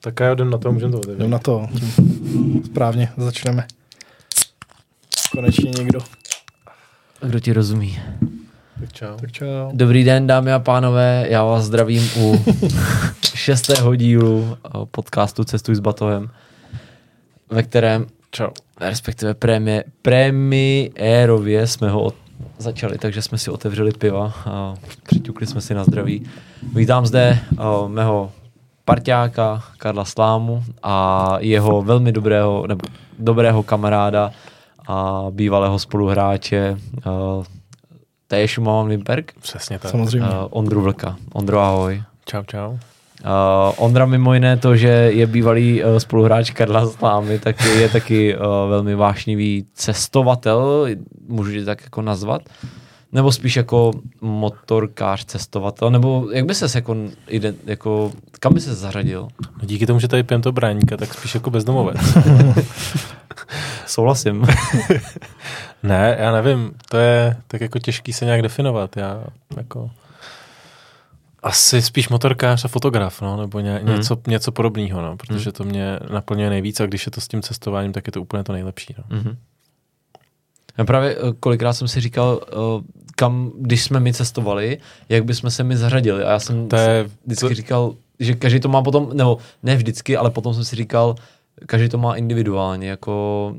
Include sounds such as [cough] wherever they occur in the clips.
Tak já jdem na to, můžeme to Jdem otevřít. na to. Správně, začneme. Konečně někdo. Kdo ti rozumí? Tak čau. Tak čau. Dobrý den, dámy a pánové, já vás zdravím u [laughs] šestého dílu podcastu Cestuj s Batohem, ve kterém, Čau. respektive prémie, premiérově jsme ho od, začali, takže jsme si otevřeli piva a přiťukli jsme si na zdraví. Vítám zde uh, mého parťáka Karla Slámu a jeho velmi dobrého, nebo dobrého kamaráda a bývalého spoluhráče uh, Teje Šumavan Vimperk. Přesně tak. Samozřejmě. Uh, Ondru Vlka. Ondro, ahoj. Čau, čau. Uh, Ondra mimo jiné to, že je bývalý uh, spoluhráč Karla Slámy, tak je taky uh, velmi vášnivý cestovatel, můžu tě tak jako nazvat. Nebo spíš jako motorkář, cestovatel, nebo jak by ses jako, ide, jako kam by se zařadil? No díky tomu, že tady pijem to bráníka, tak spíš jako bezdomovec. [laughs] Souhlasím. [laughs] ne, já nevím, to je tak jako těžký se nějak definovat. Já jako asi spíš motorkář a fotograf, no, nebo ně, Hmm. něco, něco podobného, no, protože Hmm. to mě naplňuje nejvíc a když je to s tím cestováním, tak je to úplně to nejlepší. No. Mhm. Já právě eh, kolikrát jsem si říkal, eh, kam, když jsme my cestovali, jak bychom se my zařadili. A já jsem To je- vždycky to- říkal, že každý to má potom, nebo ne vždycky, ale potom jsem si říkal, každý to má individuálně, jako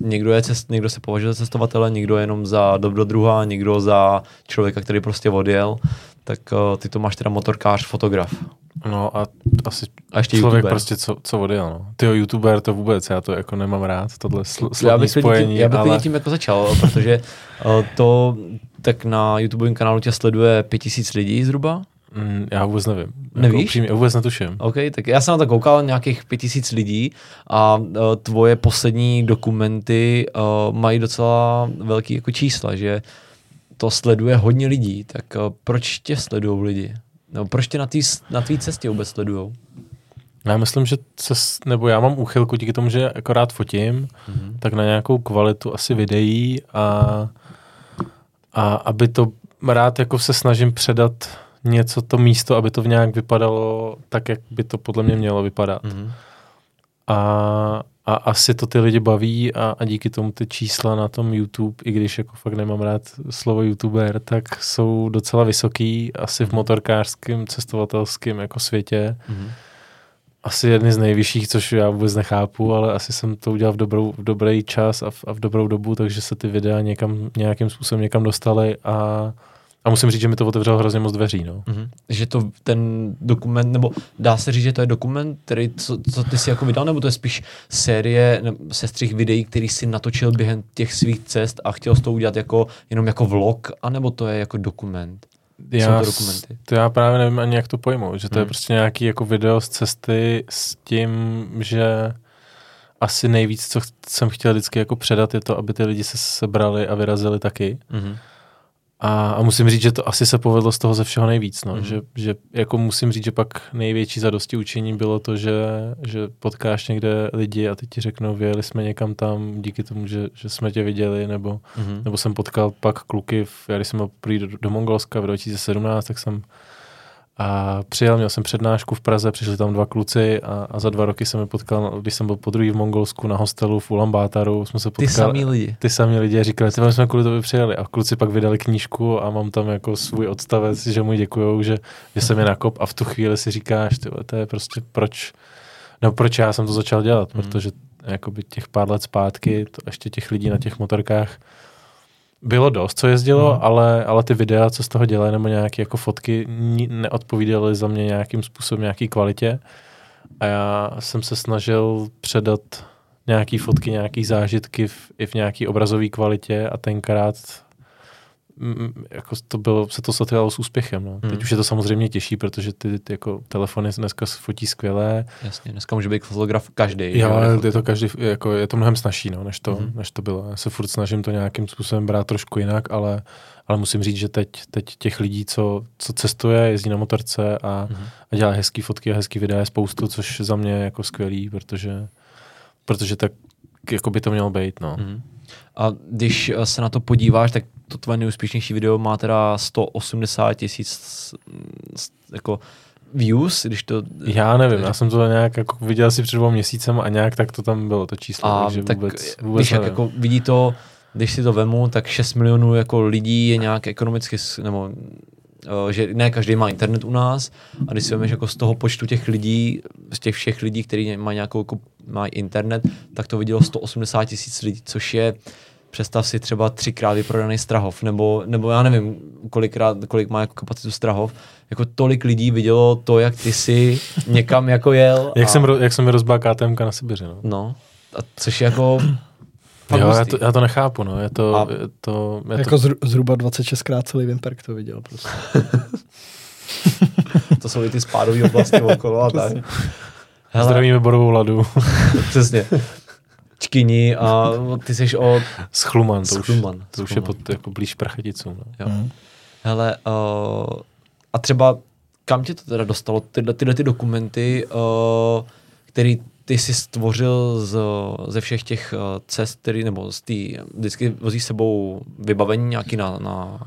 někdo, je cest, někdo se považuje za cestovatele, někdo jenom za dobrodruha, někdo za člověka, který prostě odjel, tak uh, ty to máš teda motorkář, fotograf. no a asi A ještě člověk youtuber. prostě, co, co odjel. No. Ty youtuber to vůbec, já to jako nemám rád, tohle sl- já bych, spojení, tím, já bych ale... ale... tím jako začal, [laughs] protože uh, to tak na YouTubeovém kanálu tě sleduje 5000 lidí zhruba. Mm, já vůbec nevím. Nevíš? Jako upřímně, vůbec netuším. OK, tak já jsem na to koukal, nějakých 5000 lidí a uh, tvoje poslední dokumenty uh, mají docela velký jako čísla, že to sleduje hodně lidí, tak uh, proč tě sledují lidi? No, proč tě na, tý, na tvý cestě vůbec sledujou? Já myslím, že ces, nebo já mám úchylku díky tomu, že jako rád fotím, Mhm. tak na nějakou kvalitu asi videí a, a aby to rád jako se snažím předat něco to místo, aby to v nějak vypadalo tak, jak by to podle mě mělo vypadat. Mhm. A, a asi to ty lidi baví a, a díky tomu ty čísla na tom YouTube, i když jako fakt nemám rád slovo youtuber, tak jsou docela vysoký, asi v motorkářském, cestovatelském jako světě. Mhm. Asi jedny z nejvyšších, což já vůbec nechápu, ale asi jsem to udělal v, dobrou, v dobrý čas a v, a v dobrou dobu, takže se ty videa někam, nějakým způsobem někam dostaly a, a musím říct, že mi to otevřelo hrozně moc dveří. No. Mhm. Že to ten dokument, nebo dá se říct, že to je dokument, který, co, co ty si jako vydal, nebo to je spíš série sestřih videí, který si natočil během těch svých cest a chtěl toho udělat jako, jenom jako vlog, anebo to je jako dokument? Já, to s- dokumenty? to já právě nevím ani, jak to pojmout, že to je Hmm. prostě nějaký jako video z cesty s tím, že asi nejvíc, co jsem chtěl vždycky jako předat, je to, aby ty lidi se sebrali a vyrazili taky. Mhm. A, a musím říct, že to asi se povedlo z toho ze všeho nejvíc. No. Mhm. Že, že jako musím říct, že pak největší zadosti učení bylo to, že, že potkáš někde lidi a ty ti řeknou, vyjeli jsme někam tam díky tomu, že, že jsme tě viděli, nebo, Mhm. nebo jsem potkal pak kluky, v, jsem byl prý do, do Mongolska v 2017, tak jsem a přijel, měl jsem přednášku v Praze, přišli tam dva kluci a, a za dva roky jsem je potkal, když jsem byl po druhý v Mongolsku na hostelu v Ulaanbátaru, jsme se Ty potkali samý lidi. ty sami lidi říkali, ty jsme kvůli tobě přijeli. A kluci pak vydali knížku a mám tam jako svůj odstavec, že mu děkujou, že, že jsem je nakop a v tu chvíli si říkáš, ty to je prostě proč, no proč já jsem to začal dělat, Mhm. protože jakoby těch pár let zpátky, to ještě těch lidí na těch motorkách bylo dost, co jezdilo, Mhm. ale, ale ty videa, co z toho dělají, nebo nějaké jako fotky, neodpovídaly za mě nějakým způsobem nějaký kvalitě. A já jsem se snažil předat nějaký fotky, nějaký zážitky v, i v nějaký obrazové kvalitě a tenkrát jako to bylo, se to setkalo s úspěchem. No. Hmm. Teď už je to samozřejmě těžší, protože ty, ty jako telefony dneska fotí skvělé. Jasně, dneska může být fotograf každý. Jo, je to každý, jako je to mnohem snažší, no, než, to, Mhm. než to bylo. Já se furt snažím to nějakým způsobem brát trošku jinak, ale, ale musím říct, že teď, teď těch lidí, co, co cestuje, jezdí na motorce a, Mhm. a dělá hezký fotky a hezký videa je spoustu, což za mě je jako skvělý, protože, protože tak jako by to mělo být, no. Mhm. A když se na to podíváš, tak to tvoje nejúspěšnější video má teda 180 tisíc jako views, když to... Já nevím, já jsem to nějak jako viděl asi před dvou měsícem a nějak tak to tam bylo, to číslo, A takže tak vůbec, vůbec když jak nevím. jako vidí to, když si to vemu, tak 6 milionů jako lidí je nějak ekonomicky, nebo eh, že ne každý má internet u nás a když si vemeš jako z toho počtu těch lidí, z těch všech lidí, kteří mají nějakou jako, mají internet, tak to vidělo 180 tisíc lidí, což je představ si třeba třikrát vyprodaný Strahov, nebo, nebo já nevím, kolikrát, kolik má jako kapacitu Strahov, jako tolik lidí vidělo to, jak ty si někam jako jel. [laughs] Jak, a, jsem, ro- jak jsem mi rozbál KTMK na Sibiři, no. No, a což je jako... [clears throat] Jo, já to, já to nechápu, no. Je to, A- je to, je Jako to zhru, zhruba 26 krát celý Vimperk to viděl prostě. [laughs] To jsou i ty spádové oblasti okolo a [laughs] tak. Hele, Zdravíme Borovou ladu. přesně. Čkyni a ty jsi o... Schluman, to už, Schluman, to už je pod, jako blíž Prachaticům. No. Jo. Hele, uh, a třeba kam tě to teda dostalo, tyhle, tyhle ty dokumenty, uh, který ty jsi stvořil z, ze všech těch cest, který, nebo z tý, vždycky vozíš s sebou vybavení nějaký na, na,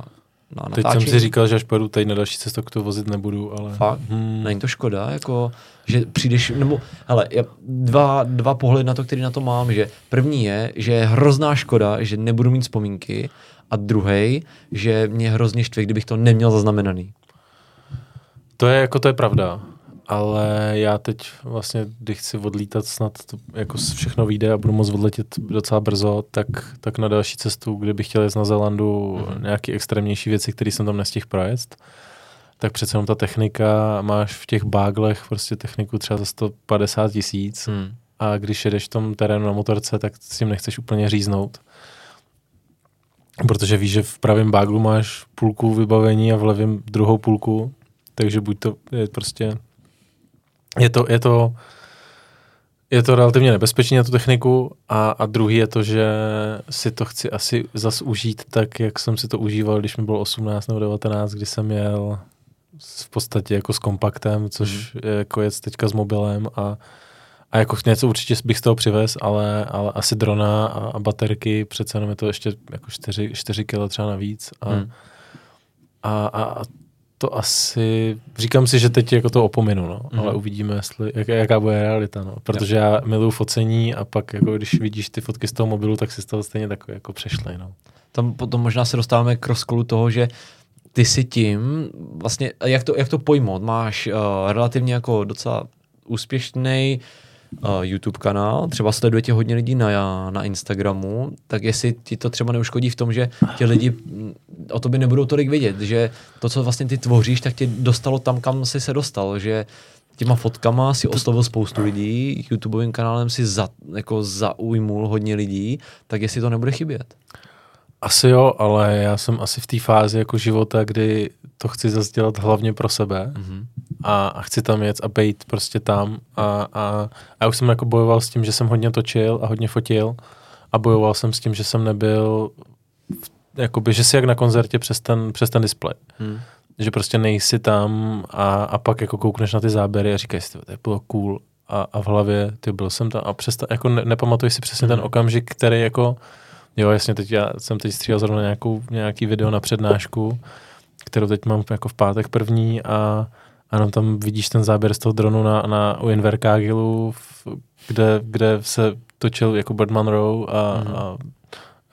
na Teď natáčení? jsem si říkal, že až pojedu tady na další cestu, to vozit nebudu, ale... Fakt? Hmm, Není to škoda, jako, že přijdeš, nebo, hele, já, dva, dva pohledy na to, který na to mám, že první je, že je hrozná škoda, že nebudu mít vzpomínky a druhý, že mě hrozně štve, kdybych to neměl zaznamenaný. To je jako to je pravda, ale já teď vlastně, když chci odlítat snad to jako všechno vyjde a budu moct odletět docela brzo, tak, tak na další cestu, kde bych chtěl jet na Zelandu Mhm. nějaké extrémnější věci, které jsem tam nestihl projet, tak přece jenom ta technika, máš v těch báglech prostě techniku třeba za 150 tisíc Hmm. a když jedeš v tom terénu na motorce, tak s tím nechceš úplně říznout. Protože víš, že v pravém báglu máš půlku vybavení a v levém druhou půlku, takže buď to je prostě je to, je to je to relativně nebezpečné na tu techniku a, a druhý je to, že si to chci asi zas užít tak, jak jsem si to užíval, když mi bylo 18 nebo 19, kdy jsem jel v podstatě jako s kompaktem, což Mhm. je jako jet teďka s mobilem a, a jako něco určitě bych z toho přivez, ale, ale asi drona a, a baterky, přece jenom je to ještě jako 4, 4 kg třeba navíc a, Hmm. a, a, a to asi, říkám si, že teď jako to opominu, no, Mhm. ale uvidíme, jestli, jak, jaká bude realita, no, protože já miluju focení a pak jako když vidíš ty fotky z toho mobilu, tak si z toho stejně takový jako přešlej, no. Tam potom možná se dostáváme k rozkolu toho, že ty si tím, vlastně, jak to, jak to pojmout, máš uh, relativně jako docela úspěšný uh, YouTube kanál, třeba sleduje tě hodně lidí na, na Instagramu, tak jestli ti to třeba neuškodí v tom, že ti lidi mm, o tobě nebudou tolik vědět, že to, co vlastně ty tvoříš, tak tě dostalo tam, kam jsi se dostal, že těma fotkama si oslovil spoustu lidí, YouTubeovým kanálem si za, jako zaujmul hodně lidí, tak jestli to nebude chybět. Asi jo, ale já jsem asi v té fázi jako života, kdy to chci zase dělat hlavně pro sebe Mm-hmm. a, a chci tam jet a být prostě tam a, a, a já už jsem jako bojoval s tím, že jsem hodně točil a hodně fotil a bojoval jsem s tím, že jsem nebyl jakoby, že si jak na koncertě přes ten, přes ten displej. Hmm. Že prostě nejsi tam a, a pak jako koukneš na ty záběry a říkáš si, "Tyjo, to je bylo cool a, a v hlavě, ty byl jsem tam a přesta, jako ne, nepamatuji si přesně ten Mhm. okamžik, který jako, jo jasně, teď já jsem teď stříhal zrovna nějakou, nějaký video na přednášku, kterou teď mám jako v pátek první a ano, tam vidíš ten záběr z toho dronu na, na u Inverkagilu, v- kde, kde se točil jako Birdman Row a, Mhm. a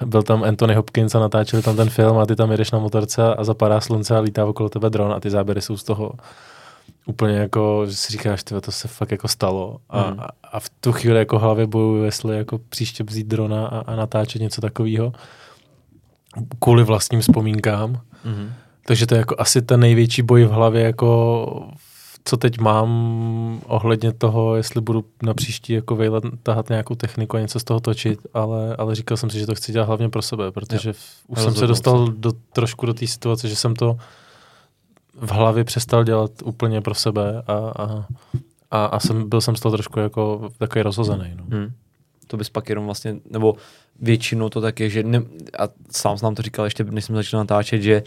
byl tam Anthony Hopkins a natáčeli tam ten film a ty tam jedeš na motorce a zapadá slunce a lítá okolo tebe dron a ty záběry jsou z toho úplně jako, že si říkáš, tyhle, to se fakt jako stalo a, Mhm. a, a v tu chvíli jako hlavě bojuju, jestli jako příště vzít drona a, a natáčet něco takového kvůli vlastním vzpomínkám. Mm-hmm. Takže to je jako asi ten největší boj v hlavě, jako co teď mám ohledně toho, jestli budu na příští jako vejlet, tahat nějakou techniku a něco z toho točit, ale, ale říkal jsem si, že to chci dělat hlavně pro sebe, protože v, už jsem se dostal do, trošku do té situace, že jsem to v hlavě přestal dělat úplně pro sebe a, a, a, a jsem, byl jsem z toho trošku jako takový rozhozený. No. Hmm. To bys pak jenom vlastně, nebo většinou to tak je, že ne, a sám jsem nám to říkal ještě, než jsem začal natáčet, že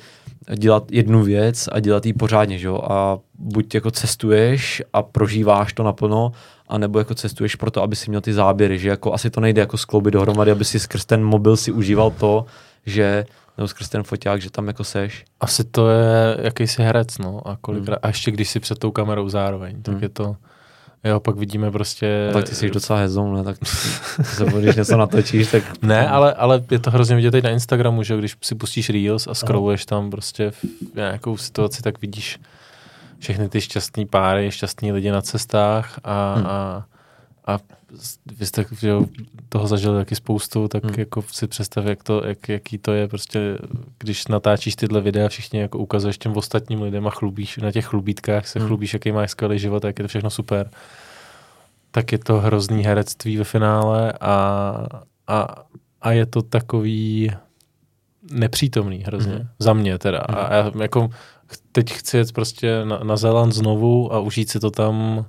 dělat jednu věc a dělat ji pořádně, že jo? A buď jako cestuješ a prožíváš to naplno, anebo jako cestuješ proto, aby si měl ty záběry, že jako asi to nejde jako skloubit dohromady, aby si skrz ten mobil si užíval to, že nebo skrz ten foťák, že tam jako seš. Asi to je jakýsi herec, no. A, kolikrát, Hmm. a ještě když si před tou kamerou zároveň, tak Hmm. je to... Jo, pak vidíme prostě... A tak ty jsi docela hezou, ne? Tak se, když něco natočíš, tak... Ne, ale, ale je to hrozně vidět teď na Instagramu, že když si pustíš Reels a scrolluješ tam prostě v nějakou situaci, tak vidíš všechny ty šťastný páry, šťastní lidi na cestách a, Hmm. a, a vy jste že toho zažili taky spoustu, tak Hmm. jako si představ, jak to, jak, jaký to je prostě, když natáčíš tyhle videa, všichni jako ukazuješ těm ostatním lidem a chlubíš, na těch chlubítkách se Hmm. chlubíš, jaký máš skvělý život, jak je to všechno super tak je to hrozný herectví ve finále a, a, a je to takový nepřítomný hrozně. Mhm. Mm. Za mě teda. Mm. A já jako teď chci jet prostě na, na Zéland znovu a užít si to tam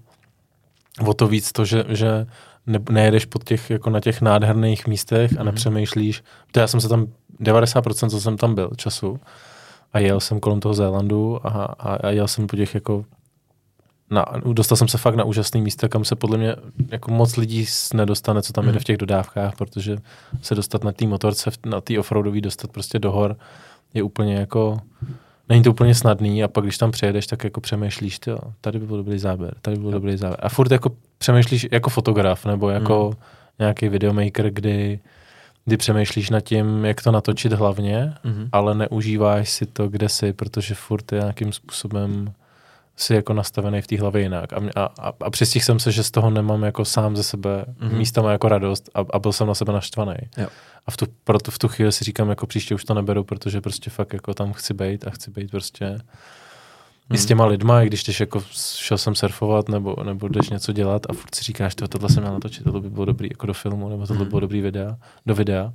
o to víc to, že, že ne, nejedeš pod těch, jako na těch nádherných místech a Mhm. nepřemýšlíš. To já jsem se tam, 90% co jsem tam byl času a jel jsem kolem toho Zélandu a, a, a jel jsem po těch jako na, dostal jsem se fakt na úžasný místa, kam se podle mě jako moc lidí nedostane, co tam Mhm. jede v těch dodávkách, protože se dostat na té motorce, na té offroadový, dostat prostě do hor je úplně jako, není to úplně snadný a pak když tam přijedeš, tak jako přemýšlíš, tyjo, tady by byl dobrý záběr, tady by byl dobrý záběr. A furt jako přemýšlíš jako fotograf nebo jako Mhm. nějaký videomaker, kdy, kdy přemýšlíš nad tím, jak to natočit hlavně, Mhm. ale neužíváš si to, kde jsi, protože furt je nějakým způsobem si jako nastavený v té hlavě jinak. A, a, a, přistihl jsem se, že z toho nemám jako sám ze sebe Mhm. mm-hmm. místama jako radost a, a byl jsem na sebe naštvaný. Jo. A v tu, proto v tu chvíli si říkám, jako příště už to neberu, protože prostě fakt jako tam chci být a chci být prostě mm. i s Mhm. těma lidma, i když jdeš jako šel jsem surfovat nebo, nebo jdeš něco dělat a furt si říkáš, "Tyjo, tohle jsem měl natočit, tohle by bylo dobrý jako do filmu, nebo tohle by Mhm. bylo dobrý videa, do videa,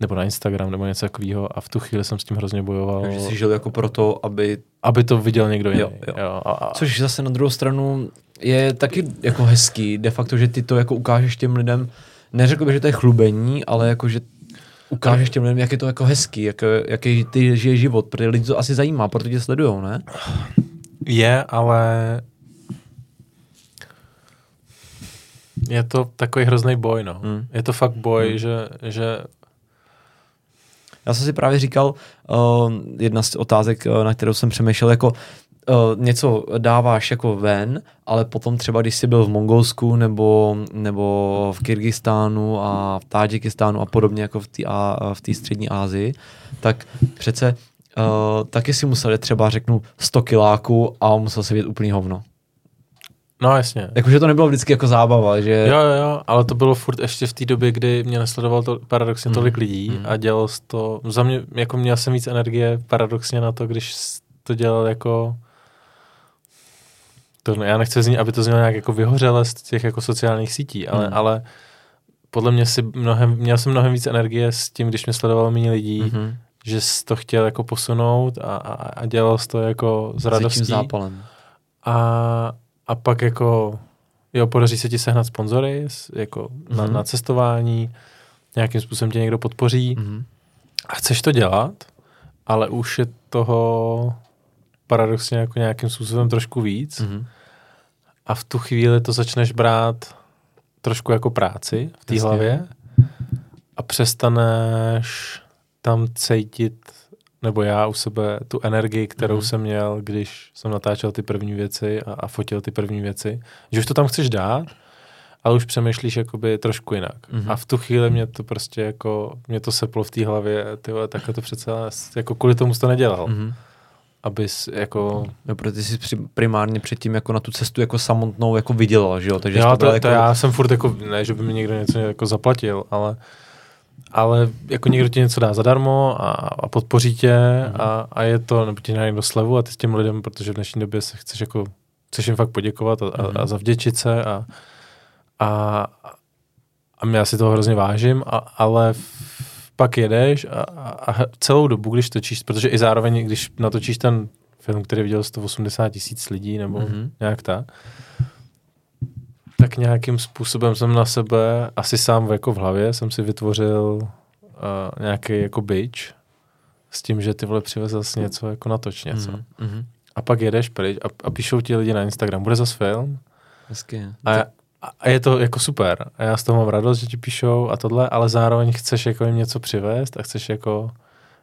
nebo na Instagram, nebo něco takového a v tu chvíli jsem s tím hrozně bojoval, Takže jsi žil jako proto, aby... aby to viděl někdo jiný. Jo, jo. Jo, a, a, Což zase na druhou stranu je taky jako hezký, de facto, že ty to jako ukážeš těm lidem, neřekl bych, že to je chlubení, ale jako, že ukážeš těm lidem, jak je to jako hezký, jak, jaký ty žije život, protože lidi to asi zajímá, proto tě sledujou, ne? Je, ale je to takový hrozný boj, no. Mm. Je to fakt boj, Mm. že, že Já jsem si právě říkal, uh, jedna z otázek, uh, na kterou jsem přemýšlel, jako uh, něco dáváš jako ven, ale potom třeba, když jsi byl v Mongolsku nebo, nebo v Kyrgyzstánu a v Tádžikistánu a podobně jako v té v střední Asii, tak přece uh, taky si musel třeba, řeknu, 100 kiláků a musel si vidět úplný hovno. No jasně. Jakože to nebylo vždycky jako zábava, že... Jo, jo, jo, ale to bylo furt ještě v té době, kdy mě nesledoval to paradoxně Mm. tolik lidí Mm. a dělal to, za mě, jako měl jsem víc energie paradoxně na to, když to dělal jako to, já nechci znít, aby to znělo nějak jako vyhořele z těch jako sociálních sítí, ale, Mm. ale podle mě si mnohem, měl jsem mnohem víc energie s tím, když mě sledovalo méně lidí, Mhm. že jsi to chtěl jako posunout a, a, a dělal jsi to jako s S tím radostí. zápalem. A, a pak jako, jo, podaří se ti sehnat sponzory jako mm-hmm. na, Mhm. na cestování, nějakým způsobem tě někdo podpoří Mhm. a chceš to dělat, ale už je toho paradoxně jako nějakým způsobem trošku víc Mhm. a v tu chvíli to začneš brát trošku jako práci v té hlavě a přestaneš tam cítit, nebo já u sebe, tu energii, kterou Mhm. jsem měl, když jsem natáčel ty první věci a, a fotil ty první věci. Že už to tam chceš dát, ale už přemýšlíš jakoby trošku jinak. Mhm. A v tu chvíli mě to prostě jako, mě to seplo v té hlavě, ty vole, takhle to přece, jako kvůli tomu jsi to nedělal. Mhm. Abys jako, No, protože ty jsi primárně předtím jako na tu cestu jako samotnou jako vydělal, že jo? Takže jo, to, to, jako, já jsem furt jako, ne, že by mi někdo něco jako zaplatil, ale ale jako někdo ti něco dá zadarmo a, a podpoří tě Mhm. a, a je to, nebo ti dá někdo slevu a ty s těm lidem, protože v dnešní době se chceš jako, chceš jim fakt poděkovat a, Mhm. a, a zavděčit se a, a, a já si toho hrozně vážím, a, ale v- pak jedeš a, a, a celou dobu, když točíš, protože i zároveň, když natočíš ten film, který viděl 180 tisíc lidí, nebo Mhm. nějak tak, tak nějakým způsobem jsem na sebe, asi sám jako v hlavě, jsem si vytvořil uh, nějaký jako bitch s tím, že ty vole přivezl jsi něco, jako natoč něco. Mhm, mhm. A pak jedeš pryč a, a píšou ti lidi na Instagram, bude zas film? Hezky. A, a- a je to jako super. A já z toho mám radost, že ti píšou a tohle, ale zároveň chceš jako jim něco přivést a chceš jako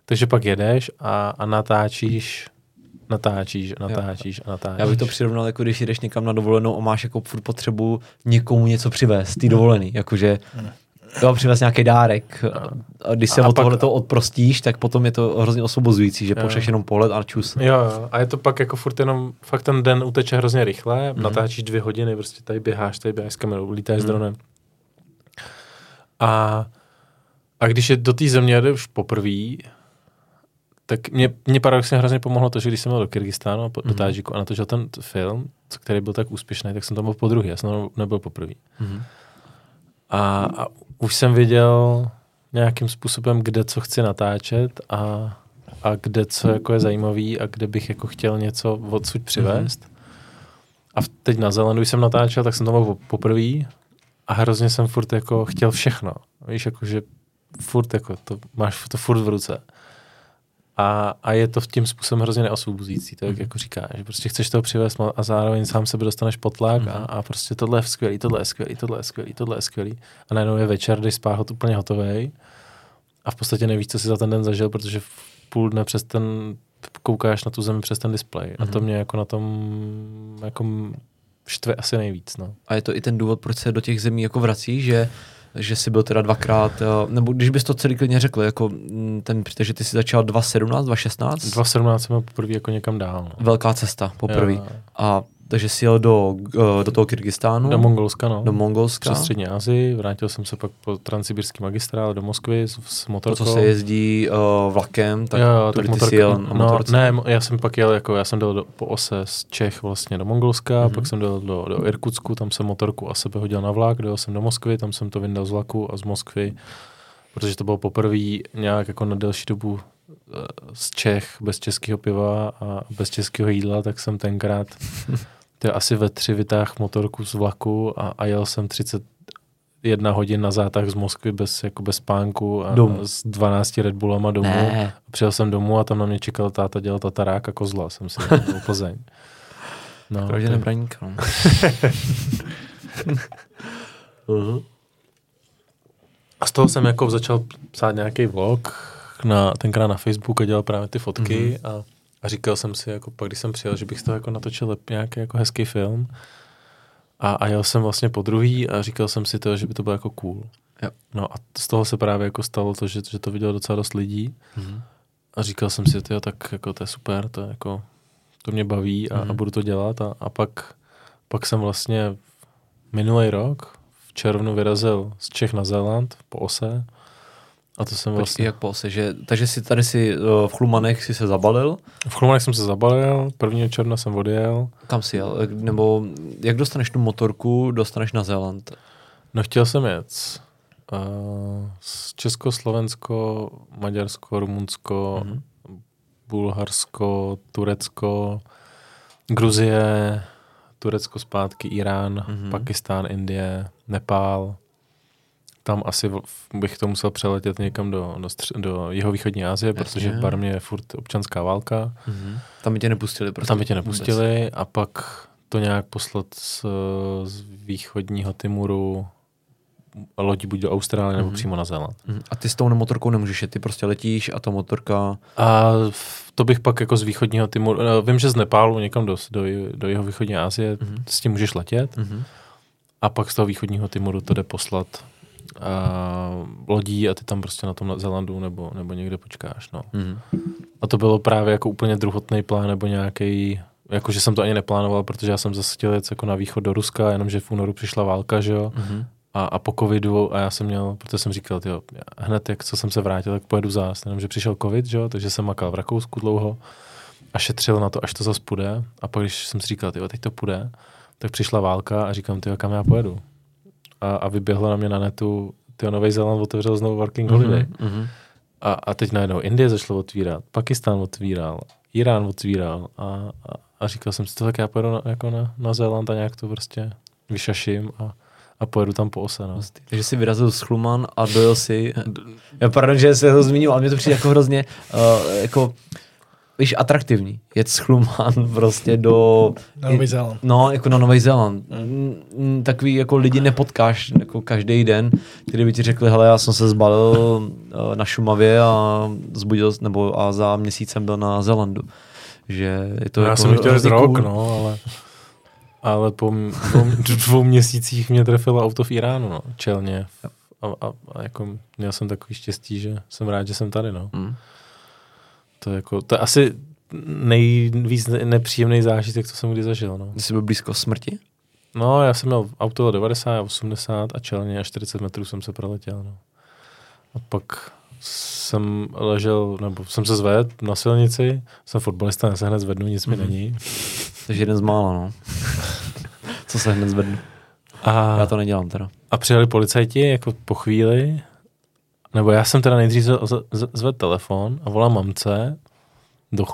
Takže pak jedeš a, a natáčíš, natáčíš, natáčíš a natáčíš. Já bych to přirovnal, jako když jdeš někam na dovolenou a máš jako furt potřebu někomu něco přivést, ty dovolený, jakože jo, přivez nějaký dárek. A když se A od pak- tohle to odprostíš, tak potom je to hrozně osobozující, že Jo. pošleš jenom pohled a čus. Jo, jo, a je to pak jako furt jenom, fakt ten den uteče hrozně rychle, Mhm. mm. natáčíš dvě hodiny, prostě tady běháš, tady běháš s kamerou, lítáš mm. s Mhm. dronem. A, a když je do té země jede už poprvé, tak mě, mě paradoxně hrozně pomohlo to, že když jsem byl do Kyrgyzstánu a po, do Mhm. Tádžiku a natočil ten film, který byl tak úspěšný, tak jsem tam byl po druhý, já jsem tam nebyl poprvé. Mhm. A, a už jsem věděl nějakým způsobem, kde co chci natáčet a, a kde co jako je zajímavý a kde bych jako chtěl něco odsud přivést. Mm-hmm. A teď na Zelandu, když jsem natáčel, tak jsem tam byl po- poprvé a hrozně jsem furt jako chtěl všechno. Víš, jako že furt jako to, máš to furt v ruce. A, a je to tím způsobem hrozně neosvobozující, to jak Mhm. jako říká, že prostě chceš to přivést a zároveň sám sebe dostaneš pod tlak a, Mhm. a prostě tohle je skvělý, tohle je skvělý, tohle je skvělý, tohle je skvělý. A najednou je večer, jdeš spát hot- úplně hotový a v podstatě nevíš, co si za ten den zažil, protože v půl dne přes ten koukáš na tu zemi přes ten displej. A to Mhm. mě jako na tom jako štve asi nejvíc. No. A je to i ten důvod, proč se do těch zemí jako vrací, že že jsi byl teda dvakrát, eh, nebo když bys to celý klidně řekl, jako mm, ten, že ty jsi začal 2017, 2016, 2017 jsem byl poprvé jako někam dál. No. velká cesta poprvé. A takže jsi jel do, eh, do toho Kyrgyzstánu, Do Mongolska, no. do Mongolska, Přes střední Asii, vrátil jsem se pak po transsibirský magistrále do Moskvy s, s to, motorkou. co se jezdí uh, vlakem, tak jo, jo, tak ty motorka, jsi jel na no, motorce. ne, já jsem pak jel, jako já jsem jel do, po ose z Čech vlastně do Mongolska, Mhm. mm-hmm. pak jsem jel do, do Irkutsku, tam jsem motorku a sebe hodil na vlak, dojel jsem do Moskvy, tam jsem to vyndal z vlaku a z Moskvy, protože to bylo poprvé nějak jako na delší dobu eh, z Čech bez českého piva a bez českého jídla, tak jsem tenkrát [laughs] to je asi ve tři vytáh motorku z vlaku a, a jel jsem 31 hodin na zátah z Moskvy bez, jako bez spánku a Domů. s 12 Red Bullama domů. Ne, Přijel jsem domů a tam na mě čekal táta dělat tatarák a kozla, jsem si do Plzeň. [laughs] No, takže nebraníka. No. [laughs] Mhm. A z toho jsem jako začal psát nějaký vlog, na, tenkrát na Facebook a dělal právě ty fotky Mhm. a, a říkal jsem si, jako pak když jsem přijel, že bych z toho jako natočil nějaký jako hezký film a, a jel jsem vlastně po druhý a říkal jsem si to, že by to bylo jako cool. Jo. No a z toho se právě jako stalo to, že, že to vidělo docela dost lidí Mhm. a říkal jsem si, tyjo, tak jako to je super, to je jako, to mě baví a, Mhm. a budu to dělat a, a pak, pak jsem vlastně minulý rok v červnu vyrazil z Čech na Zéland po ose a to jsem Počkej, vlastně, jak po ose, že, takže si tady si uh, v Chlumanech si se zabalil, v Chlumanech jsem se zabalil, 1. června jsem odjel, kam si jel, Eh, nebo jak dostaneš tu motorku, dostaneš na Zéland. no chtěl jsem jet uh, z Česko, Slovensko, Maďarsko, Rumunsko, Mhm. Bulharsko, Turecko, Gruzie, Turecko zpátky, Irán, Mhm. mm-hmm. Pakistán, Indie, Nepál. Tam asi bych to musel přeletět někam do, do, stř- do jihovýchodní Asie, Jasně. protože v Barmě je furt občanská válka. Mhm. Tam by tě nepustili prostě. Tam by tě vůbec. nepustili a pak to nějak poslat z, z východního Timuru lodi buď do Austrálie nebo Mhm. přímo na Zéland. Mhm. A ty s tou motorkou nemůžeš jet, ty prostě letíš a ta motorka... A to bych pak jako z východního Timuru, eh, vím, že z Nepálu někam do, do, do jeho východní Asie, Mhm. s tím můžeš letět Mhm. a pak z toho východního Timuru to jde poslat uh, lodí a ty tam prostě na tom Zelandu nebo, nebo někde počkáš. No. Mhm. A to bylo právě jako úplně druhotný plán nebo nějaký, jako že jsem to ani neplánoval, protože já jsem zase chtěl jet jako na východ do Ruska, jenomže v únoru přišla válka, že jo, Mhm. a, a po covidu a já jsem měl, protože jsem říkal, jo, hned jak co jsem se vrátil, tak pojedu zás, jenomže přišel covid, že jo, takže jsem makal v Rakousku dlouho a šetřil na to, až to zase půjde a pak když jsem si říkal, jo, teď to půjde, tak přišla válka a říkám, ty kam já pojedu? A, a vyběhlo na mě na netu, ty Nový Zéland otevřel znovu working holiday. Mhm. A, a teď najednou Indie začalo otvírat, Pakistán otvíral, Irán otvíral a, a, a říkal jsem si to, tak já pojedu na, jako na, na Zéland a nějak to prostě vyšaším a, a pojedu tam po ose. No. Takže jsi vyrazil z Chluman a dojel si... [laughs] Já pardon, že se to zmínil, ale mě to přijde jako hrozně, uh, jako víš, atraktivní. Jet z Chluman [laughs] prostě do... Na Nový Zéland. No, jako na Nový Zéland. Mm, Takový jako lidi nepotkáš jako každý den, kteří by ti řekli, hele, já jsem se zbalil eh, na Šumavě a zbudil, nebo a za měsícem byl na Zélandu. Že je to já jako jsem chtěl hrozně rok, no, ale, ale po dvou, [laughs] dvou měsících mě trefilo auto v Iránu, no, čelně. A, a, a jako měl jsem takový štěstí, že jsem rád, že jsem tady, no. Mm. To je jako, to je asi nejvíc ne- nepříjemný zážitek, co jsem kdy zažil, no. Jsi byl blízko smrti? No, já jsem měl auto 90, 80 a čelně a 40 metrů jsem se proletěl, no. A pak jsem ležel, nebo jsem se zvedl na silnici, jsem fotbalista, já se hned zvednu, nic mi Mhm. není. Takže jeden z mála, no. [laughs] Co se hned zvednu. A, Já to nedělám teda. a přijeli policajti jako po chvíli, nebo já jsem teda nejdřív zvedl telefon a volám mamce do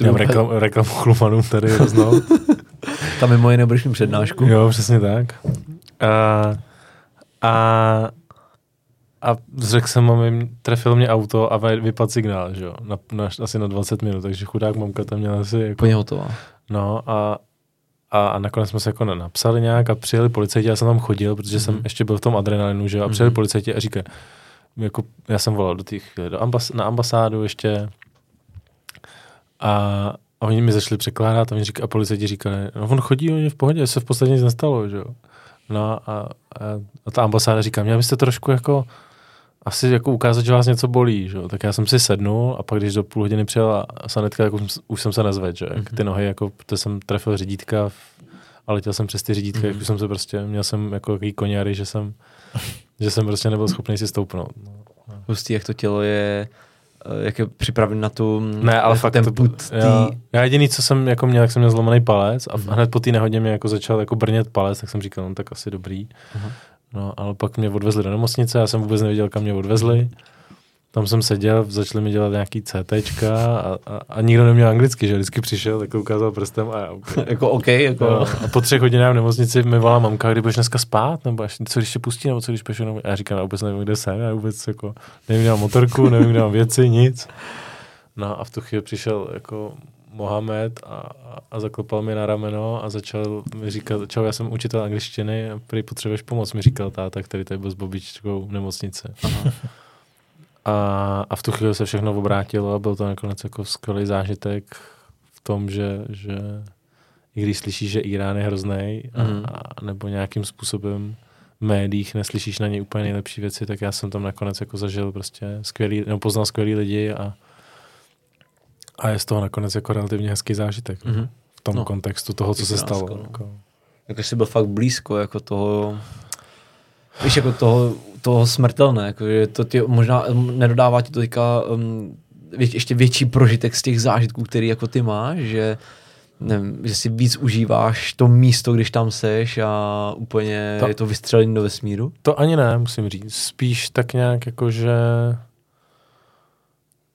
Já byl- reklam, reklamu Chlumanům tady roznou. [laughs] Tam mimo jiné budeš mít přednášku. Jo, přesně tak. A, a, a řekl jsem mami, trefil mě auto a vy- vypadl signál, že jo, na, na, asi na 20 minut, takže chudák mamka tam měla asi jako, Úplně hotová. no a, a, a nakonec jsme se jako na- napsali nějak a přijeli policajti, já jsem tam chodil, protože jsem Mhm. ještě byl v tom adrenalinu, že a přijeli Mhm. policajti a říkají, jako, já jsem volal do těch, do ambas, na ambasádu ještě a, a oni mi začali překládat a, oni a policajti říkali, no on chodí, on je v pohodě, se v podstatě nic nestalo, že jo. No a, a, a ta ambasáda říká, měl byste trošku jako asi jako ukázat, že vás něco bolí, že. Tak já jsem si sednul a pak, když do půl hodiny přijela sanitka, tak už, jsem- už jsem se nezvedl, že jak ty nohy, jako, protože jsem trefil řídítka a letěl jsem přes ty řídítka, Mhm. jak už jsem se prostě, měl jsem jako takový koněry, že jsem, že jsem prostě nebyl schopný si stoupnout. No. Hustý, jak to tělo je, eh, jak je připraven na tu Ne, ale fakt ten to, put já, tý, já jediný, co jsem jako měl, jak jsem měl zlomený palec a Mhm. hned po té nehodě mě jako začal jako brnět palec, tak jsem říkal, no tak asi dobrý. Aha. No, ale pak mě odvezli do nemocnice, já jsem vůbec nevěděl, kam mě odvezli. Tam jsem seděl, začali mi dělat nějaký CTčka a, a, a nikdo neměl anglicky, že vždycky přišel, tak ukázal prstem a já úplně, [laughs] jako OK, jako No, a po třech hodinách v nemocnici mi volá mamka, kdy budeš dneska spát, nebo až, co když tě pustí, nebo co když pěšu, nebo... A já říkám, já vůbec nevím, kde jsem, já vůbec jako, nevím, kde mám motorku, nevím, kde mám věci, nic. No a v tu chvíli přišel jako Mohamed a, a, zaklopal mi na rameno a začal mi říkat, čau, já jsem učitel angličtiny a prý potřebuješ pomoc, mi říkal táta, který tady byl s babičkou v nemocnici. A, a v tu chvíli se všechno obrátilo a byl to nakonec jako skvělý zážitek v tom, že, že i když slyšíš, že Irán je hrozný, a, a nebo nějakým způsobem v médiích neslyšíš na něj úplně nejlepší věci, tak já jsem tam nakonec jako zažil prostě skvělý, nebo poznal skvělý lidi a, a je z toho nakonec jako relativně hezký zážitek Mhm. v tom No. kontextu toho, co se stalo. no. Jako. jako jsi byl fakt blízko jako toho, víš, jako toho, toho smrtelné, jako, že to ti možná um, nedodává ti to teďka um, vě, ještě větší prožitek z těch zážitků, který jako ty máš, že nevím, že si víc užíváš to místo, když tam seš a úplně To- je to vystřelení do vesmíru. To ani ne, musím říct. Spíš tak nějak jako, že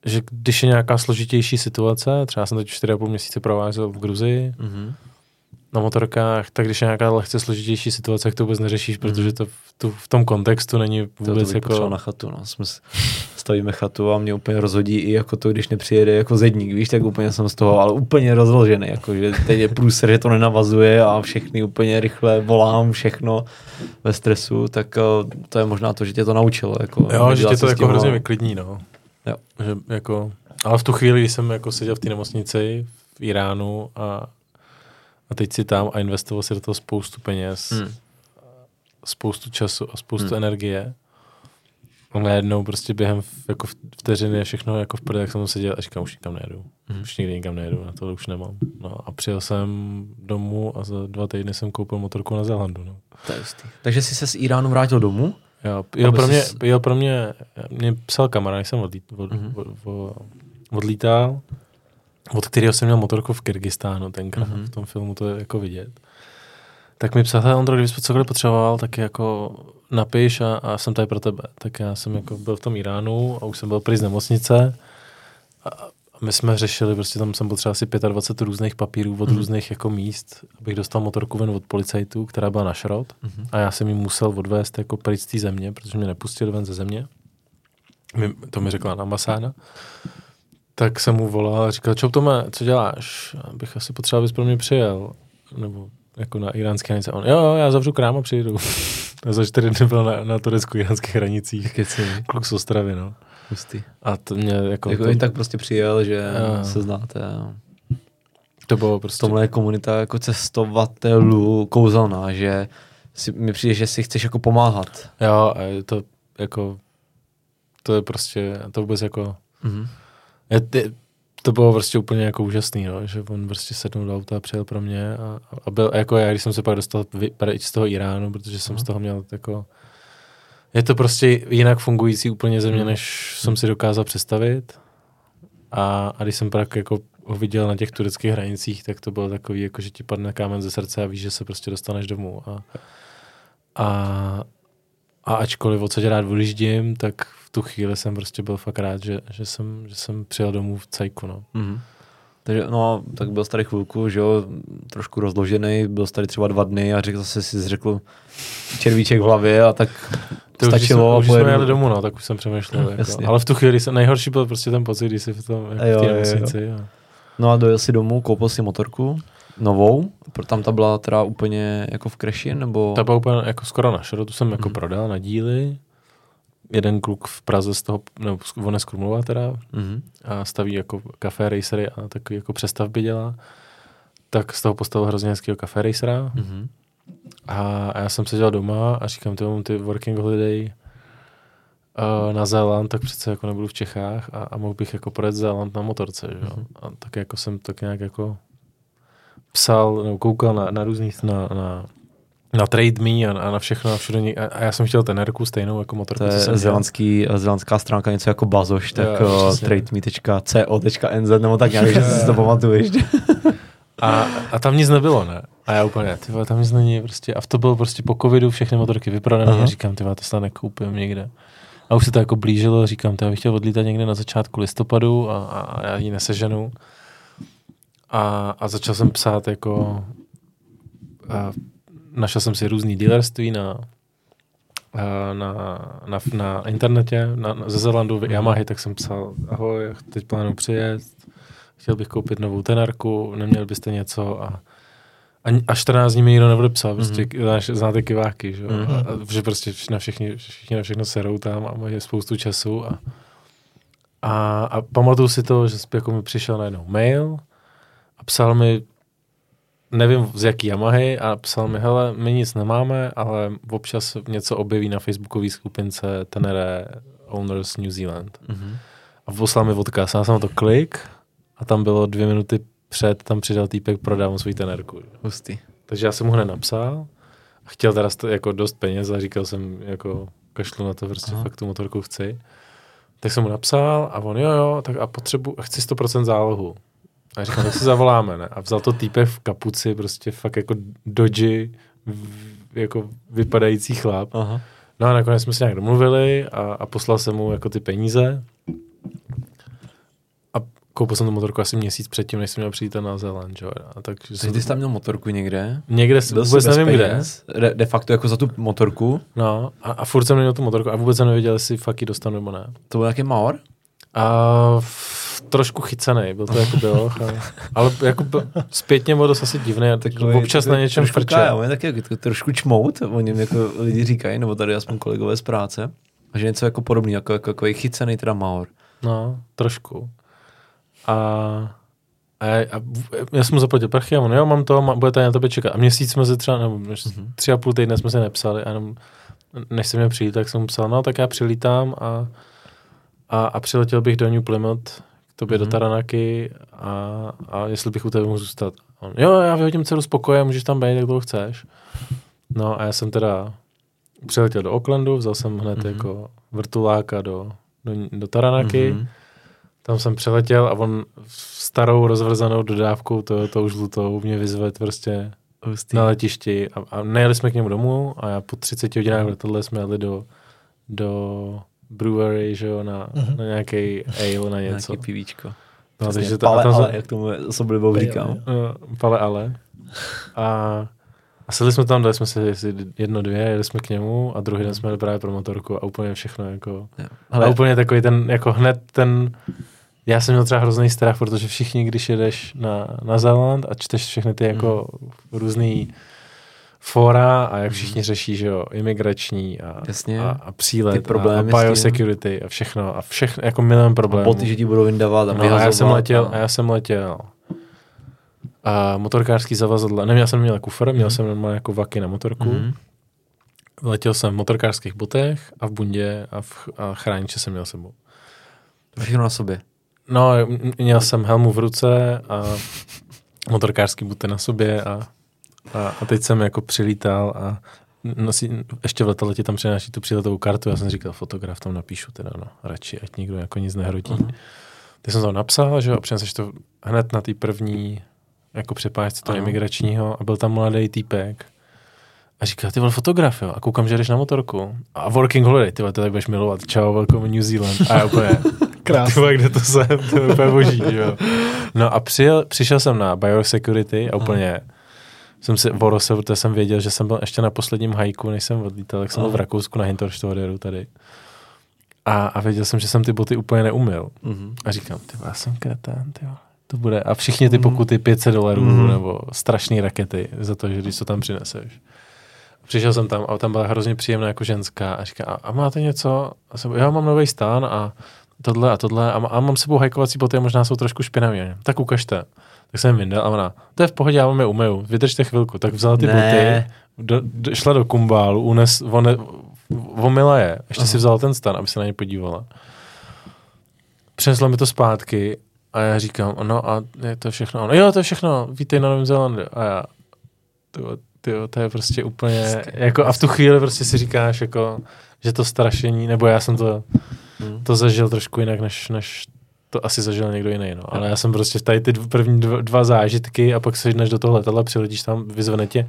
že když je nějaká složitější situace, třeba jsem teď 4,5 měsíce provázel v Gruzii Mhm. na motorkách, tak když je nějaká lehce složitější situace, tak to vůbec neřešíš, Mhm. protože to v, tu, v tom kontextu není To, to vůbec bych jako... na chatu, no. Jsme s- stavíme chatu a mě úplně rozhodí i jako to, když nepřijede jako zedník, víš, tak úplně jsem z toho, ale úplně rozložený, jako že teď je průser, že to nenavazuje a všechny úplně rychle volám, všechno ve stresu, tak uh, to je možná to, že tě to naučilo. Jako, Jo, že tě to jako hrozně hlavu. vyklidní, no. Jo. Že jako, ale v tu chvíli, když jsem jako seděl v té nemocnici v Iránu a, a teď si tam a investoval si do toho spoustu peněz, Hmm. spoustu času a spoustu Hmm. energie. A najednou prostě během jako vteřiny všechno jako v pohodě, jak jsem tam seděl a říkám, už nikam nejedu. Hmm. Už nikdy nikam nejedu, na to už nemám. No a přijel jsem domů a za dva týdny jsem koupil motorku na Zélandu. No. To je. Takže jsi se z Iránu vrátil domů? Jo, jo, pro mě, sis- jo, pro mě, mě psal kamarád, jsem odlít, od, Mhm. od, od, odlítal, od kterého jsem měl motorku v Kyrgyzstánu tenkrát, Mhm. v tom filmu to je jako vidět. Tak mi psal, "Hele, Ondro, kdybys cokoliv potřeboval, tak jako napiš a, a jsem tady pro tebe. Tak já jsem jako byl v tom Iránu a už jsem byl prý z nemocnice a my jsme řešili, prostě tam jsem potřeboval asi 25 různých papírů od Mhm. různých jako míst, abych dostal motorku ven od policajtů, která byla na šrot Mhm. a já jsem jim musel odvést jako pryč z té země, protože mě nepustili ven ze země. Mi, to mi řekla ambasáda. tak jsem mu volal a říkal, čo Tome, co děláš? Abych asi potřeboval, abys pro mě přijel. Nebo jako na iránské hranice. On, jo, jo, já zavřu krám a přijdu. [laughs] a za čtyři dny byl na, na turecko-iránských hranicích. Keci, Kluk z Ostravy, no. Hustý. A to mě jako, Jako to, i tak prostě přijel, že Jo. se znáte. To bylo prostě... Tomhle je komunita jako cestovatelů kouzelná, že si, mi přijde, že si chceš jako pomáhat. Jo, a je to jako, to je prostě, to vůbec jako, Mhm. je, je, to bylo prostě úplně jako úžasný, no, že on prostě sednul do auta a přijel pro mě a, a byl, a jako já, když jsem se pak dostal vy- pryč z toho Iránu, protože jsem Aha. z toho měl jako, je to prostě jinak fungující úplně země, než jsem si dokázal představit a, a když jsem pak jako ho viděl na těch tureckých hranicích, tak to bylo takový, jako že ti padne kámen ze srdce a víš, že se prostě dostaneš domů a, a, a ačkoliv odsaď rád odjíždím, tak v tu chvíli jsem prostě byl fakt rád, že, že, jsem, že jsem přijel domů v cajku, no. Mhm. Takže no, tak byl jsi tady chvilku, že jo, trošku rozložený, byl jsi tady třeba dva dny a řekl zase si řekl červíček v hlavě a tak To už, stačilo. jsme, už když pojedu- jsme jeli domů, no, tak už jsem přemýšlel. Jako. Jasně. Ale v tu chvíli jsem, nejhorší byl prostě ten pocit, když jsi v tom, jako Jo, v té jo, jo. A, No a dojel si domů, koupil si motorku, novou, pro tam ta byla teda úplně jako v kreši, nebo... ta byla úplně jako skoro na šrotu, jsem jako Mhm. prodal na díly. Jeden kluk v Praze z toho, nebo on je z Krumlova teda, Mhm. a staví jako kafé racery a takový jako přestavby dělá. Tak z toho postavil hrozně hezkýho kafé racera. Mhm. A, a já jsem seděl doma a říkám, ty mám ty working holiday uh, na Zéland, tak přece jako nebudu v Čechách a, a mohl bych jako projet Zéland na motorce, že jo. Mhm. A tak jako jsem tak nějak jako psal, nebo koukal na, na různý, na, na, na Trade Me a, a na všechno a všude. A, a já jsem chtěl tenerku stejnou jako motorku, To je zelandský, zelandská stránka, něco jako bazoš, tak Jo, přesně. trademe.co.nz nebo tak nějak, že si to [laughs] pamatuješ. A, a tam nic nebylo, ne? A já úplně, ty vole, tam nic není prostě. A to bylo prostě po covidu všechny motorky vyprodané. Aha. A říkám, ty vole, to snad nekoupím někde. A už se to jako blížilo, říkám, to já bych chtěl odlítat někde na začátku listopadu a, a, já ji neseženu. A, a začal jsem psát jako, a našel jsem si různý dealerství na, na, na, na internetě, na, na, ze Zelandu, v Yamahy, tak jsem psal, ahoj, teď plánuji přijet, chtěl bych koupit novou tenarku, neměl byste něco a a, a 14 dní mi nikdo neodepsal, prostě Mhm. mm-hmm. znáte kiváky, že, Mhm. mm-hmm. a, že prostě na všichni, všichni na všechno serou tam a mají spoustu času a, a, a pamatuju si to, že jako mi přišel najednou mail a psal mi, nevím z jaký Yamahy, a psal mi, hele, my nic nemáme, ale občas něco objeví na facebookové skupince Tenere Owners New Zealand. Mhm. A poslal mi odkaz, já jsem na to klik a tam bylo dvě minuty před, tam přidal týpek, prodávám svůj tenerku. Hustý. Takže já jsem mu hned napsal a chtěl teda jako dost peněz a říkal jsem jako kašlu na to, prostě Aha. fakt tu motorku chci. Tak jsem mu napsal a on jo jo, tak a potřebu, a chci 100% zálohu. A říkám, tak si zavoláme, ne? A vzal to týpek v kapuci, prostě fakt jako v- jako vypadající chlap. Aha. No a nakonec jsme se nějak domluvili a, a poslal jsem mu jako ty peníze. A koupil jsem tu motorku asi měsíc předtím, než jsem měl přijít na Zéland, že jo. A tak, že Takže jsem, ty jsi tam měl motorku někde? někde Byl vůbec nevím kde. peněz? De, de facto jako za tu motorku? No, a, a furt jsem neměl tu motorku a vůbec jsem nevěděl, jestli fakt ji dostanu nebo ne. To byl nějaký Maor? A f, trošku chycený, byl to jako bylo, ale, jako zpětně byl dost asi divný, tak občas na něčem kája, on je taky jako trošku čmout, o něm jako lidi říkají, nebo tady aspoň kolegové z práce. A že něco jako podobný, jako, jako, jako chycený teda Maor. No, trošku. A, a, já, a já jsem mu zaplatil prachy a on, jo, mám to, má, bude tady na tebe čekat. A měsíc jsme se třeba, nebo mm-hmm. tři a půl týdne jsme se nepsali a jenom, než jsem měl přijít, tak jsem mu psal, no, tak já přilítám a, a, a přiletěl bych do New Plymouth k tobě mm-hmm. do Mhm. Taranaky a, a jestli bych u tebe mohl zůstat. On, jo, já vyhodím dceru z pokoje, můžeš tam být, jak dlouho chceš. No a já jsem teda přiletěl do Aucklandu, vzal jsem hned Mhm. mm-hmm. jako vrtuláka do, do, do Taranaky. Mhm. Tam jsem přeletěl a on starou rozvrzanou dodávkou to, to už žlutou mě vyzvedl prostě Hustý. na letišti a, a nejeli jsme k němu domů a já po 30 hodinách v letadle jsme jeli do, do brewery, že jo, na, Mhm. na nějaký ale, na něco. Nějaký pivíčko. No, takže to, pale, tam ale, jak tomu Pale, říkám. No, pale ale. A, a sedli jsme tam, dali jsme si jedno, dvě, jeli jsme k němu a druhý den jsme jeli právě pro motorku a úplně všechno jako... Jo. Ale, a úplně takový ten, jako hned ten, já jsem měl třeba hrozný strach, protože všichni, když jedeš na, na Zéland a čteš všechny ty jako Hmm. různý fora a jak všichni řeší, že jo, imigrační a, Jasně. a, a přílet Ty problémy a, a biosecurity a všechno a všechno, jako milion A problémů. boty, že ti budou vyndávat a No, a já jsem letěl, a- a já jsem letěl a motorkářský zavazadla, neměl jsem měl kufr, měl jsem normálně jako vaky na motorku. Mhm. Letěl jsem v motorkářských botech a v bundě a, v, a chrániče jsem měl sebou. Všechno na sobě. No, měl jsem helmu v ruce a motorkářský buty na sobě a, a, a teď jsem jako přilítal a nosí, ještě v letadle ti tam přináší tu příletovou kartu, já jsem říkal, fotograf tam napíšu teda, no, radši, ať nikdo jako nic nehrotí. Mhm. Teď jsem tam napsal, že jo, a přineseš to hned na té první jako přepážce toho Ano. imigračního a byl tam mladý týpek a říká, ty vole fotograf, jo, a koukám, že jdeš na motorku. A working holiday, ty vole, to tak budeš milovat, čau, welcome New Zealand. A já úplně, Vole, kde to jsem, to je úplně boží, jo. No a přijel, přišel jsem na biosecurity a úplně jsem si vorosil, protože jsem věděl, že jsem byl ještě na posledním hajku, než jsem odlítal, tak jsem byl v. Rakousku na Hinterstoderu tady. A, a věděl jsem, že jsem ty boty úplně neumil. Mhm. A říkám, ty já jsem kretén, ty. To bude. A všichni ty Mhm. pokuty 500 dolarů Mhm. nebo strašné rakety za to, že když to tam přineseš. Přišel jsem tam a tam byla hrozně příjemná jako ženská a říká, a, a máte něco? A jsem, já mám nový stán a tohle a tohle a, a mám sebou hajkovací boty a možná jsou trošku špinavé. Tak ukažte. Tak jsem vyndal a ona, to je v pohodě, já vám je umyju, vydržte chvilku. Tak vzala ty Ne. boty, do, do, šla do kumbálu, unes, one, vomila je, ještě si Aha. vzala ten stan, aby se na ně podívala. Přinesla mi to zpátky a já říkám, no a je to všechno. No jo, to je všechno, vítej na Novém Zélandu. A já, tyjo, tyjo, to je prostě úplně, jako a v tu chvíli prostě si říkáš, jako, že to strašení, nebo já jsem to, Mhm. to zažil trošku jinak, než, než to asi zažil někdo jiný, no. Ale já jsem prostě tady ty první dva, dva zážitky a pak se jdeš do toho letadla, přiletíš tam, vyzvene tě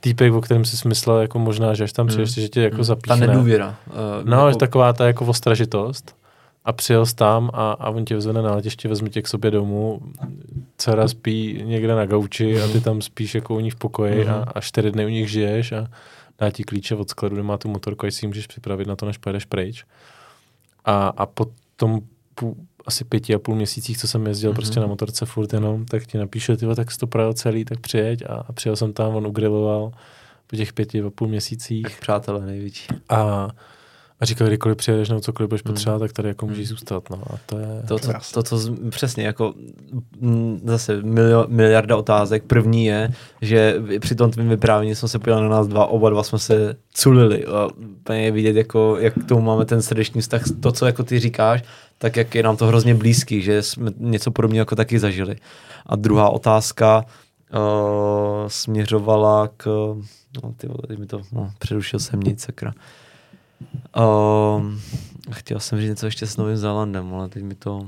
týpek, o kterém jsi myslel, jako možná, že až tam Mhm. přijdeš, že tě jako Ta zapíchne. nedůvěra. Uh, No, jako... taková ta jako ostražitost. A přijel jsi tam a, a on tě vzene na letiště, vezme tě k sobě domů, dcera spí někde na gauči a ty tam spíš jako u ní v pokoji Mhm. a, a čtyři dny u nich žiješ a dá ti klíče od skladu, kde má tu motorku, ať si ji můžeš připravit na to, než pojedeš pryč. A, a po tom půl, asi pěti a půl měsících, co jsem jezdil Mhm. prostě na motorce furt jenom, tak ti napíše, ty tak jsi to projel celý, tak přijeď a, a přijel jsem tam, on ugriloval po těch pěti a půl měsících Tak přátelé největší. a, a říkal, kdykoliv přijedeš nebo cokoliv budeš Hmm. potřebovat, tak tady jako můžeš Hmm. zůstat. No. A to je... To, to, to, to, z- přesně, jako mm, zase milio, miliarda otázek. První je, že při tom tvým vyprávění jsme se podívali na nás dva, oba dva jsme se culili. A úplně je vidět, jako, jak k tomu máme ten srdeční vztah. To, co jako ty říkáš, tak jak je nám to hrozně blízký, že jsme něco podobného jako taky zažili. A druhá otázka uh, směřovala k... No, ty vole, mi to... No, přerušil jsem nic, sakra. Um, chtěl jsem říct něco ještě s Novým Zélandem, ale teď mi to...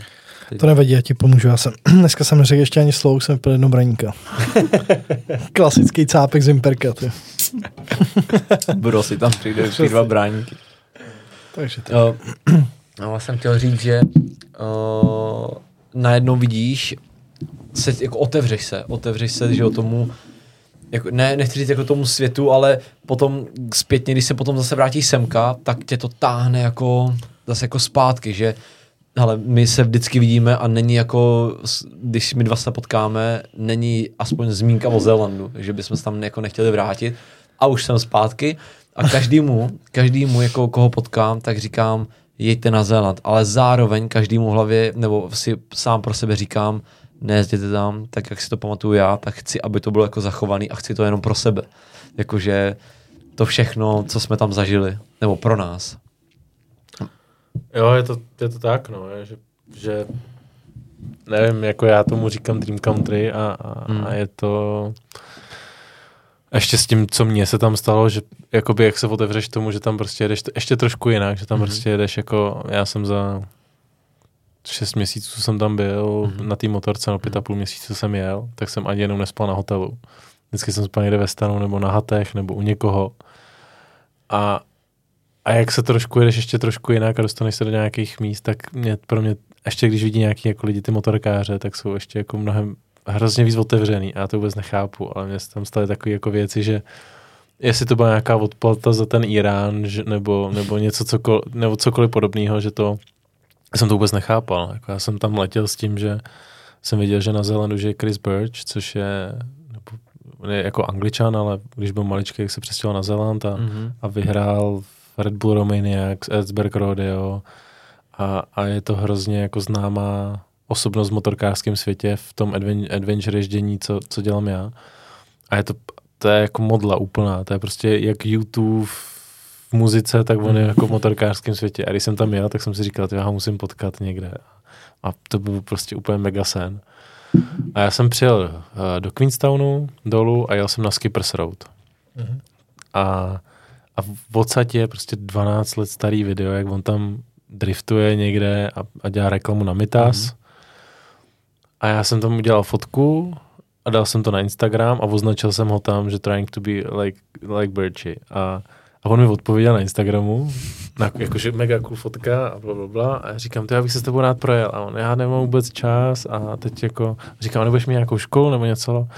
Teď... To nevadí, já ti pomůžu. Já jsem, [clears throat] dneska jsem neřekl ještě ani slovo, jsem vypil jedno braníka. [laughs] Klasický cápek z Imperka. Ty. [laughs] Budu si tam přijde ty dva bráníky. Takže to. [clears throat] Uh, no, já jsem chtěl říct, že uh, najednou vidíš, se, jako otevřeš se, otevřeš se, že o tomu, jako, ne, nechci říct jako tomu světu, ale potom zpětně, když se potom zase vrátíš semka, tak tě to táhne jako zase jako zpátky, že ale my se vždycky vidíme a není jako, když my dva se potkáme, není aspoň zmínka o Zélandu, že bychom se tam jako nechtěli vrátit. A už jsem zpátky a každému, [laughs] každému jako koho potkám, tak říkám, jeďte na Zéland, ale zároveň každému hlavě, nebo si sám pro sebe říkám, nejezděte tam, tak jak si to pamatuju já, tak chci, aby to bylo jako zachovaný a chci to jenom pro sebe. Jakože to všechno, co jsme tam zažili, nebo pro nás. Jo, je to, je to tak, no, že, že nevím, jako já tomu říkám Dream Country a, a, Hmm. a je to ještě s tím, co mně se tam stalo, že jakoby jak se otevřeš tomu, že tam prostě jedeš ještě trošku jinak, že tam Mhm. prostě jedeš jako, já jsem za šest měsíců jsem tam byl, Mhm. na té motorce, no pět a půl měsíců jsem jel, tak jsem ani jenom nespal na hotelu. Vždycky jsem spal někde ve stanu, nebo na hatech, nebo u někoho. A, a jak se trošku jedeš ještě trošku jinak a dostaneš se do nějakých míst, tak mě, pro mě, ještě když vidí nějaký jako lidi, ty motorkáře, tak jsou ještě jako mnohem hrozně víc otevřený a já to vůbec nechápu, ale mně se tam staly takové jako věci, že jestli to byla nějaká odplata za ten Irán, že, nebo, nebo něco cokoliv, nebo cokoliv podobného, že to Já jsem to vůbec nechápal. Jako já jsem tam letěl s tím, že jsem viděl, že na Zélandu je Chris Birch, což je, nebo, je jako angličan, ale když byl maličký, jak se přestěhoval na Zéland a, Mhm. a vyhrál v Red Bull Romaniacs, Edsberg Rodeo a, a je to hrozně jako známá osobnost v motorkářském světě v tom adven, adventure ježdění, co, co dělám já. A je to, to je jako modla úplná, to je prostě jak YouTube v muzice, tak on je jako v [laughs] motorkářském světě. A když jsem tam jel, tak jsem si říkal, že já ho musím potkat někde. A to byl prostě úplně mega sen. A já jsem přijel eh, do Queenstownu dolů a jel jsem na Skippers Road. Mhm. A, a v odsadě je prostě 12 let starý video, jak on tam driftuje někde a, a dělá reklamu na Mitas. Mhm. Mm-hmm. A já jsem tam udělal fotku a dal jsem to na Instagram a označil jsem ho tam, že trying to be like, like Birchie. A, a on mi odpověděl na Instagramu, na, jakože mega cool fotka a bla, bla, bla. A já říkám, to já bych se s tebou rád projel. A on, já nemám vůbec čas a teď jako, říkám, nebudeš mít nějakou školu nebo něco?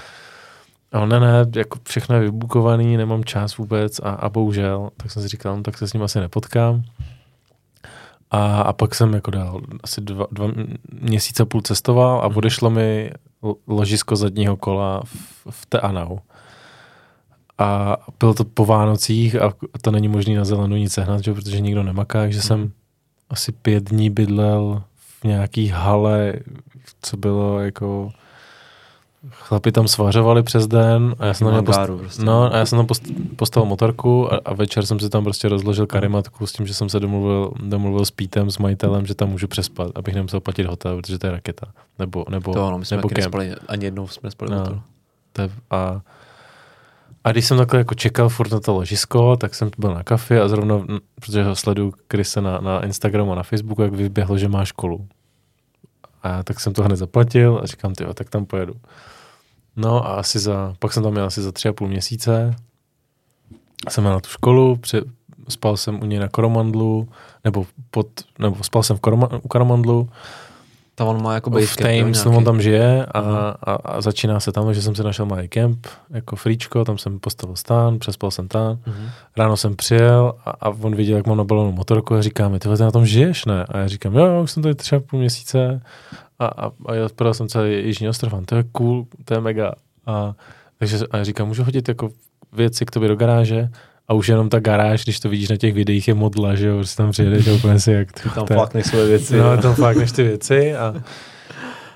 A on, ne, ne, jako všechno je vybukovaný, nemám čas vůbec a, a bohužel. Tak jsem si říkal, no, tak se s ním asi nepotkám. A, a pak jsem jako dal asi dva, dva měsíce a půl cestoval a odešlo mi lo- ložisko zadního kola v, v Teanau. A bylo to po Vánocích a to není možný na zelenu nic sehnat, že, protože nikdo nemaká, takže jsem asi pět dní bydlel v nějaký hale, co bylo jako chlapi tam svařovali přes den a já jsem tam post... Prostě. no, a já jsem tam post... postavil motorku a, a, večer jsem si tam prostě rozložil karimatku s tím, že jsem se domluvil, domluvil s Pítem, s majitelem, že tam můžu přespat, abych nemusel platit hotel, protože to je raketa. Nebo, nebo, To ano, my jsme nebo ani jednou jsme nespali No. no. To je, a, a když jsem takhle jako čekal furt na to ložisko, tak jsem byl na kafi a zrovna, protože ho sleduju Krise na, na Instagramu a na Facebooku, jak vyběhlo, že má školu. A tak jsem to hned zaplatil a říkám, ty, tak tam pojedu. No a asi za, pak jsem tam měl asi za tři a půl měsíce. Jsem měl na tu školu, při, spal jsem u něj na Koromandlu, nebo, pod, nebo spal jsem v Koroma, u Koromandlu, Tam on má jako v basecamp. jo, Thames, no, on tam žije a, a, a, začíná se tam, že jsem si našel malý kemp, jako fríčko, tam jsem postavil stán, přespal jsem tam, Mhm. ráno jsem přijel a, a on viděl, jak mám nabalenou motorku a říká mi, ty na tom žiješ, ne? A já říkám, jo, jo, už jsem tady tři a půl měsíce a, a, a já prodal jsem celý Jižní ostrov, to je cool, to je mega. A, takže a já říkám, můžu hodit jako věci k tobě do garáže a už jenom ta garáž, když to vidíš na těch videích, je modla, že jo, prostě tam přijedeš a úplně si jak Tam to je- fakt svoje věci. No, tam fakt než ty věci a,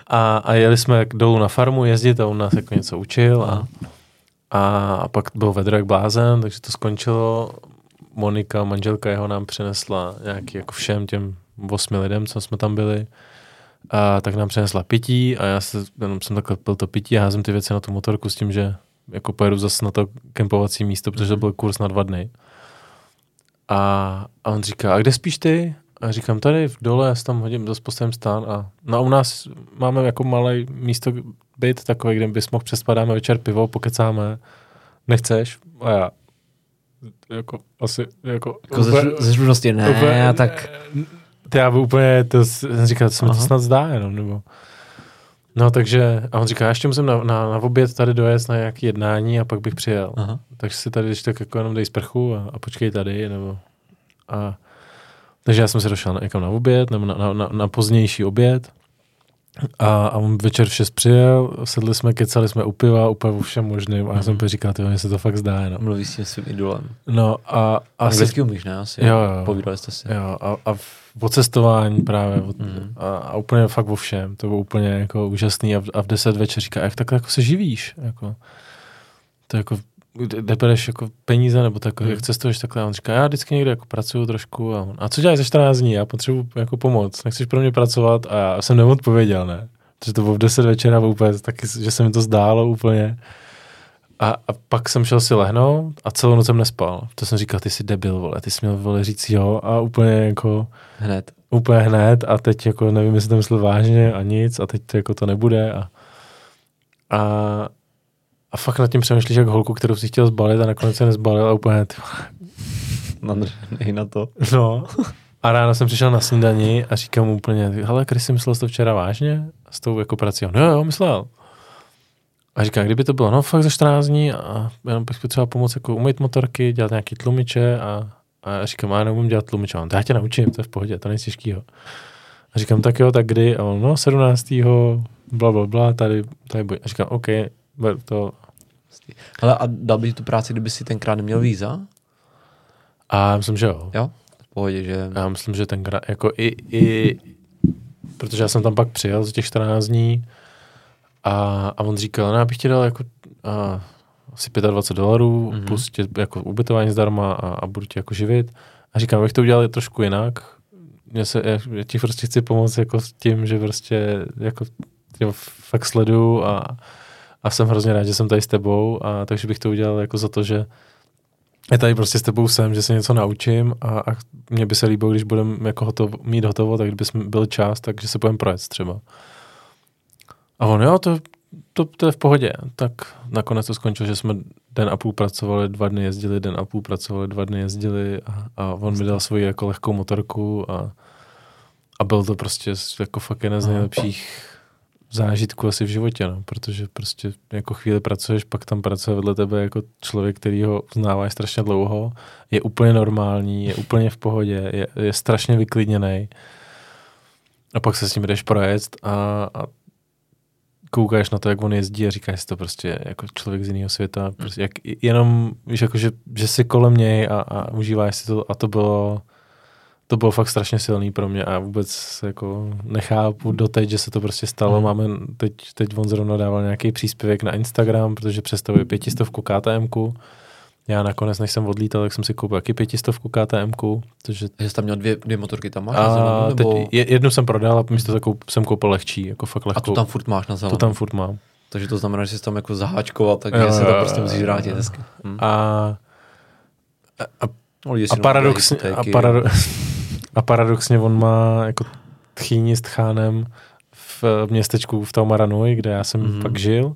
a, a jeli jsme dolů na farmu jezdit a on nás jako něco učil a, a, a pak byl vedro jak blázen, takže to skončilo. Monika, manželka jeho, nám přinesla nějaký jako všem těm osmi lidem, co jsme tam byli. A tak nám přinesla pití a já se, jenom jsem takhle pil to pití a házím ty věci na tu motorku s tím, že jako pojedu zase na to kempovací místo, protože to byl kurz na dva dny. A, a on říká, a kde spíš ty? A já říkám, tady v dole, já si tam hodím, zase postavím stán a no a u nás máme jako malé místo byt takový, kde bys mohl přespat, dáme večer pivo, pokecáme. Nechceš? A já jako asi, jako, Jako ze, ze slušnosti ne, úplně- tak to já úplně, to říkal, to se mi to snad zdá jenom, nebo... No takže, a on říká, já ještě musím na, na, na oběd tady dojet na nějaké jednání a pak bych přijel. Aha. Takže si tady, když tak jako jenom dej sprchu a, a počkej tady, nebo... A, takže já jsem se došel na, někam na oběd, nebo na, na, na, na pozdější oběd. A, a on večer v 6 přijel, sedli jsme, kecali jsme u piva, úplně o všem možným. A já jsem úplně říkal, ty, mně se to fakt zdá jenom. mluví s tím svým idolem. No a asi... Anglicky umíš, ne? Asi. Jo, jo. Povídali jste si. Jo, a, a v- o cestování právě od, Mhm. a, a, úplně fakt o všem. To bylo úplně jako úžasný a v, a v 10 večer říká, jak takhle jako se živíš? Jako, to jako, kde bereš jako peníze, nebo tak, Mhm. jak cestuješ takhle? A on říká, já vždycky někde jako pracuju trošku. A, on, a co děláš za 14 dní? Já potřebuji jako pomoc. Nechceš pro mě pracovat? A já jsem neodpověděl, ne? Protože to bylo v 10 večera úplně, taky, že se mi to zdálo úplně. A, a pak jsem šel si lehnout a celou noc jsem nespal. To jsem říkal, ty jsi debil, vole, ty jsi měl vole říct jo a úplně jako Hned. úplně hned a teď jako nevím, jestli to myslel vážně a nic a teď to jako to nebude a, a, a fakt nad tím přemýšlíš jak holku, kterou si chtěl zbalit a nakonec se nezbalil a úplně ty, [laughs] Nadržený na to. no. A ráno jsem přišel na snídani a říkám mu úplně, hele, jsi myslel jsi to včera vážně? S tou jako prací? No jo, jo, myslel. A říká, kdyby to bylo, no fakt za 14 dní a jenom bych potřeboval pomoct jako umýt motorky, dělat nějaký tlumiče a, a já říkám, a já neumím dělat tlumiče. On, to já tě naučím, to je v pohodě, to není těžkýho. A říkám, tak jo, tak kdy? A on, no 17. bla, bla, bla, tady, tady bude. A říkám, OK, beru to. Ale a dal by ti tu práci, kdyby si tenkrát neměl víza? A já myslím, že jo. Jo? V pohodě, že... Já myslím, že tenkrát, jako i, i protože já jsem tam pak přijel za těch 14 dní a, a on říkal, no já bych ti dal jako a, asi 25 dolarů, Mhm. mm-hmm. plus tě jako ubytování zdarma a, a budu tě jako živit. A říkám, bych to udělal trošku jinak. Já, se, já, já ti prostě chci pomoct jako s tím, že prostě jako tě fakt sleduju a, a jsem hrozně rád, že jsem tady s tebou a takže bych to udělal jako za to, že já tady prostě s tebou jsem, že se něco naučím a, a mně by se líbilo, když budeme jako hotov, mít hotovo, tak kdyby byl čas, takže se budeme projet třeba. A on, jo, to, to, to je v pohodě. Tak nakonec to skončilo, že jsme den a půl pracovali, dva dny jezdili, den a půl pracovali, dva dny jezdili a, a on mi dal svoji jako lehkou motorku a, a byl to prostě jako fakt jeden z nejlepších zážitků asi v životě, no, protože prostě jako chvíli pracuješ, pak tam pracuje vedle tebe jako člověk, který ho uznáváš strašně dlouho, je úplně normální, je úplně v pohodě, je, je strašně vyklidněný a pak se s ním jdeš projet a, a koukáš na to, jak on jezdí a říkáš si to prostě jako člověk z jiného světa, prostě jak, jenom víš, jako, že, že jsi kolem něj a, a užíváš si to a to bylo to bylo fakt strašně silný pro mě a vůbec jako nechápu doteď, že se to prostě stalo. Mhm. Máme, teď, teď on zrovna dával nějaký příspěvek na Instagram, protože představuje pětistovku KTMku. Já nakonec, než jsem odlítal, tak jsem si koupil taky pětistovku KTMku, protože Že jsi tam měl dvě, dvě motorky, tam máš a na zelenou, nebo... je- jednu jsem prodal a místo toho koup, jsem koupil lehčí, jako fakt A lehkou. tu tam furt máš na zelenou. to tam furt mám. Takže to znamená, že jsi tam jako zaháčkoval, takže Jo, se to prostě musíš vrátit hezky. Hm. A, a, No, a, paradoxně, a, parado, [laughs] a paradoxně on má jako tchýni s tchánem v městečku v Taumaranui, kde já jsem Mhm. mm-hmm. pak žil.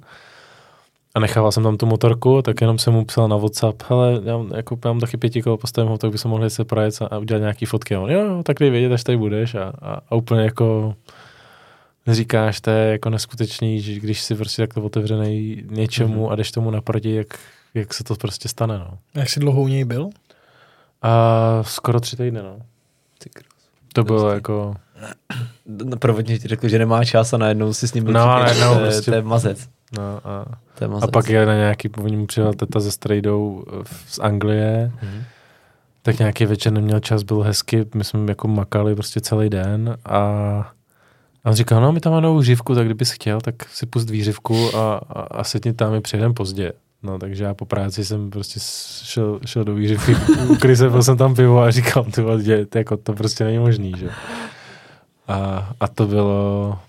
A nechával jsem tam tu motorku, tak jenom jsem mu psal na WhatsApp, hele, já, mám- jako, já mám taky pěti kol, postavím ho, tak by se mohli se projet a, a udělat nějaký fotky. A on, jo, jo, tak dej vědět, až tady budeš. A, a, a úplně jako říkáš, to je jako neskutečný, že když si prostě takto otevřený něčemu Mhm. a jdeš tomu naproti, jak, jak se to prostě stane, no. Jak jsi dlouho u něj byl? A skoro tři týdny, no. Ty krás. To bylo Hustý. jako... No, [clears throat] Prvotně ti řekl, že nemá čas a najednou si s ním byl No, najednou je- prostě- to je mazec. No, a, je a pak je na nějaký, oni mu přijela teta ze strejdou z Anglie, Mhm. tak nějaký večer neměl čas, byl hezky, my jsme jako makali prostě celý den a, a on říkal, no my tam máme novou živku, tak kdybys chtěl, tak si pust výřivku a, a, a sedni tam i přijedem pozdě. No, takže já po práci jsem prostě šel, šel do výřivky, u Kryse, byl jsem tam pivo a říkal, ty jako, to prostě není možný, že? A, a to bylo,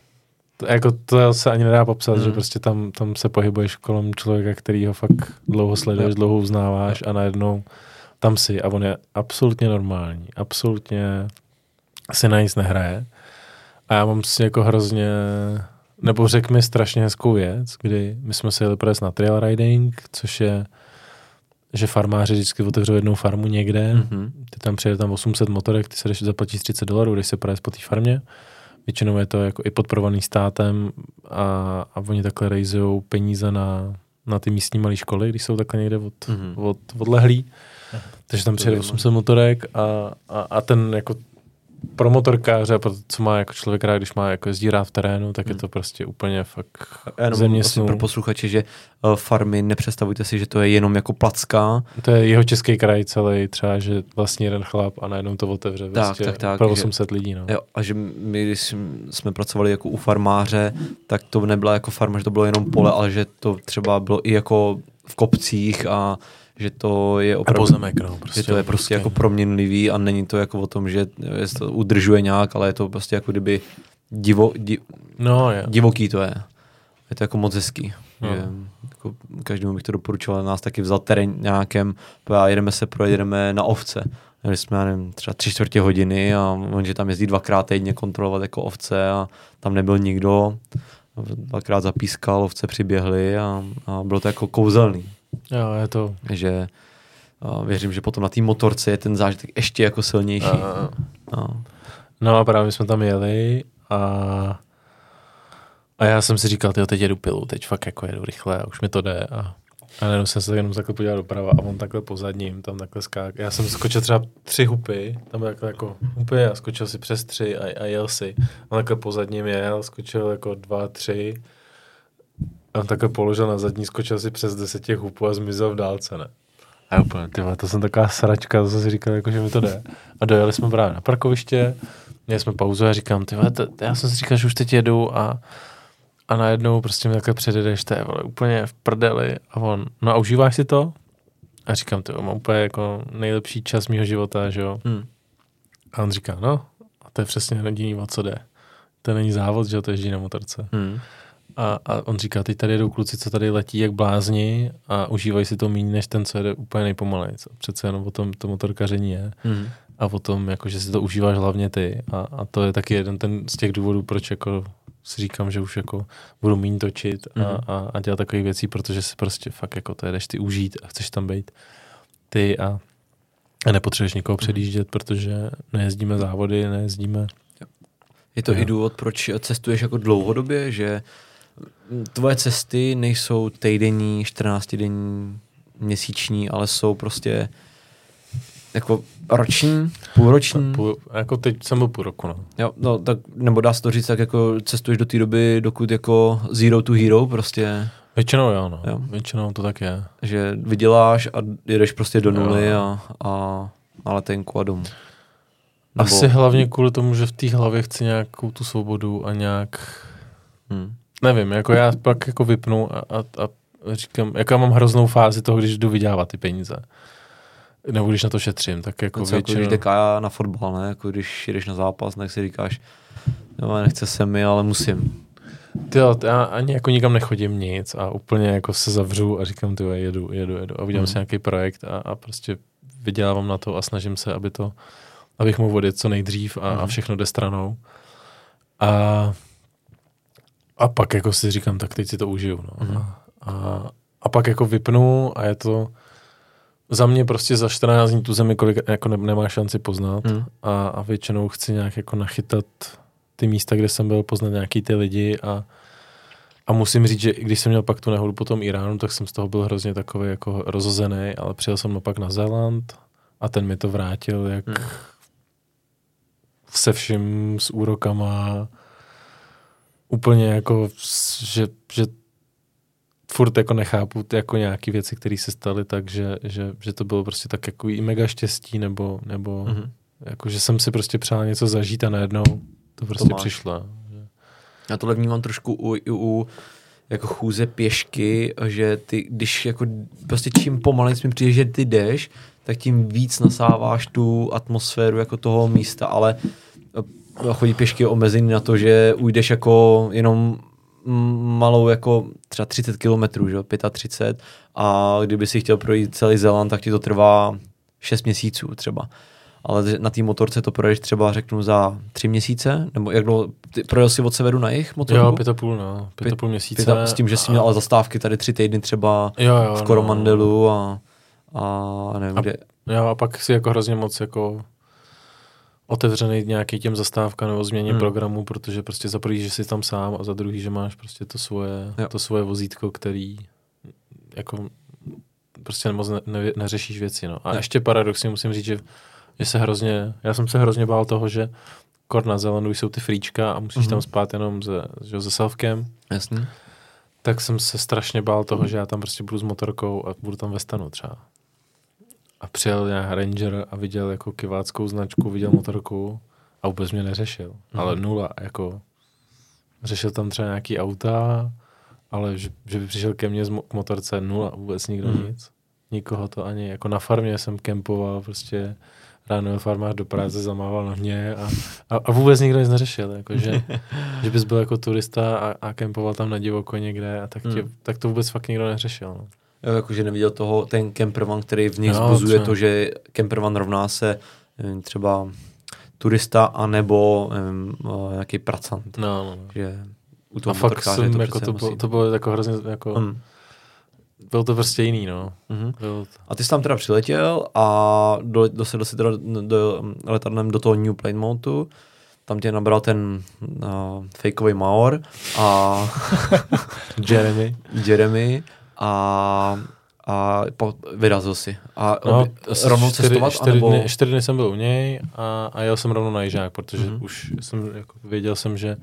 to, jako to se ani nedá popsat, Hmm. že prostě tam, tam se pohybuješ kolem člověka, který ho fakt dlouho sleduješ, dlouho uznáváš a najednou tam si a on je absolutně normální, absolutně si na nic nehraje a já mám si jako hrozně, nebo řekl mi strašně hezkou věc, kdy my jsme se jeli projet na trail riding, což je, že farmáři vždycky otevřou jednou farmu někde, Mhm. ty tam přijede tam 800 motorek, ty se jdeš zaplatíš 30 dolarů, když se projet po té farmě. Většinou je to jako i podporovaný státem a, a oni takhle rejzují peníze na, na ty místní malé školy, když jsou takhle někde od, Mhm. od, odlehlí. Takže tam přijede zajímavé. 800 motorek a, a, a ten jako pro motorkáře, pro to, co má jako člověk rád, když má jako jezdí rád v terénu, tak je Hmm. to prostě úplně fakt Jenom země snů. pro posluchače, že uh, farmy, nepředstavujte si, že to je jenom jako placka, To je jeho český kraj celý, třeba, že vlastní jeden chlap a najednou to otevře Tak, prostě tak, tak, pro že- 800 lidí. No. Jo, a že my, když jsme pracovali jako u farmáře, tak to nebyla jako farma, že to bylo jenom pole, ale že to třeba bylo i jako v kopcích a že to je opravdu... pozemek, no. Prostě že to je prostě jako proměnlivý a není to jako o tom, že to udržuje nějak, ale je to prostě jako kdyby divo, di, No, je. divoký to je. Je to jako moc hezký. No. Že, jako každému bych to doporučoval, nás taky vzal terén nějakém, a jedeme se projet, jedeme na ovce. Jeli jsme, já nevím, třeba tři čtvrtě hodiny a on, že tam jezdí dvakrát týdně kontrolovat jako ovce a tam nebyl nikdo. Dvakrát zapískal, ovce přiběhly a, a bylo to jako kouzelný. Jo, je to... že a věřím, že potom na té motorce je ten zážitek ještě jako silnější. A, No. no a právě jsme tam jeli a a já jsem si říkal, tyjo, teď jedu pilu, teď fakt jako jedu rychle a už mi to jde a, A najednou jsem se jenom takhle podíval doprava a on takhle po zadním, tam takhle skák. Já jsem skočil třeba tři hupy, tam takhle jako hupy a skočil si přes tři a, a jel si. On takhle po zadním jel, skočil jako dva, tři. A on takhle položil na zadní, skočil si přes deset těch hupů a zmizel v dálce, ne? A úplně, ty to jsem taková sračka, to jsem si říkal, jako, že mi to jde. A dojeli jsme právě na parkoviště, měli jsme pauzu a říkám, ty to, já jsem si říkal, že už teď jedu a, a najednou prostě mi takhle předjedeš, to je vole, úplně v prdeli a on, no a užíváš si to? A říkám, ty vole, mám úplně jako nejlepší čas mýho života, že jo. Hmm. A on říká, no, a to je přesně jediný, o co jde. To není závod, že jo, to jezdí na motorce. Hmm. A, a on říká, teď tady jedou kluci, co tady letí jak blázni a užívají si to méně než ten, co jede úplně nejpomalej. Přece jenom o tom to motorkaření je. Hmm. A o tom, jako, že si to užíváš hlavně ty. A, a to je taky jeden ten z těch důvodů, proč jako si říkám, že už jako budu méně točit a, Mhm. a, a dělat takové věcí, protože si prostě fakt jako to jedeš ty užít a chceš tam být ty a, a nepotřebuješ nikoho předjíždět, protože nejezdíme závody, nejezdíme Je to Jo. i důvod, proč cestuješ jako dlouhodobě, že tvoje cesty nejsou týdenní, 14 denní, měsíční, ale jsou prostě jako roční, půlroční. půl, jako teď jsem byl půl roku, no. Jo, no, tak, nebo dá se to říct, tak jako cestuješ do té doby, dokud jako zero to hero prostě, Většinou jo, no. Jo. Většinou to tak je. že vyděláš a jedeš prostě do nuly Jo. a, a na letenku a domů. Asi hlavně kvůli tomu, že v té hlavě chci nějakou tu svobodu a nějak, Hm. Nevím, jako já pak jako vypnu a, a, a říkám, jako já mám hroznou fázi toho, když jdu vydělávat ty peníze. Nebo když na to šetřím, tak jako Něco jako když většinou... jde na fotbal, ne? Jako když jdeš na zápas, tak si říkáš, no nechce se mi, ale musím. Ty jo, já ani jako nikam nechodím nic a úplně jako se zavřu a říkám, ty jedu, jedu, jedu a udělám Mhm. si nějaký projekt a, a prostě vydělávám na to a snažím se, aby to, abych mohl odjet co nejdřív a, a Mhm. všechno jde stranou. A, a pak jako si říkám, tak teď si to užiju. No. Mhm. A, a, a pak jako vypnu a je to za mě prostě za 14 dní tu zemi kolik jako ne, nemá šanci poznat Hm. a, a většinou chci nějak jako nachytat ty místa, kde jsem byl, poznat nějaký ty lidi a, a musím říct, že i když jsem měl pak tu nehodu po tom Iránu, tak jsem z toho byl hrozně takový jako rozozený, ale přijel jsem pak na Zéland a ten mi to vrátil jak Hmm. se vším s úrokama úplně jako, že, že furt jako nechápu jako nějaký věci, které se staly, takže že, že to bylo prostě tak jako i mega štěstí, nebo, nebo Mhm. jako, že jsem si prostě přál něco zažít a najednou to prostě máš. přišlo. Já tohle vnímám trošku u, i u jako chůze pěšky, že ty, když jako prostě čím pomalej mi přijde, že ty jdeš, tak tím víc nasáváš tu atmosféru jako toho místa, ale chodí pěšky je omezený na to, že ujdeš jako jenom malou jako třeba 30 kilometrů, že jo, 35 a kdyby si chtěl projít celý Zeland, tak ti to trvá 6 měsíců třeba. Ale na té motorce to projdeš třeba řeknu za tři měsíce, nebo jak dlouho, ty projel si od severu na jich motorku? Jo, pět a půl, no. Pět, Pět- a půl měsíce. Pět a, s tím, že jsi měl ale zastávky tady tři týdny třeba jo, jo, v no. Koromandelu a, a nevím A- kde. Jo, a pak si jako hrozně moc jako otevřený nějaký těm zastávkám nebo změně Hmm. hmm. programu, protože prostě za prvý, že jsi tam sám a za druhý, že máš prostě to svoje, Jo. to svoje vozítko, který jako prostě moc ne, ne, neřešíš věci, no. A Jo. ještě paradoxně musím říct, že, že se hrozně, já jsem se hrozně bál toho, že kor na Zelandu jsou ty fríčka a musíš mm-hmm. tam spát jenom se, že, se selfkem, Jasně. tak jsem se strašně bál toho, že já tam prostě budu s motorkou a budu tam ve stanu třeba. A přijel nějak ranger a viděl jako kiváckou značku, viděl motorku a vůbec mě neřešil. Mhm. Ale nula, jako řešil tam třeba nějaký auta, ale že, že by přišel ke mně z mo- k motorce nula, vůbec nikdo Mhm. nic. Nikoho to ani, jako na farmě jsem kempoval, prostě ráno farmář do práce zamával na mě a, a, a vůbec nikdo nic neřešil, jako že, [laughs] že bys byl jako turista a, a kempoval tam na divoko někde a tak, tě, Hmm. tak to vůbec fakt nikdo neřešil. No. Jo, jakože neviděl toho, ten campervan, který v nich zbuzuje třeba. to, že campervan rovná se nevím, třeba turista anebo eh, nějaký pracant. No, no, no. Že u A toho fakt motorkáře jsem, to jako to, bylo, to bylo jako hrozně, jako, Hmm. bylo to prostě jiný, no. Mhm. Bylo to, A ty jsi tam teda přiletěl a do, dosedl si teda do, letadlem do toho New Planemoutu, tam tě nabral ten uh, fakeový Maor a [laughs] Jeremy. Jeremy a a po, vyrazil si. A No, no, rovnou čtyři, cestovat, čtyři, anebo... dny, čtyři dny jsem byl u něj a, a jel jsem rovnou na Jižák, protože Mhm. mm-hmm. už jsem jako věděl jsem, že,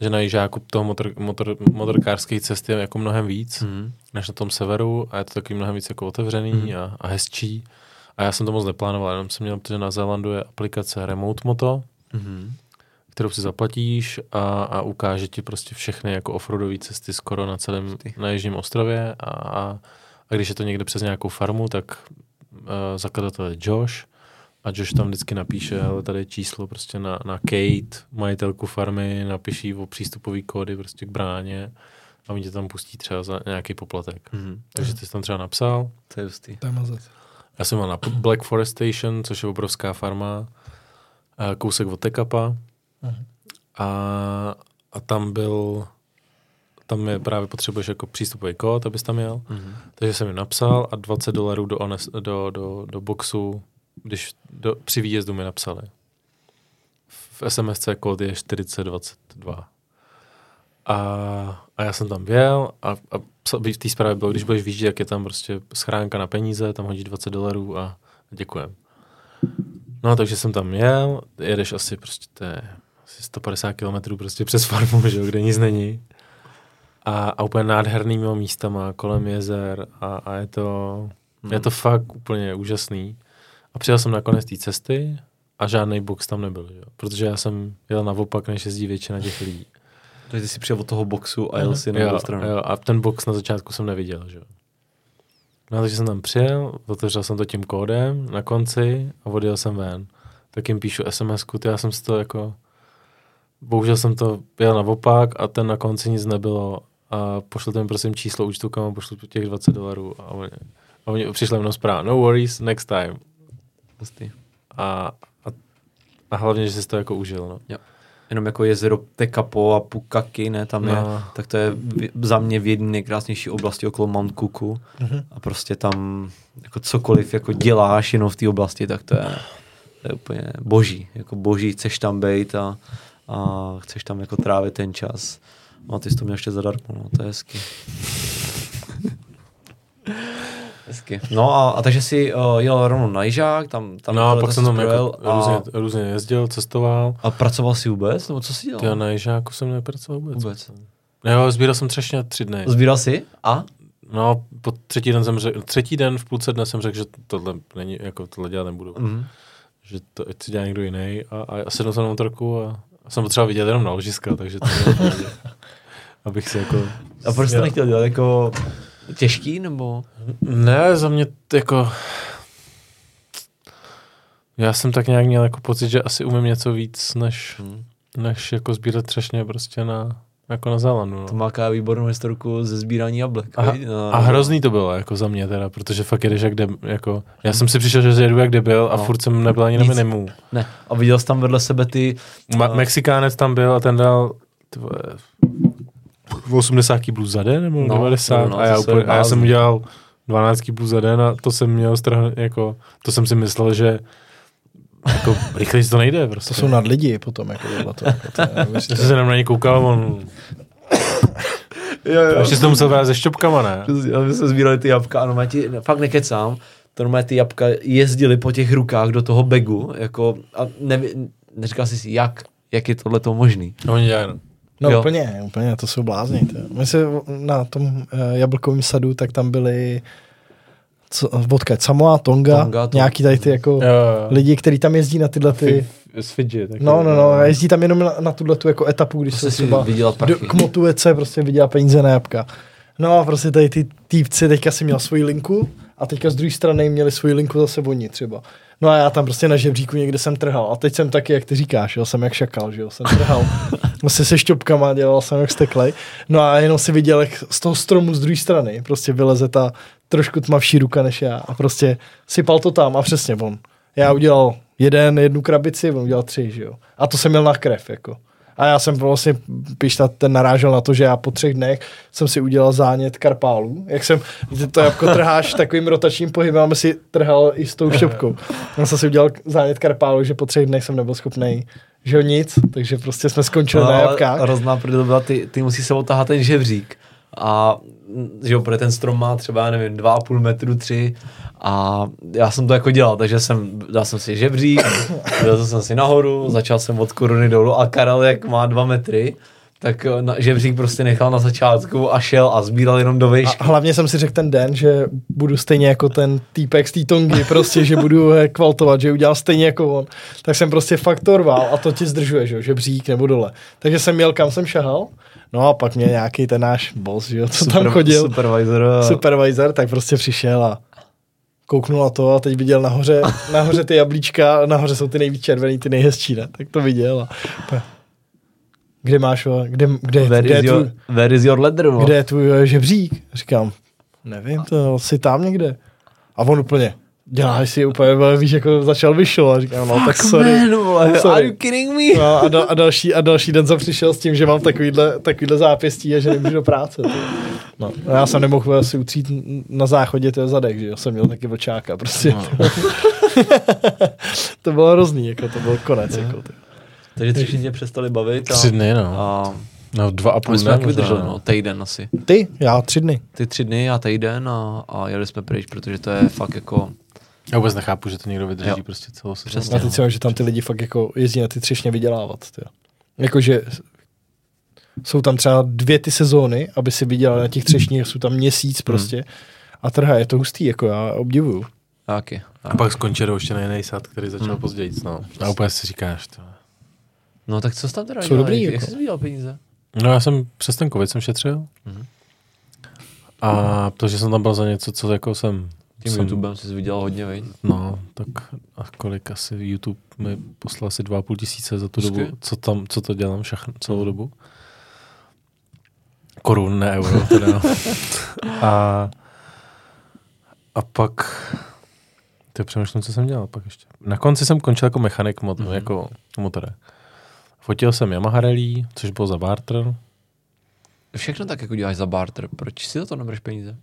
že na Jižáku toho motor, motor, motorkářské cesty je jako mnohem víc, mm. Mhm. než na tom severu a je to taky mnohem víc jako otevřený Mhm. mm. a, a hezčí. A já jsem to moc neplánoval, jenom jsem měl, protože na Zélandu je aplikace Remote Moto, Mhm. Kterou si zaplatíš a, a ukáže ti prostě všechny jako offroadové cesty skoro na celém, Ty. na Jižním ostrově a, a, a když je to někde přes nějakou farmu, tak uh, zakladatel je Josh a Josh tam vždycky napíše, ale tady je číslo prostě na, na Kate, majitelku farmy, napiš jí o přístupový kódy prostě k bráně a oni tě tam pustí třeba za nějaký poplatek. Mhm. Takže ty jsi tam třeba napsal. To je hustý. Já jsem byl na Black Forest Station, což je obrovská farma, eh, kousek od Tekapa. Mhm. A, a tam byl, tam je právě potřebuješ jako přístupový kód, abys tam jel. Mhm. Takže jsem jim napsal a 20 dolarů do, ones, do, do, do boxu, když do, při výjezdu mi napsali. V SMSC kód je 4022. A, a já jsem tam byl a, a v té zprávě bylo, když budeš výjíždět, jak je tam prostě schránka na peníze, tam hodíš 20 dolarů a děkujem. No, takže jsem tam jel, jedeš asi prostě, asi 150 km prostě přes farmu, že jo, kde nic není. A, a úplně nádhernýma místama kolem jezer a, a je to, je to fakt úplně úžasný. A přijel jsem na konec té cesty a žádný box tam nebyl, že jo? protože já jsem jel naopak, než jezdí většina těch lidí. Takže ty jsi přijel od toho boxu a jel si na druhou stranu. jo, a ten box na začátku jsem neviděl, že jo. No, takže jsem tam přijel, otevřel jsem to tím kódem na konci a odjel jsem ven. Tak jim píšu SMS-ku, ty já jsem si to jako... Bohužel jsem to jel naopak a ten na konci nic nebylo a pošlete mi prosím číslo účtu, kam pošlu těch 20 dolarů a oni, a oni přišli mnou zpráva, no worries, next time. Hustý. A, a, a hlavně, že jsi to jako užil, no. Jenom jako jezero Tekapo a Pukaki, ne, tam je, No. tak to je v, za mě v jedné nejkrásnější oblasti okolo Mount Cooku Mhm. a prostě tam jako cokoliv jako děláš jenom v té oblasti, tak to je, to je úplně boží, jako boží, chceš tam být a, a chceš tam jako trávit ten čas. No a ty jsi to měl ještě zadarmo, no, to je hezky. [laughs] hezky. No a, a takže si uh, jel rovnou na Jižák, tam, tam No a pak jsem tam jako a, různě, různě jezdil, cestoval. a pracoval si vůbec, nebo co jsi dělal? Já na Ježáku jsem nepracoval vůbec. Vůbec. Jo, sbíral jsem třešně tři dny. Sbíral jsi? A? No, po třetí den jsem řekl, třetí den v půlce dne jsem řekl, že tohle není, jako tohle dělat nebudu. Mhm. Že to ať si dělá někdo jiný a, a sedl jsem na motorku a, a jsem potřeboval vidět jenom na ložiska, takže to. [laughs] Abych si jako... A proč měl- nechtěl dělat? Jako těžký nebo? Ne, za mě jako... Já jsem tak nějak měl jako pocit, že asi umím něco víc, než, Hmm. než jako sbírat třešně prostě na, jako na Zélandu. No. To má ká výbornou historku ze sbírání jablek. A? No, a hrozný to bylo jako za mě teda, protože fakt jedeš jak deb, jako, já jsem si přišel, že jedu jak debil a No. furt jsem nebyl ani na minimu. Ne. A viděl jsi tam vedle sebe ty... Ma- No. Mexikánec tam byl a ten dal ty vole, 80 kg za den nebo No, 90 no, a, já úplně, a já jsem udělal 12 kg za den a to jsem měl strah, jako, to jsem si myslel, že jako rychleji to nejde prostě. To jsou nad lidi potom, jako. To, jako to [laughs] Já neuvěřitelné. jsem se na něj koukal, on Jo, jo. ještě jsem to musel brát se šťopkama, ne? My jsme sbírali ty jabka a normálně ti, fakt nekecám, to normálně ty jabka jezdili po těch rukách do toho begu, jako, a neví, neříkal jsi si, jak, jak je tohle to možný. A oni dělají, no. No Jo. úplně, úplně, to jsou blázni. To. je. My se na tom uh, jablkovém sadu, tak tam byli co, odkud, Samoa, Tonga, Tonga, to- nějaký tady ty jako Jo, jo. lidi, kteří tam jezdí na tyhle ty... Z Fidži. taky. No, no, no, a jezdí tam jenom na, na tuhle tu jako etapu, když Prostě jsou si třeba do, k motivece prostě vydělá peníze na jabka. No a prostě tady ty týpci teďka si měl svoji linku a teďka z druhé strany měli svoji linku zase oni třeba. No a já tam prostě na žebříku někde jsem trhal. A teď jsem taky, jak ty říkáš, jo, jsem jak šakal, že jo, jsem trhal. Vlastně [laughs] se šťopkama dělal jsem jak steklej. No a jenom si viděl, jak z toho stromu z druhé strany prostě vyleze ta trošku tmavší ruka než já a prostě sypal to tam a přesně on. Já udělal jeden, jednu krabici, on udělal tři, že jo. A to jsem měl na krev, jako. A já jsem vlastně, Pišta ten narážel na to, že já po třech dnech jsem si udělal zánět karpálů. Jak jsem, to jabko trháš takovým rotačním pohybem, aby si trhal i s tou šťopkou. Já jsem si udělal zánět karpálů, že po třech dnech jsem nebyl schopný že jo, nic, takže prostě jsme skončili No, na jabkách. Hrozná prdel byla, ty, ty musíš se otáhat ten žebřík. A že jo, protože ten strom má třeba, já nevím, 2,5 metru, 3 a já jsem to jako dělal, takže jsem, dal jsem si žebřík, [coughs] dal jsem si nahoru, začal jsem od koruny dolů a Karel, jak má 2 metry, tak eh, na, žebřík prostě nechal na začátku a šel a sbíral jenom do výšky. A hlavně jsem si řekl ten den, že budu stejně jako ten týpek z té tongy, prostě, že budu je kvaltovat, že udělal stejně jako on. Tak jsem prostě faktorval a to ti zdržuje, že, jo, že břík nebo dole. Takže jsem měl, kam jsem šahal. No a pak mě nějaký ten náš boss, že jo, co tam chodil, Supervisor. a- supervisor, tak prostě přišel a kouknul na to a teď viděl nahoře, [laughs] nahoře ty jablíčka, nahoře jsou ty nejvíc červený, ty nejhezčí, ne? Tak to viděl a kde máš, vole, kde, kde, Where kde, je is, your, tvůj, where is your leather, kde je tvůj eh, žebřík? Říkám, nevím, to asi tam někde. A on úplně, děláš si úplně, vole, víš, jako začal vyšel a říkám, no tak sorry. Man, vole, Sorry. are you kidding me? No, a, dal, a, další, a další den jsem přišel s tím, že mám takovýhle, takovýhle zápěstí a že nemůžu do práce. No, a já jsem nemohl si utřít na záchodě to zadek, že jo, jsem měl taky vlčáka, prostě. No. [laughs] to bylo hrozný, jako to byl konec, jako ty. Takže tři všichni přestali bavit a, Tři dny, no. a No, dva a půl dne vydrželi, no. no, týden asi. Ty, já tři dny. Ty tři dny a týden a, a jeli jsme pryč, protože to je fakt jako, Já vůbec nechápu, že to někdo vydrží Jo. prostě celou sezónu. Přesně. A teď si že tam ty lidi fakt jako jezdí na ty třešně vydělávat. Jakože jsou tam třeba dvě ty sezóny, aby si vydělali na těch třešních, jsou tam měsíc prostě. A trha je to hustý, jako já obdivuju. taky. A pak skončí ještě na jiný sad, který začal Hmm. později. No. A úplně si říkáš to. No tak co jsi tam teda Jsou dobrý, Jak jako. jsi vydělal peníze? No já jsem přes ten covid jsem šetřil. Mhm. A protože jsem tam byl za něco, co jako jsem... Tím jsem, YouTubem jsi vydělal hodně, veď? No, tak a kolik asi YouTube mi poslal asi dva a půl tisíce za tu Hezky. dobu, co tam, co to dělám všechno, celou dobu. Korun, ne euro [laughs] teda. a, a pak, to přemýšlím, co jsem dělal pak ještě. Na konci jsem končil jako mechanik mot, Mhm. mm-hmm. jako motore. Fotil jsem Yamaha Rally, což bylo za barter. Všechno tak jako děláš za barter, proč si za to nebereš peníze?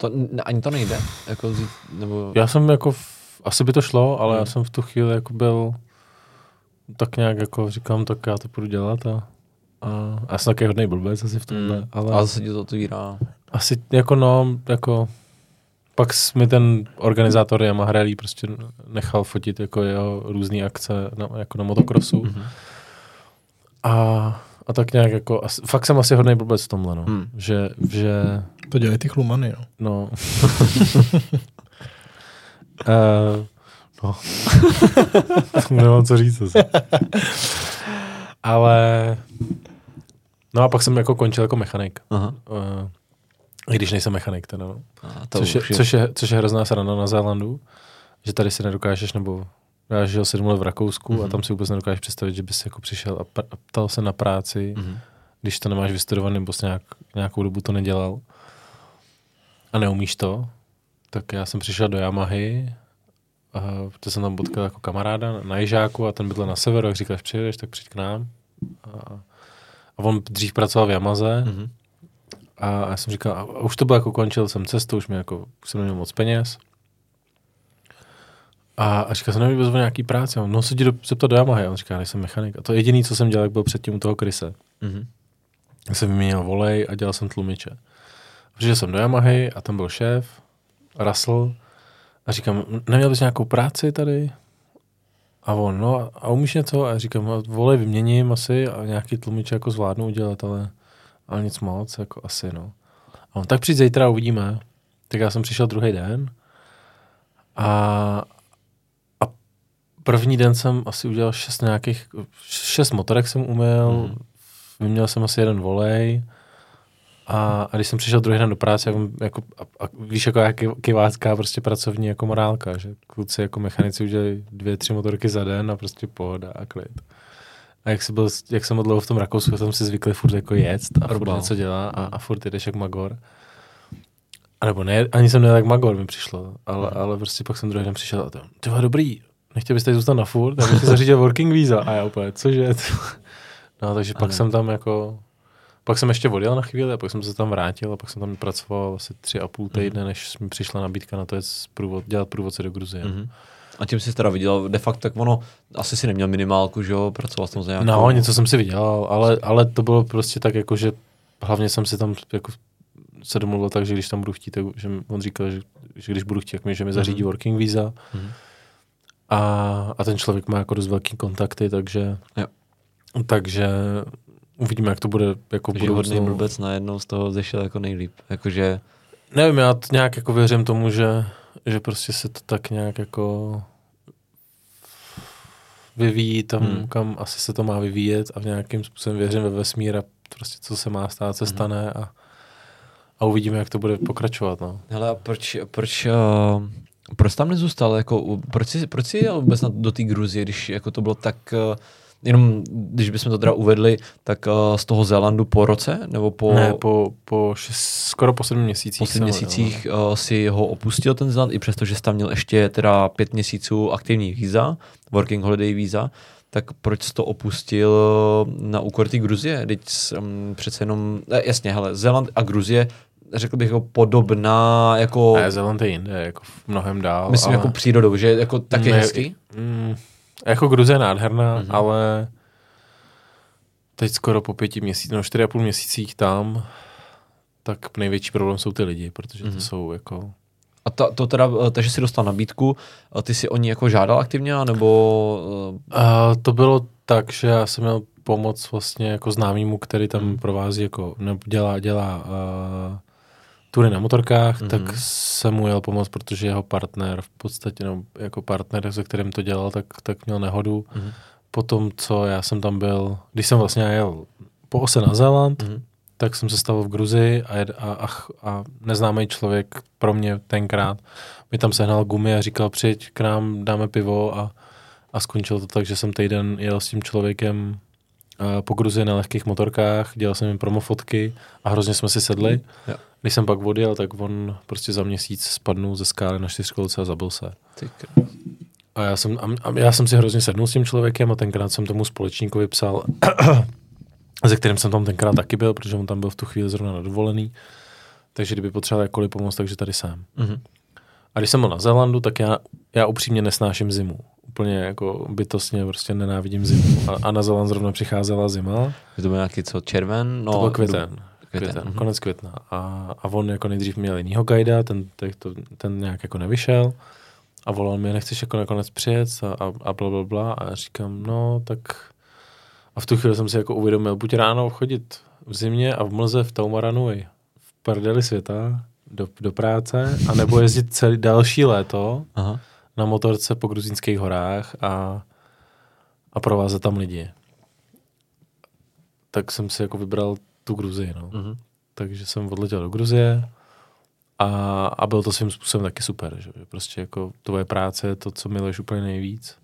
To, ani to nejde, jako nebo... Já jsem jako, v, asi by to šlo, ale Hmm. já jsem v tu chvíli jako byl tak nějak jako říkám, tak já to půjdu dělat a, a, a já jsem taky hodný blbec asi v tomhle, Mm, ale ale zase ti to otvírá. asi jako no, jako pak mi ten organizátor Yamaha Rally prostě nechal fotit jako jeho různé akce na, jako na motokrosu Mhm. a, a tak nějak jako, asi, fakt jsem asi hodný blbec v tomhle, no. Hmm. Že, že To dělají ty chlumany, no. [laughs] No. uh, [laughs] no. Nemám co říct. Asi. Ale no a pak jsem jako končil jako mechanik. Aha. Uh, I když nejsem mechanik teda, no. A to Což je, což, je, což je hrozná sranda na Zélandu, že tady si nedokážeš, nebo já žil sedm let v Rakousku mm-hmm. a Mhm. tam si vůbec nedokážeš představit, že bys jako přišel a, pr- a ptal se na práci, Mhm. když to nemáš vystudovaný, nebo jsi nějak, nějakou dobu to nedělal a neumíš to, tak já jsem přišel do Yamahy, a protože jsem tam potkal jako kamaráda na Jižáku a ten bydlel na severu, jak říkal, až přijedeš, tak přijď k nám. A, a on dřív pracoval v Yamaze Mhm. a já jsem říkal, a už to bylo jako končil jsem cestu, už, mě jako, už jsem neměl moc peněz. A, a říkal jsem, nevím, nějaký on, no se do, zeptat do Yamahy. A on říká, nejsem mechanik. A to jediný, co jsem dělal, jak byl předtím u toho Krise. Mhm. Já jsem vyměnil volej a dělal jsem tlumiče. Přišel jsem do Yamahy a tam byl šéf, Russell, a říkám, neměl bys nějakou práci tady? A on, no a umíš něco? A říkám, "A volej vyměním asi a nějaký tlumiče jako zvládnu udělat, ale, ale nic moc, jako asi, no. A on, tak přijď zítra, uvidíme. Tak já jsem přišel druhý den a první den jsem asi udělal šest nějakých, šest motorek jsem umyl, Mhm. vyměnil jsem asi jeden volej a, a když jsem přišel druhý den do práce, jak, jako, a, a, víš, jako jak kivácká prostě pracovní jako morálka, že kluci jako mechanici udělají dvě, tři motorky za den a prostě pohoda a klid. A jak, jsi byl, jak jsem byl dlouho v tom Rakousku, jsem si zvykli furt jako jet a furt Rbal. něco dělá a, a furt jdeš jak magor. A nebo ne, ani jsem nejel jak magor, mi přišlo, ale, ale prostě pak jsem druhý den přišel a to, ty vole, dobrý, nechtěl bys tady zůstat na furt, já bych zařídil working visa. A já úplně, cože? [laughs] No, takže pak Ano. jsem tam jako, pak jsem ještě odjel na chvíli a pak jsem se tam vrátil a pak jsem tam pracoval asi tři a půl týdne, než mi přišla nabídka na to jet z průvod, dělat průvodce do Gruzie. Mhm. A tím jsi teda viděl, de facto, tak ono, asi si neměl minimálku, že jo, pracoval jsem za nějakou... No, něco jsem si vydělal, ale, ale to bylo prostě tak jako, že hlavně jsem si tam jako se domluvil tak, že když tam budu chtít, tak, že on říkal, že, že když budu chtít, jak mi, že mi zařídí Mhm. working visa. Mhm. A, a ten člověk má jako dost velký kontakty, takže, Jo. takže uvidíme, jak to bude jako Takže hodný blbec najednou z toho zešel jako nejlíp. Jakože, Nevím, já t- nějak jako věřím tomu, že, že prostě se to tak nějak jako vyvíjí tam, hmm. kam asi se to má vyvíjet a v nějakým způsobem věřím ve vesmír a prostě co se má stát, se Hmm. stane a, a uvidíme, jak to bude pokračovat. No. hele, a proč, proč, uh, proč tam nezůstal, jako, proč jsi, proč jsi jel vůbec do té Gruzie, když jako to bylo tak, uh, jenom když bychom to teda uvedli, tak uh, z toho Zélandu po roce, nebo po, Ne, po, po šest, skoro po sedmi měsících. po sedmi měsících uh, si ho opustil ten Zéland, i přesto, že jsi tam měl ještě teda pět měsíců aktivní víza, working holiday víza, tak proč jsi to opustil na úkor té Gruzie? Teď um, přece jenom, eh, jasně, hele, Zéland a Gruzie, řekl bych jako podobná, jako, Ne, Zeland je jinde, jako v mnohem dál. myslím ale, jako přírodou, že jako taky Ne, hezký? Mm, jako Gruzie je nádherná, Mhm. mm-hmm. ale teď skoro po pěti měsících, no čtyři a půl měsících tam, tak největší problém jsou ty lidi, protože Mhm. to jsou jako... A ta, to teda, eh, takže jsi dostal nabídku, a ty si o ní jako žádal aktivně, nebo uh, A to bylo tak, že já jsem měl pomoc vlastně jako známýmu, který tam Mhm. provází jako, nebo dělá, dělá uh, tury na motorkách, Mhm. mm-hmm. tak jsem mu jel pomoct, protože jeho partner v podstatě, no, jako partner, se kterým to dělal, tak, tak měl nehodu. Mhm. Po tom, co já jsem tam byl, když jsem vlastně jel po ose na Zéland, Mhm. tak jsem se stavil v Gruzii a, a, a, a neznámý člověk pro mě tenkrát mi tam sehnal gumy a říkal, přijď k nám, dáme pivo a, a skončilo to tak, že jsem týden jel s tím člověkem po Gruzii na lehkých motorkách, dělal jsem jim promofotky a hrozně jsme si sedli. Jo. Když jsem pak odjel, tak on prostě za měsíc spadnul ze skály na čtyřkolce a zabil se. A já jsem, a, já jsem si hrozně sednul s tím člověkem a tenkrát jsem tomu společníkovi psal, [clears throat] se kterým jsem tam tenkrát taky byl, protože on tam byl v tu chvíli zrovna na dovolený. Takže kdyby potřeboval jakkoliv pomoct, takže tady jsem. Mhm. A když jsem byl na Zélandu, tak já, já upřímně nesnáším zimu. Úplně jako bytostně prostě nenávidím zimu. A, a na Zéland zrovna přicházela zima. To byl nějaký co, červen? No, To byl květen. květen, Květen, mhm. konec května. A, a on jako nejdřív měl jinýho guida, ten, ten, ten nějak jako nevyšel. A volal mi, nechceš jako nakonec přijet a, a, a bla, bla, bla. A já říkám, no tak... A v tu chvíli jsem si jako uvědomil, buď ráno chodit v zimě a v mlze v Taumaranu v prdeli světa do, do práce, a nebo jezdit celý další léto Aha. Na motorce po gruzínských horách a, a provázet tam lidi. Tak jsem si jako vybral tu Gruzii, no. Mhm. Takže jsem odletěl do Gruzie a, a byl to svým způsobem taky super, že prostě jako tvoje práce je to, co miluješ úplně nejvíc.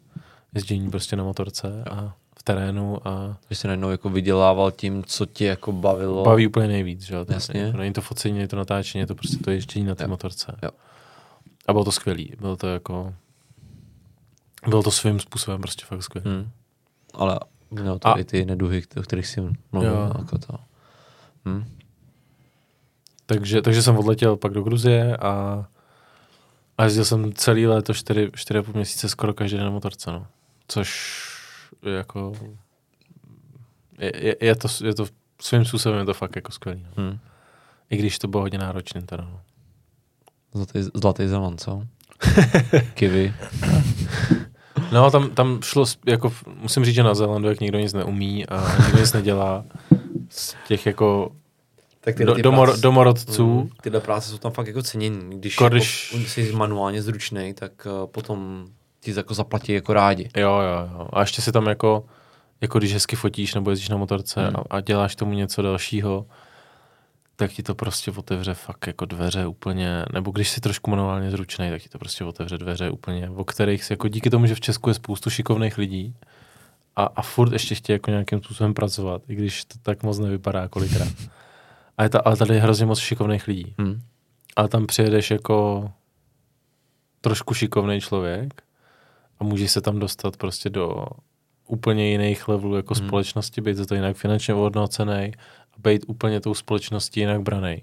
Ježdění prostě na motorce a v terénu a Že jsi najednou jako vydělával tím, co tě jako bavilo. baví úplně nejvíc, že jo. Jasně. Jako není to focení, není to natáčení, je to prostě to ježdění na té Jo. motorce. Jo. A bylo to skvělý, bylo to jako bylo to svým způsobem prostě fakt skvělý. Hmm. Ale mělo to A- i ty neduhy, o kterých jsi mluvil. Jo. Jako to. Hmm. Takže, takže jsem odletěl pak do Gruzie a, a jezdil jsem celý léto 4, 4,5 měsíce skoro každý den na motorce, no. Což je jako je, je, je, to, je to svým způsobem je to fakt jako skvělý. No. Hmm. I když to bylo hodně náročný teda, no. Zlatý, zlatý zeman, co? [laughs] Kivy. No, tam, tam šlo, jako, musím říct, že na Zélandu, jak nikdo nic neumí a nikdo nic nedělá, z těch jako Tak do, domor, domorodců, Mm, tyhle práce jsou tam fakt jako cenění. Když, Jako jako, když- jsi manuálně zručný, tak uh, potom ti jako zaplatí jako rádi. Jo, jo, jo. A ještě si tam jako, jako když hezky fotíš nebo jezdíš na motorce Hmm. a, a děláš tomu něco dalšího, tak ti to prostě otevře fakt jako dveře úplně, nebo když jsi trošku manuálně zručný, tak ti to prostě otevře dveře úplně, o kterých si jako díky tomu, že v Česku je spoustu šikovných lidí a, a furt ještě chtějí jako nějakým způsobem pracovat, i když to tak moc nevypadá kolikrát. A je ta, ale tady je hrozně moc šikovných lidí. Hmm. Ale tam přijedeš jako trošku šikovný člověk a můžeš se tam dostat prostě do úplně jiných levelů jako Hmm. společnosti, být za to jinak finančně ohodnocený a být úplně tou společností jinak branej.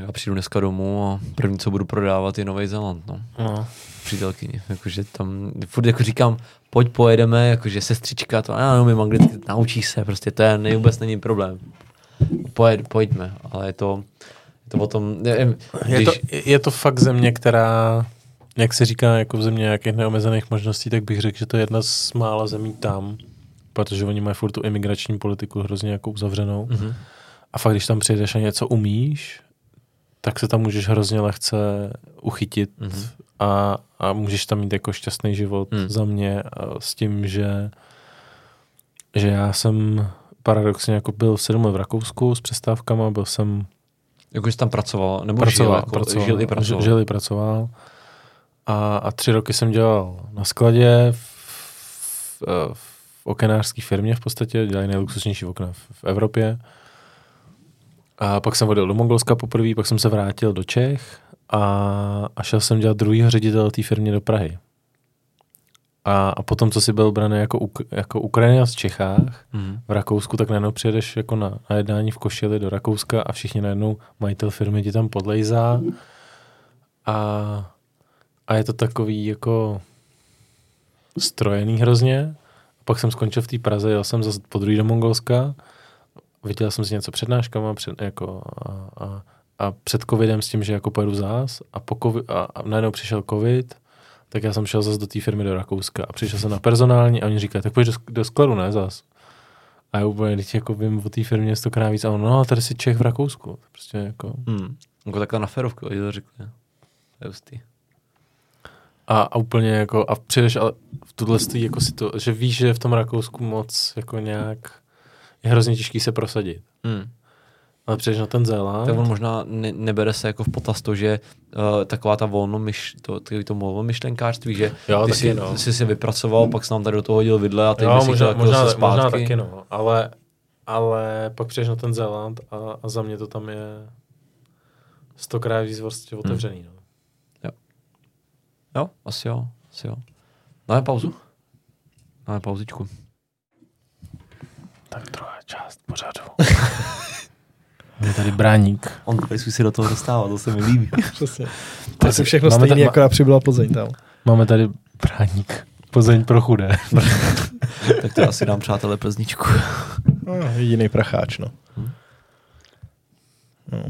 Já přijdu dneska domů a první, co budu prodávat, je Nový Zéland. No. No. Přítelkyni. Jakože tam, furt jako říkám, pojď pojedeme, jakože sestřička, to já neumím anglicky, naučíš se, prostě to je, nej, vůbec není problém. pojed, pojďme, ale je to, je to o tom, nevím, Je to, je to fakt země, která, jak se říká, jako v země nějakých neomezených možností, tak bych řekl, že to je jedna z mála zemí tam, protože oni mají furt tu imigrační politiku hrozně jako uzavřenou. Mhm. A fakt, když tam přijedeš a něco umíš, tak se tam můžeš hrozně lehce uchytit Mhm. a, a můžeš tam mít jako šťastný život Hmm. za mě a s tím, že, že já jsem paradoxně jako byl sedm let v Rakousku s přestávkama, byl jsem Jako jsi tam pracoval, nebo pracoval, žil, jako, pracoval, žil i pracoval. Žil i pracoval. A, a tři roky jsem dělal na skladě v, v, v okenářské firmě v podstatě, dělají nejluxusnější okna v, v Evropě. A pak jsem odjel do Mongolska poprvé, pak jsem se vrátil do Čech a, a šel jsem dělat druhýho ředitele té firmě do Prahy. A, a potom, co si byl braný jako, jako Ukrajina v Čechách, Mhm. v Rakousku, tak najednou přijedeš jako na, na jednání v Košili do Rakouska a všichni najednou majitel firmy ti tam podlejzá a, a je to takový jako strojený hrozně. Pak jsem skončil v té Praze, jel jsem zase po druhý do Mongolska, viděl jsem si něco přednáškama před, jako, a, a, a před covidem s tím, že jako pojedu zás a, po COVID, a, a najednou přišel covid, tak já jsem šel zase do té firmy do Rakouska a přišel jsem na personální a oni říkají, tak pojď do, do skladu, ne zas. A já úplně, teď jako vím o té firmě stokrát víc a on, no, tady si Čech v Rakousku. Prostě jako. Hmm. Jako takhle na ferovku, oni to řekli. To je hustý. A, a úplně jako, a přijdeš ale v tuhle stý, jako si to, že víš, že v tom Rakousku moc jako nějak je hrozně těžký se prosadit. Hmm. Ale přijdeš na ten Zéland, Tak on možná ne, nebere se jako v potaz to, že uh, taková ta volnomyš, to, takový to volnomyšlenkářství, že Jo, ty, si, no. jsi si vypracoval, pak jsi nám tady do toho hodil vidle a teď jo, možná, to možná, zase možná zpátky. taky no, ale, ale pak přijdeš na ten Zéland a, a za mě to tam je stokrát víc vlastně otevřený. No. Jo, asi jo, asi jo. Dáme pauzu? Dáme pauzičku. Tak druhá část pořadu. [laughs] je tady bráník. On tady si do toho dostává, to se mi líbí. [laughs] Přesně. To je Tak všechno máme stejný, ta- jako přibyla Plzeň tam. Máme tady bráník. Plzeň pro chudé. [laughs] tak to asi dám přátelé plezničku. No, jediný pracháč, no. No.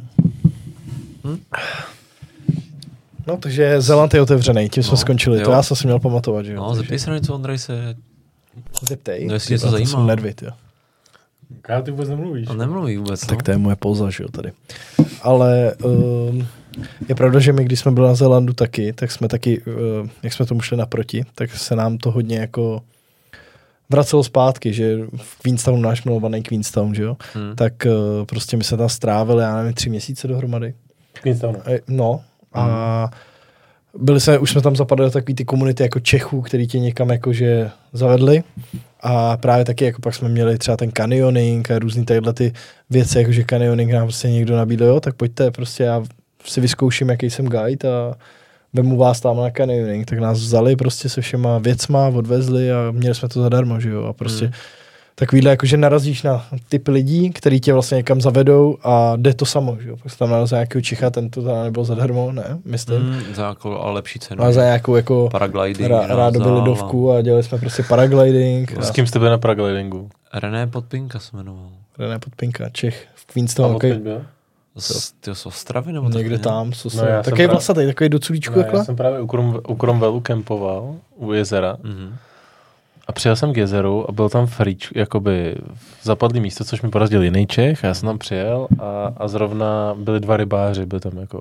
Hm? No, takže Zeland je otevřený, tím jsme No, skončili. jo. To já jsem si měl pamatovat, že jo. No, zeptej se na něco, Ondrej, se Zeptej. No, jestli to zajímá. jsem jo. Já ty vůbec nemluvíš. a nemluví vůbec. Tak no. to je moje pouza, že jo, tady. Ale um, je pravda, že my, když jsme byli na Zélandu taky, tak jsme taky, uh, jak jsme tomu šli naproti, tak se nám to hodně jako vracelo zpátky, že v Queenstownu, náš milovaný Queenstown, že jo, Hmm. tak uh, prostě my jsme tam strávili, já nevím, tři měsíce dohromady. Queenstownu. E, No, a byli jsme, už jsme tam zapadli do takový ty komunity jako Čechů, který tě někam jakože zavedli. A právě taky jako pak jsme měli třeba ten canyoning a různý tadyhle ty věci, jakože canyoning nám prostě někdo nabídl, jo, tak pojďte, prostě já si vyzkouším, jaký jsem guide a vemu vás tam na canyoning, tak nás vzali prostě se všema věcma, odvezli a měli jsme to zadarmo, že jo, a prostě Hmm. Takovýhle, jakože narazíš na typ lidí, který tě vlastně někam zavedou a jde to samo, že jo. Pak se tam narazí nějakého Čicha, ten to teda nebyl zadarmo, ne, myslím. Mm. Za jako, ale lepší cenu. A za nějakou jako Paragliding. rá, nazdál lidovku a dělali jsme prostě paragliding. S A kým jste byli na paraglidingu? René Podpinka se jmenoval. René Podpinka, Čech, v A Queenstown, takový, byl? Z, ty z Ostravy nebo někde tam, co No, no, takový právě- vlasatý, takový do culíčku Ne, takhle. já jsem právě u, Krom, u Kromvelu kempoval, u jezera. Mhm. A přijel jsem k jezeru a byl tam fríč, jakoby zapadlý místo, což mi porazil jiný Čech. A já jsem tam přijel a, a zrovna byli dva rybáři, byly tam jako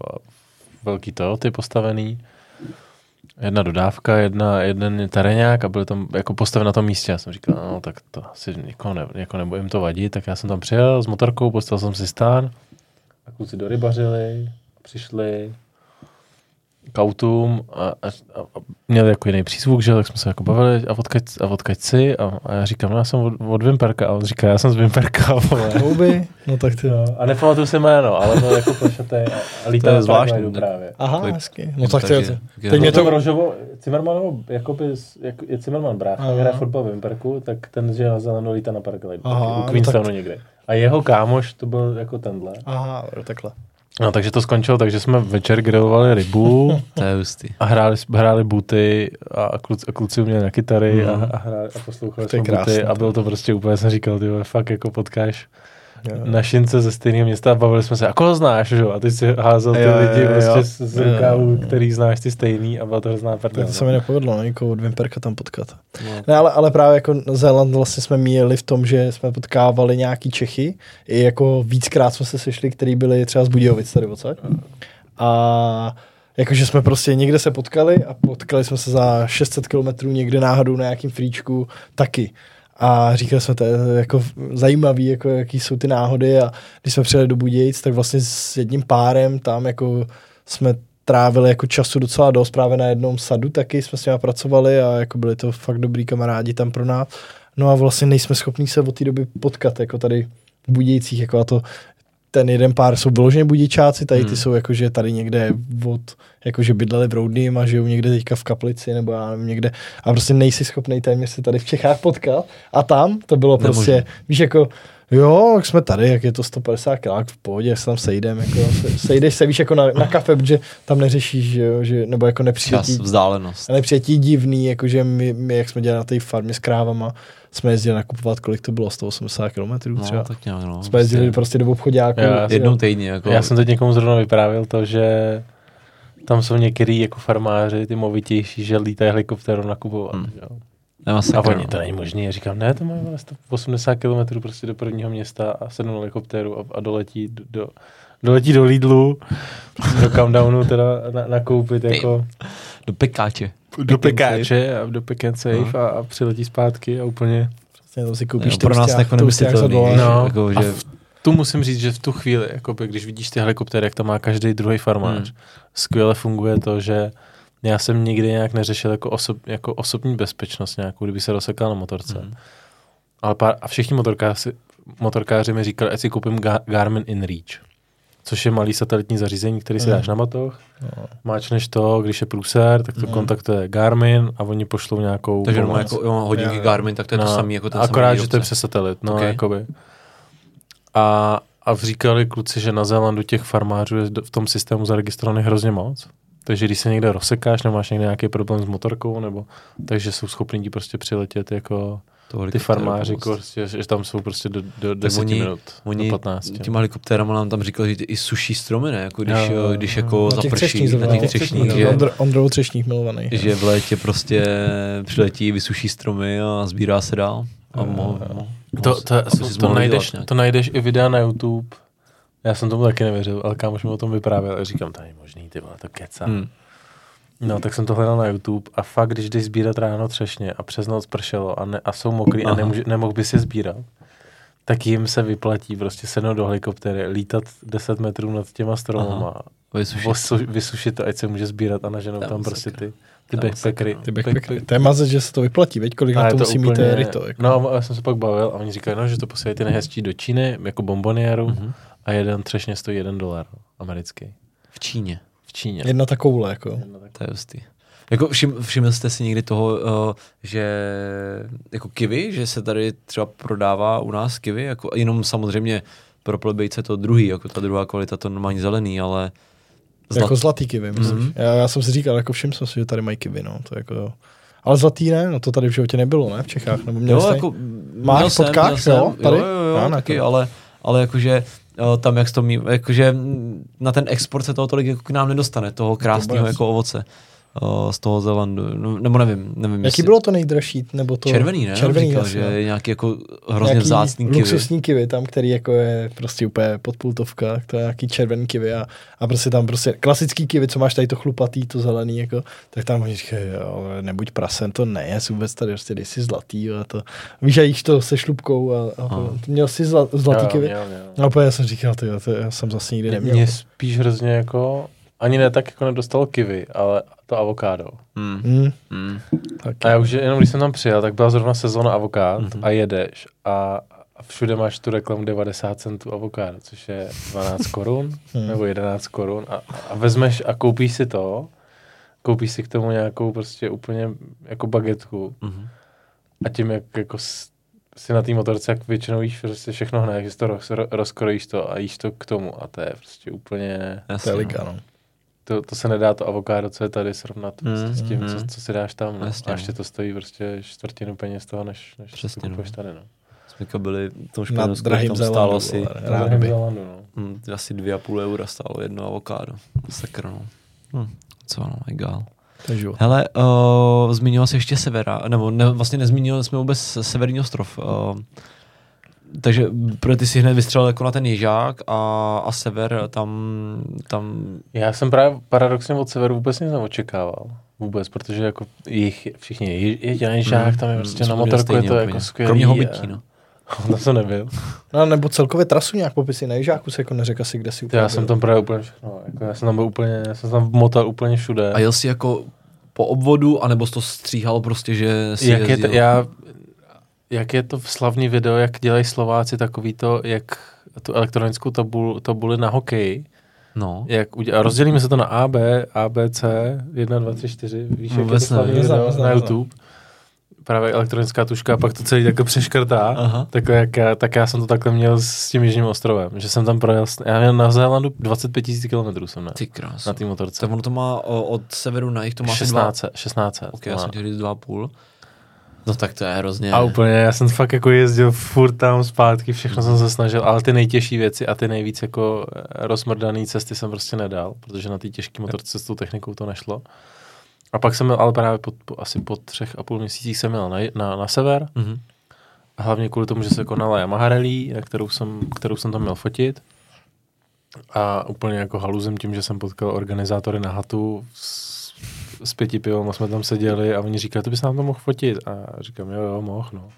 velký Toyoty postavený. Jedna dodávka, jedna, jeden terénák a byli tam jako postaven na tom místě. Já jsem říkal, no tak to asi někoho, ne, někoho nebo jim to vadí, tak já jsem tam přijel s motorkou, postavil jsem si stán a kluci dorybařili, přišli k autům a, a, a, a měli jako jiný přízvuk, že tak jsme se jako bavili a odkaď, a odkaď si a, a já říkám, no já jsem od, od Vimperka a on říká, já jsem z Vimperka. [laughs] Houby, no tak ty. No, a nepamatuju si jméno, ale byl jako plešatý a, a lítá To je zvláštní, právě. Aha, Takový- hezky. No tak to je, Takže- teď mě to, to Rožovo, Zimmermanovo, jakoby, jak, je Zimmerman brácha, hraje fotbal v Vimperku, tak ten, že na zeleno lítá na. Aha, taky, no u Queenstownu tak- někde. A jeho kámoš to byl jako tenhle. aha, jo, takhle. No, takže to skončilo, takže jsme večer grilovali rybu [laughs] To je hustý. a hráli, hráli buty a, kluci, a kluci uměli na kytary Mhm. a, a, hráli, a poslouchali To je jsme buty a bylo to prostě úplně, jsem říkal, ty vole, fakt jako potkáš Jo. našince ze stejného města a bavili jsme se, a koho znáš, že? A ty si házel ty Jo, lidi jo, prostě jo. z, jo. který znáš ty stejný a byla to hrozná prdel. Tak to se mi nepovedlo, no, nikoho od Vimperka tam potkat. No. Ne, ale, ale právě jako Zéland vlastně jsme míjeli v tom, že jsme potkávali nějaký Čechy, i jako víckrát jsme se sešli, který byli třeba z Budějovic tady odsaď. A jakože jsme prostě někde se potkali a potkali jsme se za 600 kilometrů někde náhodou na nějakým fríčku taky. A říkali jsme, to je jako zajímavý, jako jaký jsou ty náhody a když jsme přijeli do Budějic, tak vlastně s jedním párem tam jako jsme trávili jako času docela dost, právě na jednom sadu taky jsme s nimi pracovali a jako byli to fakt dobrý kamarádi tam pro nás. No a vlastně nejsme schopní se od té doby potkat, jako tady v Budějcích, jako a to ten jeden pár jsou vyloženě budičáci, tady ty Hmm. jsou jakože tady někde od, jakože bydleli v Roudným a žijou někde teďka v Kaplici nebo já nevím někde a prostě nejsi schopný téměř se tady v Čechách potkat a tam to bylo Nemožný. prostě, víš jako, jo, jak jsme tady, jak je to 150 kg v pohodě, jak se tam sejdem, jako, se, sejdeš se, víš, jako na, na kafe, protože tam neřešíš, že jo, že, nebo jako Čas, nepřijetí, vzdálenost. ale přijetí divný, jakože my, my, jak jsme dělali na té farmě s krávama, jsme jezdili nakupovat, kolik to bylo, 180 km třeba. No, tak nějak, no. jsme jezdili prostě do obchodáku. Já- jednou týdně, jako. Já jsem teď někomu zrovna vyprávěl to, že tam jsou některý jako farmáři, ty movitější, že lítají helikoptérou nakupovat. Hmm. Jo. Já A oni, no. to není možné. Já říkám, ne, to mají vole 180 km prostě do prvního města a sednou na helikoptéru a, a doletí do, do, doletí do Lidlu, do countdownu teda na, nakoupit jako Do pekáče. do pekáče a do pick and safe No. a, a přiletí zpátky a úplně Vlastně to si koupíš Jo, pro nás jako nemyslitelný. No. Jako, že, v- tu musím říct, že v tu chvíli, jakoby, když vidíš ty helikoptéry, jak to má každý druhý farmář, Hmm. skvěle funguje to, že já jsem nikdy nějak neřešil jako, osob, jako osobní bezpečnost nějakou, kdyby se rozsekal na motorce. Mhm. Ale pár, a všichni motorkáři, motorkáři mi říkali, ať si koupím Ga- Garmin InReach, což je malý satelitní zařízení, který si Mhm. dáš na batoh, No. máčneš to, když je průser, tak to Mhm. kontaktuje Garmin a oni pošlou nějakou takže pomoc. jako jo, hodinky Jo, jo. Garmin, tak to je to No, samé jako ten Akorát, samý že to je přes satelit, no, Ok. okay. jakoby. A, a říkali kluci, že na Zélandu těch farmářů je v tom systému zaregistrovaných hrozně moc. Takže když se někde rozsekáš, nebo máš někde nějaký problém s motorkou, nebo takže jsou schopni ti prostě přiletět jako To ty farmáři, pomoct. prostě, že tam jsou prostě do, do 10 oni- minut, Oni do 15. těma helikoptérama nám tam říkali, že i suší stromy, ne? Jako když, jo. když jako Na těch zaprší třešních na těch no. třešních, No, že, Ondr- Ondrou třešních milovaný. že v létě prostě přiletí, vysuší stromy a sbírá se dál. A jo. mohl, To, to, to, to, najdeš, to najdeš i videa na YouTube. Já jsem tomu taky nevěřil, ale kámoš mi o tom vyprávěl a říkám, to není možný, ty vole, to keca. Hmm. No, tak jsem to hledal na YouTube a fakt, když jdeš sbírat ráno třešně a přes noc pršelo a, ne, a jsou mokrý a Aha. nemůže, nemohl by si je sbírat, tak jim se vyplatí prostě sednout do helikoptéry, lítat 10 metrů nad těma stromama, Vysušit. vysušit to, ať se může sbírat a naženou Tam tam prostě ty, ty backpackery. Ty backpackery. To je mazec, že se to vyplatí, veď kolik A na je to musí mít úplně- eh, ryto. Jako. No, a já jsem se pak bavil a oni říkají, no, že to posílají ty nejhezčí do Číny, jako bombonieru Mhm. A jeden třešně stojí jeden dolar americký. V Číně. V Číně. Jedna ta koule, jako. To je hustý. Jako všim, všiml jste si někdy toho, uh, že jako kivy, že se tady třeba prodává u nás kivy, jako jenom samozřejmě pro plebejce to druhý, jako ta druhá kvalita, to normální zelený, ale zlat, Jako zlatý kivy, myslím. Mhm. Já, já, jsem si říkal, jako všim jsem si, že tady mají kivy, no. To jako, jo. Ale zlatý ne, no to tady v životě nebylo, ne, v Čechách, nebo měl jo, jste? jako, Máš měl jsem, potkáš, měl jsem, jo, tady? Jo, jo, jo, ne, taky, ale, ale jakože eh, tam, jak to mý, jakože mm, na ten export se toho tolik jako k nám nedostane, toho krásného jako ovoce uh, z toho Zelandu, no, nebo nevím, nevím. Jaký jestli- bylo to nejdražší, nebo to... Červený, ne? Červený, Říkal, jasně. že je nějaký jako hrozně Nějaký vzácný kivy. luxusní kivy tam, který jako je prostě úplně podpultovka, to je nějaký červený kivy a, a prostě tam prostě klasický kivy, co máš tady to chlupatý, to zelený, jako, tak tam oni říkají, jo, ale nebuď prasen, to ne, je vůbec tady prostě dej si zlatý a to, víš, a jíš to se šlupkou a, a Aha. měl jsi zla, zlatý Jo, kivy? měl, měl. No, úplně já jsem říkal, ty, to já jsem zase nikdy neměl. Mě spíš hrozně jako, ani ne tak jako nedostalo kivy, ale to avokádo. Mm. Hmm, Mm. tak. A já už jenom když jsem tam přijel, tak byla zrovna sezóna avokád Mhm. a jedeš a a všude máš tu reklamu 90 centů avokádo, což je 12 korun [laughs] Hmm. nebo 11 korun a, a vezmeš a koupíš si to, koupíš si k tomu nějakou prostě úplně jako bagetku Mhm. a tím jak jako si na té motorce, jak většinou jíš prostě všechno hned, že si to roz, rozkrojíš to a jíš to k tomu a to je prostě úplně, To Jasně, je no. liga, no. To, to se nedá to avokádo, co je tady srovnat Mm, mm, s tím, mm. co, co si dáš tam. No. Jasně, a ještě no. to stojí prostě čtvrtinu peněz toho, než, než Přesně, to no. kupuješ tady. No. Jsme byli v tom Na Španělsku, tam stálo asi. Zélandu, no. hm, asi dvě a půl eura stálo jedno avokádo. Sakra, no. Hm, co no, egál. Je život. Hele, uh, zmínil jsi ještě severa, nebo ne, vlastně nezmínil jsme vůbec severní ostrov. Uh, takže pro ty si hned vystřelil jako na ten ježák a, a sever tam, tam Já jsem právě paradoxně od severu vůbec nic neočekával. Vůbec, protože jako jich všichni je- jediný žák, tam je mm, prostě na motorku, je to úplně. jako skvělý. Kromě a- hobití, [laughs] no. To jsem nebyl. No, nebo celkově trasu nějak popisy na Jižáku se jako neřekl asi, kde si To úplně já jsem byl. tam právě úplně všechno, jako já jsem tam byl úplně, já jsem tam motal úplně všude. A jel jsi jako po obvodu, anebo jsi to stříhal prostě, že si jak, je to, já, jak je to v slavný video, jak dělají Slováci takový to, jak tu elektronickou tabul, tabuli na hokej, No, jak udělá, rozdělíme se to na A, B, A, B, C, 1, 2, 3, 4, víš, jak je to Vůbec slavný nevím. video neznám, na. YouTube. Právě elektronická tuška a pak to celý takhle přeškrtá. Aha. Takhle, jak já, tak já jsem to takhle měl s tím Jižním ostrovem, že jsem tam projel, já měl na Zélandu 25 000 kilometrů jsem ne, ty krás. na té motorce. Tak ono to má o, od severu na jich to má asi dva. 16, 16. Ok, já má. jsem chtěl říct dva a půl. No tak to je hrozně. A úplně, já jsem fakt jako jezdil furt tam zpátky, všechno jsem se snažil, ale ty nejtěžší věci a ty nejvíc jako eh, rozmrdaný cesty jsem prostě nedal, protože na té těžké motorce s tou technikou to nešlo. A pak jsem měl, ale právě po, po, asi po třech a půl měsících jsem měl na, na, na sever, Mhm. a hlavně kvůli tomu, že se konala Yamaha Rally, na kterou jsem, kterou jsem tam měl fotit. A úplně jako haluzem tím, že jsem potkal organizátory na hatu s, s pěti pivem jsme tam seděli a oni říkali, ty bys nám to mohl fotit. A já říkám, jo, jo, mohl, no.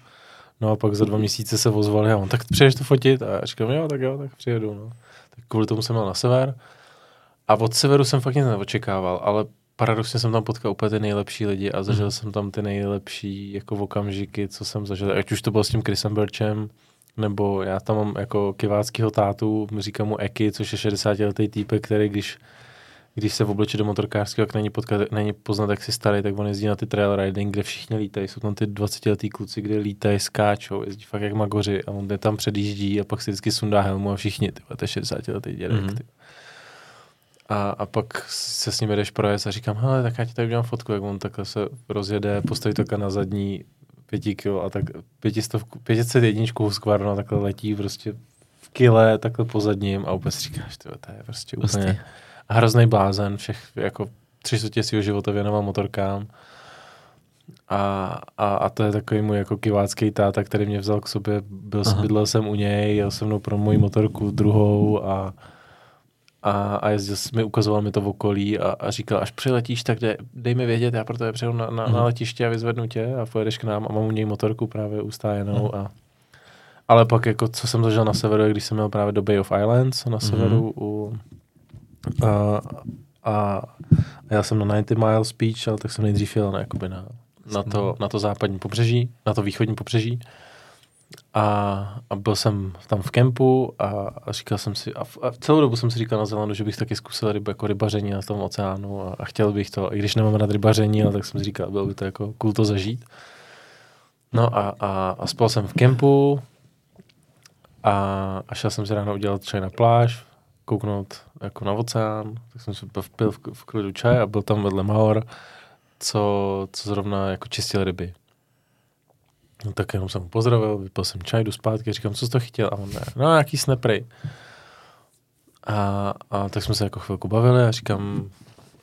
No a pak za dva měsíce se ozvali a on, tak přijedeš to fotit? A já říkám, jo, tak jo, tak přijedu, no. Tak kvůli tomu jsem měl na sever. A od severu jsem fakt nic neočekával, ale paradoxně jsem tam potkal úplně ty nejlepší lidi a zažil jsem tam ty nejlepší jako okamžiky, co jsem zažil. Ať už to bylo s tím Chrisem Birchem, nebo já tam mám jako kiváckýho tátu, říkám mu Eki, což je 60 letý týpek, který když když se obleče do motorkářského, jak není, potkat, není poznat, jak si starý, tak on jezdí na ty trail riding, kde všichni lítají. Jsou tam ty 20 letý kluci, kde lítají, skáčou, jezdí fakt jak magoři a on je tam předjíždí a pak si vždycky sundá helmu a všichni, ty, vole, to je 60 letý dědek. Mhm. Mm-hmm. A, a pak se s ním jdeš projet a říkám, hele, tak já ti tady udělám fotku, jak on takhle se rozjede, postaví to na zadní pěti kilo a tak pětistovku, 501 Husqvarna takhle letí prostě v kile, takhle po zadním a si říkáš, tyjo, to je prostě úplně Prostě. Hrozný blázen, všech jako tři čtvrtě svého života věnoval motorkám. A, a, a, to je takový můj jako kivácký táta, který mě vzal k sobě, byl, Aha. bydlel jsem u něj, jel se mnou pro moji motorku druhou a, a, a jezdil, mi ukazoval mi to v okolí a, a říkal, až přiletíš, tak dej, dej mi vědět, já pro tebe přijedu na, na, na Mhm. letiště a vyzvednu tě a pojedeš k nám a mám u něj motorku právě ustájenou a ale pak jako, co jsem zažil na severu, když jsem měl právě do Bay of Islands na severu u, a, a, a já jsem na 90 mile speech, ale tak jsem nejdřív jel na, jakoby na, na, to, na to západní pobřeží, na to východní pobřeží. A, a byl jsem tam v kempu a, a říkal jsem si, a, v, a celou dobu jsem si říkal na Zelandu, že bych taky zkusil ryb, jako rybaření na tom oceánu a, a chtěl bych to, i když nemám rád rybaření, ale tak jsem si říkal, bylo by to jako cool to zažít. No a, a, a spal jsem v kempu a, a šel jsem si ráno udělat čaj na pláž, kouknout jako na oceán, tak jsem si pil v, klidu čaj a byl tam vedle Maor, co, co zrovna jako čistil ryby. No, tak jenom jsem ho pozdravil, vypil jsem čaj, jdu zpátky, říkám, co jsi to chytil? A on ne, no nějaký snapry. A, a tak jsme se jako chvilku bavili a říkám,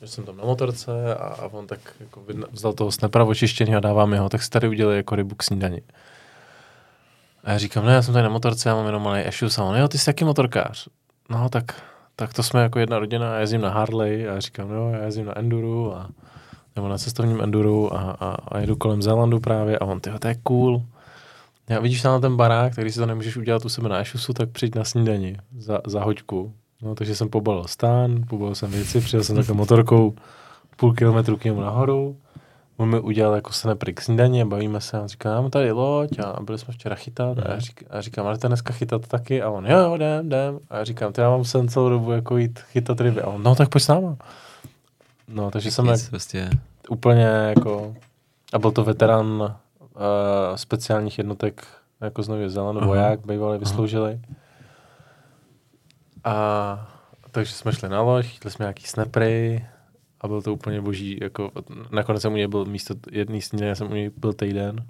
že jsem tam na motorce a, a on tak jako vzal toho snapra očištěný a dává mi ho, tak si tady udělej jako rybu k snídani. A já říkám, ne, já jsem tady na motorce, já mám jenom malý issues. A on, jo, ty jsi taky motorkář. No, tak, tak to jsme jako jedna rodina, já jezdím na Harley a říkám, jo, já jezdím na Enduru a nebo na cestovním Enduru a, a, a jedu kolem Zélandu právě a on, tyjo, to je cool. Já vidíš tam ten barák, tak když si to nemůžeš udělat u sebe na Ešusu, tak přijď na snídani za, za hoďku. No, takže jsem pobalil stán, pobalil jsem věci, přijel jsem takhle motorkou půl kilometru k němu nahoru. On mi udělal jako snapry k snídani a bavíme se. A on říká, mám tady loď a byli jsme včera chytat. A já, řík, a říkám, ale to dneska chytat taky? A on, jo, jo, jdem, jdem. A já říkám, ty já mám sen celou dobu jako jít chytat ryby. A on, no tak pojď s náma. No, takže jsem jak, prostě. úplně jako, a byl to veterán uh, speciálních jednotek jako z Nového Zélandu, Aha. voják, bývalý, vysloužili. A takže jsme šli na loď, chytli jsme nějaký snapry a byl to úplně boží, jako nakonec jsem u něj byl místo jedný snídaně, jsem u něj byl týden.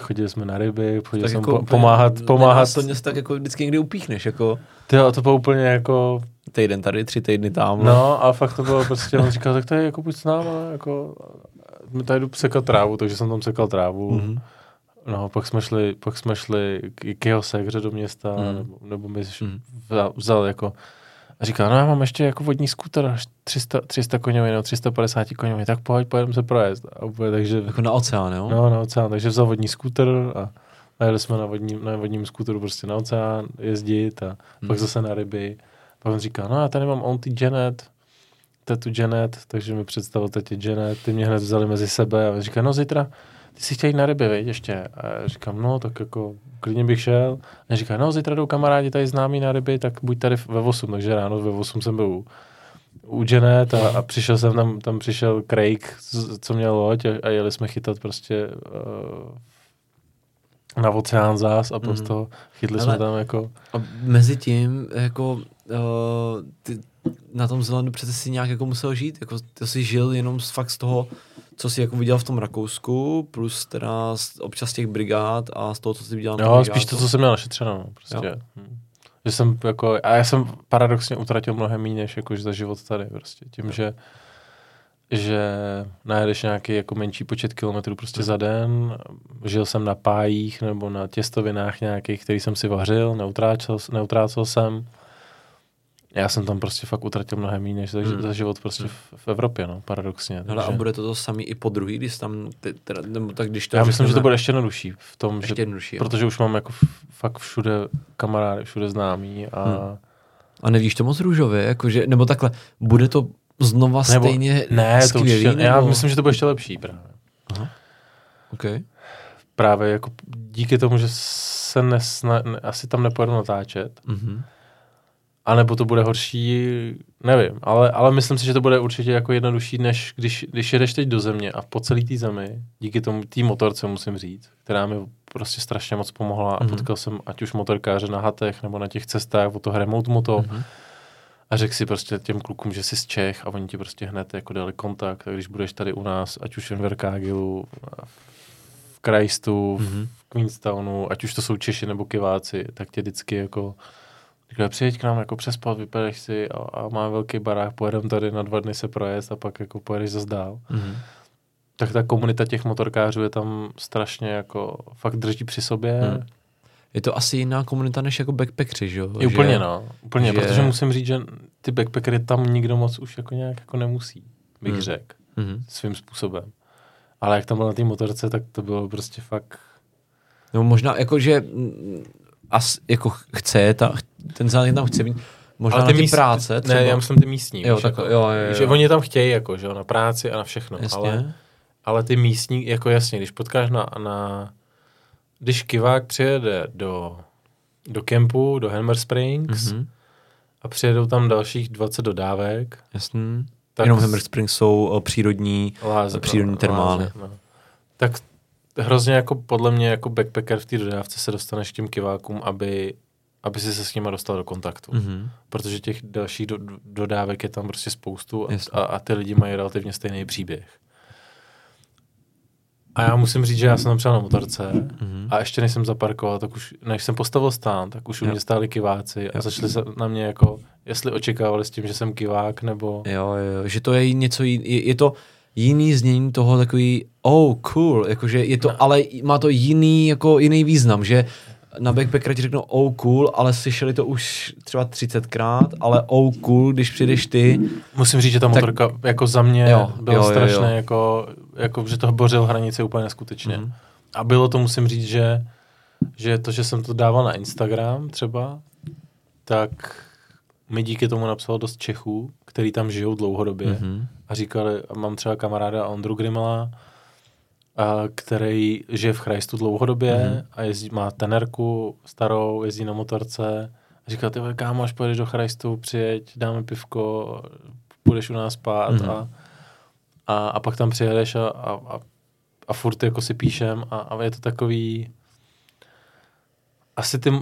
chodili jsme na ryby, chodili Tak jsme jako po, pomáhat, pomáhat. nenásledně se tak jako vždycky někdy upíchneš, jako Tyjo, to bylo úplně jako, týden tady, tři týdny tam. no a fakt to bylo prostě, on říkal, tak to je jako buď s náma, jako, my tady jdu sekat trávu, takže jsem tam sekal trávu. Mhm. No, pak jsme šli, pak jsme šli k, k jeho sekře do města, Mm. nebo, nebo mi Mm. vzal, vzal jako a říká, no já mám ještě jako vodní skuter, až 300, 300 koňový, nebo 350 koňový, tak pojď, pojedeme se projezd. A úplně, takže, Jako na oceán, jo? no, na oceán, takže vzal vodní skuter a najeli jsme na vodním, na vodním skuteru prostě na oceán jezdit a Hmm. pak zase na ryby. Pak on říká, no já tady mám onty Janet, tetu Janet, takže mi představil tetě Janet, ty mě hned vzali mezi sebe a on říká, no zítra, ty si chtěl jít na ryby, viď, ještě. A já říkám, no tak jako klidně bych šel. A říká, no zítra jdou kamarádi tady známí na ryby, tak buď tady ve 8, takže ráno ve 8 jsem byl u, u Janet a, a přišel jsem tam, tam přišel Craig, co měl loď a, a jeli jsme chytat prostě uh, na oceán zás a prostě Mhm. chytli Ale- jsme tam jako, A mezi tím, jako, uh, ty na tom Zelandu přece si nějak jako musel žít, jako ty jsi žil jenom z, fakt z toho, co jsi jako viděl v tom Rakousku, plus teda z, občas těch brigád a z toho, co jsi viděl na jo, spíš to, co jsem měl našetřeno, no, prostě. Jo. Hm. Že jsem jako, a já jsem paradoxně utratil mnohem méně, než jako za život tady, prostě, tím, že že najedeš nějaký jako menší počet kilometrů prostě za den, žil jsem na pájích nebo na těstovinách nějakých, který jsem si vařil, neutrácel, neutrácel jsem. Já jsem tam prostě fakt utratil mnohem méně, než za, Hmm. za život prostě Hmm. v, v Evropě, no, paradoxně. Hele, a takže- bude to to samý i po druhý, když tam, ty, teda, nebo tak když to já myslím, že to bude ještě jednodušší v tom, ještě že, jednodušší, jo. protože už mám jako fakt všude kamarády, všude známí a Hmm. A nevíš to moc růžově, jakože, nebo takhle, bude to znova Nebo- stejně ne, to skvělý, určitě, já nebo... myslím, že to bude ještě lepší právě. Okay. Právě jako díky tomu, že se nesna, ne, asi tam nepojedu natáčet, Mhm. A nebo to bude horší, nevím, ale, ale myslím si, že to bude určitě jako jednodušší, než když, když jedeš teď do země a po celé té zemi, díky tomu té motorce musím říct, která mi prostě strašně moc pomohla a Mhm. potkal jsem ať už motorkáře na hatech nebo na těch cestách o to remote moto Mhm. a řekl si prostě těm klukům, že jsi z Čech a oni ti prostě hned jako dali kontakt a když budeš tady u nás, ať už jen v Erkágilu, v Krajstu, v Mhm. Queenstownu, ať už to jsou Češi nebo Kiváci, tak tě vždycky jako Říkali, přijeď k nám jako přespat, vypereš si a, a má velký barák, pojedeme tady na dva dny se projezd a pak jako pojedeš zase dál. Mhm. Tak ta komunita těch motorkářů je tam strašně jako, fakt drží při sobě. Hmm. Je to asi jiná komunita než jako backpackři, že jo? I úplně že... no, úplně, že- protože musím říct, že ty backpackery tam nikdo moc už jako nějak jako nemusí, bych Hmm. řekl, Mhm. svým způsobem. Ale jak tam byl na té motorce, tak to bylo prostě fakt, No možná, jakože mm, as, jako chce, ta, ten zájem tam chce být, možná na ty míst- práce třeba. Ne, já myslím ty místní. Jo, víš, tak- jako, jo, jo, jo. Že oni tam chtějí, jako, že jo, na práci a na všechno. Jasně. Ale, ale ty místní, jako jasně, když potkáš na, na když kivák přijede do, do kempu, do Hammer Springs Mhm. a přijedou tam dalších 20 dodávek, Jasný. tak Jenom Hammer Springs jsou o, přírodní, láze, přírodní termály. Láze, no. Tak hrozně jako podle mě jako backpacker v té dodávce se dostaneš k těm kivákům, aby, aby si se s nimi dostal do kontaktu. Mhm. protože těch dalších do, dodávek je tam prostě spoustu a, Jasně. a, a ty lidi mají relativně stejný příběh. A já musím říct, že já jsem tam přijel na motorce Mhm. a ještě než jsem zaparkoval, tak už, než jsem postavil stán, tak už u mě stáli kiváci a Jo. začali se na mě jako, jestli očekávali s tím, že jsem kivák, nebo... Jo, jo, že to je něco, jí- je, je to jiný znění toho takový, oh cool, jakože je to, No. ale má to jiný, jako jiný význam, že na backpackera ti řeknou oh cool, ale slyšeli to už třeba 30krát, ale oh cool, když přijdeš ty, Musím říct, že ta Tak- motorka jako za mě Jo, byla jo, jo, strašně jo. Jako, jako, že to bořil hranice úplně neskutečně. Mhm. A bylo to, musím říct, že, že to, že jsem to dával na Instagram třeba, tak mi díky tomu napsalo dost Čechů, který tam žijou dlouhodobě Mhm. a říkali, a mám třeba kamaráda Ondru Grimela, a který žije v Chrajstu dlouhodobě Mhm. a jezdí, má tenerku starou, jezdí na motorce a říkal, ty kámo, až pojedeš do Chrajstu, přijeď, dáme pivko, půjdeš u nás spát Mhm. a, a, a pak tam přijedeš a, a, a, a furt jako si píšem a, a je to takový asi ty,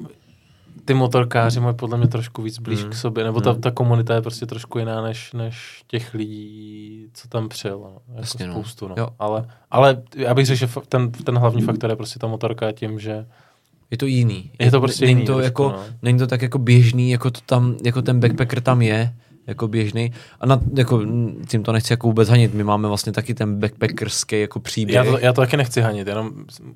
ty motorkáři mají podle mě trošku víc blíž Mm. k sobě, nebo ta, Mm. ta komunita je prostě trošku jiná než, než těch lidí, co tam přijel. No. Jako Jasně, no. spoustu, no. Jo. Ale, ale já bych řekl, že ten, ten hlavní faktor je prostě ta motorka tím, že Je to jiný. Je to prostě není jiný to jako, no. Není to tak jako běžný, jako to tam, jako ten backpacker tam je, jako běžný. A na, jako, mm, tím to nechci jako vůbec hanit. My máme vlastně taky ten backpackerský jako příběh. já to, já to taky nechci hanit, jenom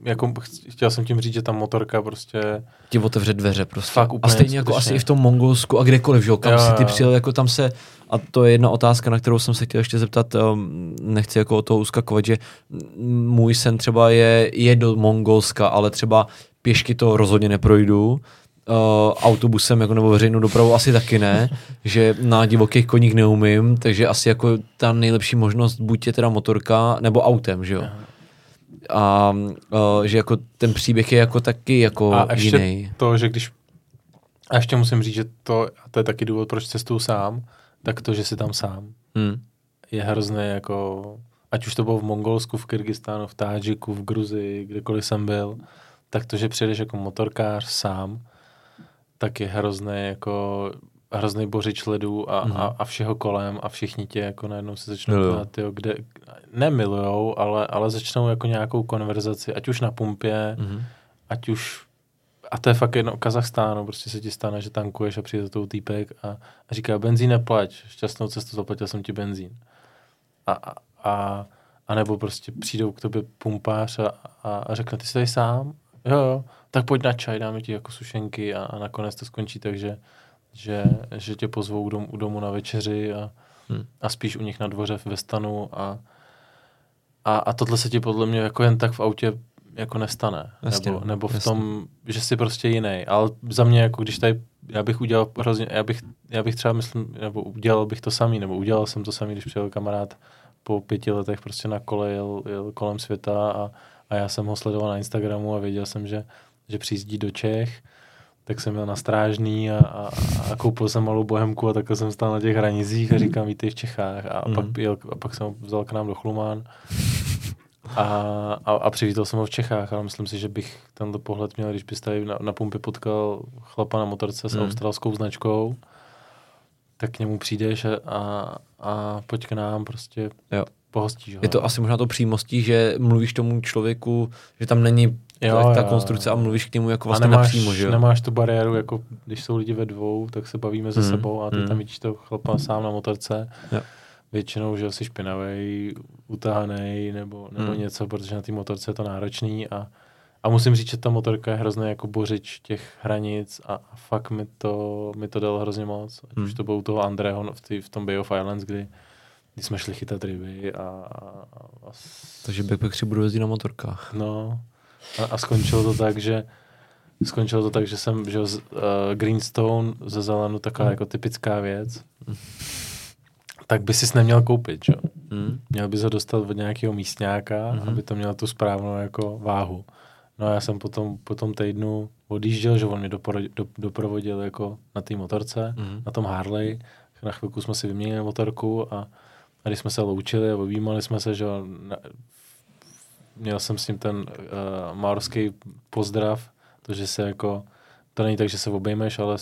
jako ch- chtěl jsem tím říct, že ta motorka prostě, ti otevře dveře prostě. Fakt a úplně stejně jako skutečně. asi i v tom Mongolsku a kdekoliv, že jo, kam Jo, si ty přijel, jako tam se, a to je jedna otázka, na kterou jsem se chtěl ještě zeptat, um, nechci jako o toho uskakovat, že můj sen třeba je, je do Mongolska, ale třeba pěšky to rozhodně neprojdu, Uh, autobusem jako nebo veřejnou dopravu asi taky ne, [laughs] že na divokých koních neumím, takže asi jako ta nejlepší možnost buď je teda motorka nebo autem, že jo. A uh, že jako ten příběh je jako taky jako a ještě jiný. to, že když, a ještě musím říct, že to, a to je taky důvod, proč cestuju sám, tak to, že jsi tam sám, Hmm. je hrozně jako, ať už to bylo v Mongolsku, v Kyrgyzstánu, v Tádžiku, v Gruzii, kdekoliv jsem byl, tak to, že přijedeš jako motorkář sám, tak je hrozný jako hrozný bořič ledů a, Mhm. a, a všeho kolem a všichni tě jako najednou se začnou ptát, tyjo, kde, nemilujou, ale, ale začnou jako nějakou konverzaci, ať už na pumpě, Mhm. ať už a to je fakt jedno, Kazachstánu, prostě se ti stane, že tankuješ a přijde za tou týpek a, a říká, benzín neplať, šťastnou cestu, zaplatil jsem ti benzín. A, a, a, a nebo prostě přijdou k tobě pumpář a, a, a řekne, ty jsi tady sám? Jo, jo, tak pojď na čaj, dáme ti jako sušenky a, a nakonec to skončí tak, že, že, tě pozvou k domu, u domu na večeři a, Hmm. a spíš u nich na dvoře ve stanu a, a, a tohle se ti podle mě jako jen tak v autě jako nestane. Jasně, nebo, no, nebo v jasně. tom, že jsi prostě jiný. Ale za mě, jako když tady, já bych udělal hrozně, já bych, já bych třeba myslím, nebo udělal bych to samý, nebo udělal jsem to samý, když přijel kamarád po pěti letech prostě na kole, jel, jel kolem světa a, a já jsem ho sledoval na Instagramu a věděl jsem, že, že přijíždí do Čech, tak jsem měl na strážný a, a, a koupil jsem malou bohemku a takhle jsem stál na těch hranicích a říkám, vítej v Čechách. A, Mhm. pak, jel, a pak jsem ho vzal k nám do Chlumán a, a, a přivítal jsem ho v Čechách, ale myslím si, že bych tenhle pohled měl, když bys tady na, na pumpě potkal chlapa na motorce s Mhm. australskou značkou, tak k němu přijdeš a, a, a pojď k nám, prostě Jo. pohostíš ho. Je to asi možná to přímostí, že mluvíš tomu člověku, že tam není Jo, jo, ta jo, konstrukce jo. a mluvíš k němu jako a vlastně nemáš, napřímo, že jo? nemáš tu bariéru, jako když jsou lidi ve dvou, tak se bavíme se Mhm, sebou a ty mhm. tam vidíš toho chlapa sám na motorce. Jo. Většinou, že jsi špinavý, utahaný nebo, nebo Mhm. něco, protože na té motorce je to náročný a, a musím říct, že ta motorka je hrozně jako bořič těch hranic a, a fakt mi to, mi to dalo hrozně moc. Ať Mhm. už to bylo u toho Andreho v, tý, v tom Bay of Islands, kdy, kdy jsme šli chytat ryby a, a, a s- Takže backpackři budou jezdit na motorkách. No, a, a skončilo to tak, že skončilo to tak, že jsem, že uh, Greenstone ze Zelenu, taková Mm. jako typická věc, tak by si neměl koupit, že? jo? Hmm. Měl bys ho dostat od nějakého místňáka, Mhm. aby to mělo tu správnou jako váhu. No a já jsem potom po tom týdnu odjížděl, že on mě dopro, do, doprovodil jako na té motorce, Hmm. na tom Harley. Na chvilku jsme si vyměnili motorku a, a když jsme se loučili a objímali jsme se, že na, měl jsem s ním ten uh, maorský pozdrav, to, že se jako, to není tak, že se obejmeš, ale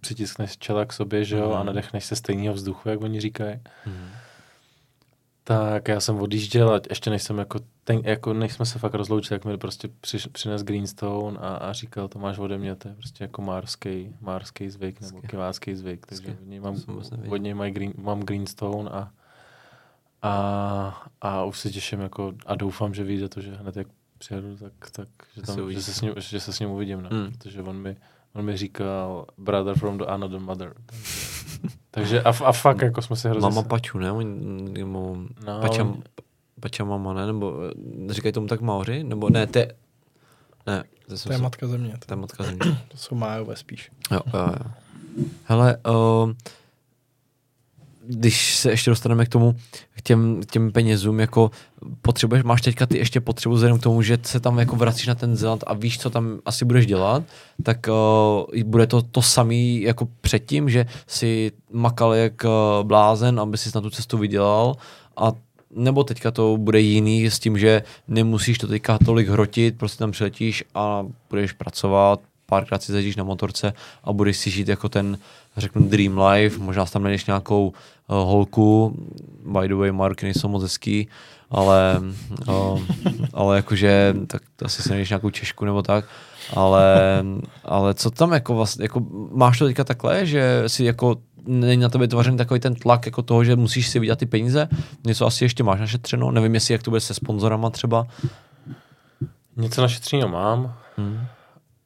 přitiskneš čela k sobě, že jo, a Mhm. nadechneš se stejného vzduchu, jak oni říkají. Hmm. Tak já jsem odjížděl a ještě než jsem jako, ten, jako než jsme se fakt rozloučili, tak mi prostě přiš, přines Greenstone a, a říkal, to máš ode mě, to je prostě jako márský, márský zvyk nebo kivácký zvyk, takže od něj mám, od něj green, mám Greenstone a, a, a už se těším jako a doufám, že vyjde to, že hned jak přijedu, tak, tak že, Se tam, že, se s ním, že se s ním uvidím, no, Hmm. protože on mi, on mi říkal brother from the another mother. Takže, a, a fakt jako jsme si hrozně... Mama Paču, ne? Nebo No, Pača, oni- Pača mama, ne? Nebo eh, říkají tomu tak Maoři? Nebo ne, te... Ne, to, To je matka země. To je matka [clears throat] země. To jsou májové spíš. Jo, jo, jo. Hele, uh, když se ještě dostaneme k tomu, k těm, těm penězům, jako potřebuješ, máš teďka ty ještě potřebu vzhledem k tomu, že se tam jako vracíš na ten Zeland a víš, co tam asi budeš dělat, tak uh, bude to to samý jako předtím, že si makal jak uh, blázen, aby si na tu cestu vydělal a nebo teďka to bude jiný s tím, že nemusíš to teďka tolik hrotit, prostě tam přiletíš a budeš pracovat, párkrát si zajíždíš na motorce a budeš si žít jako ten, řeknu, dream life, možná tam najdeš nějakou uh, holku, by the way, Mark nejsou moc hezký, ale, uh, ale jakože, tak asi si najdeš nějakou Češku nebo tak, ale, ale co tam jako vlastně, jako máš to teďka takhle, že si jako není na tebe tvořený takový ten tlak jako toho, že musíš si vydělat ty peníze, něco asi ještě máš našetřeno, nevím jestli jak to bude se sponzorama třeba. Něco našetřeného mám. Hmm.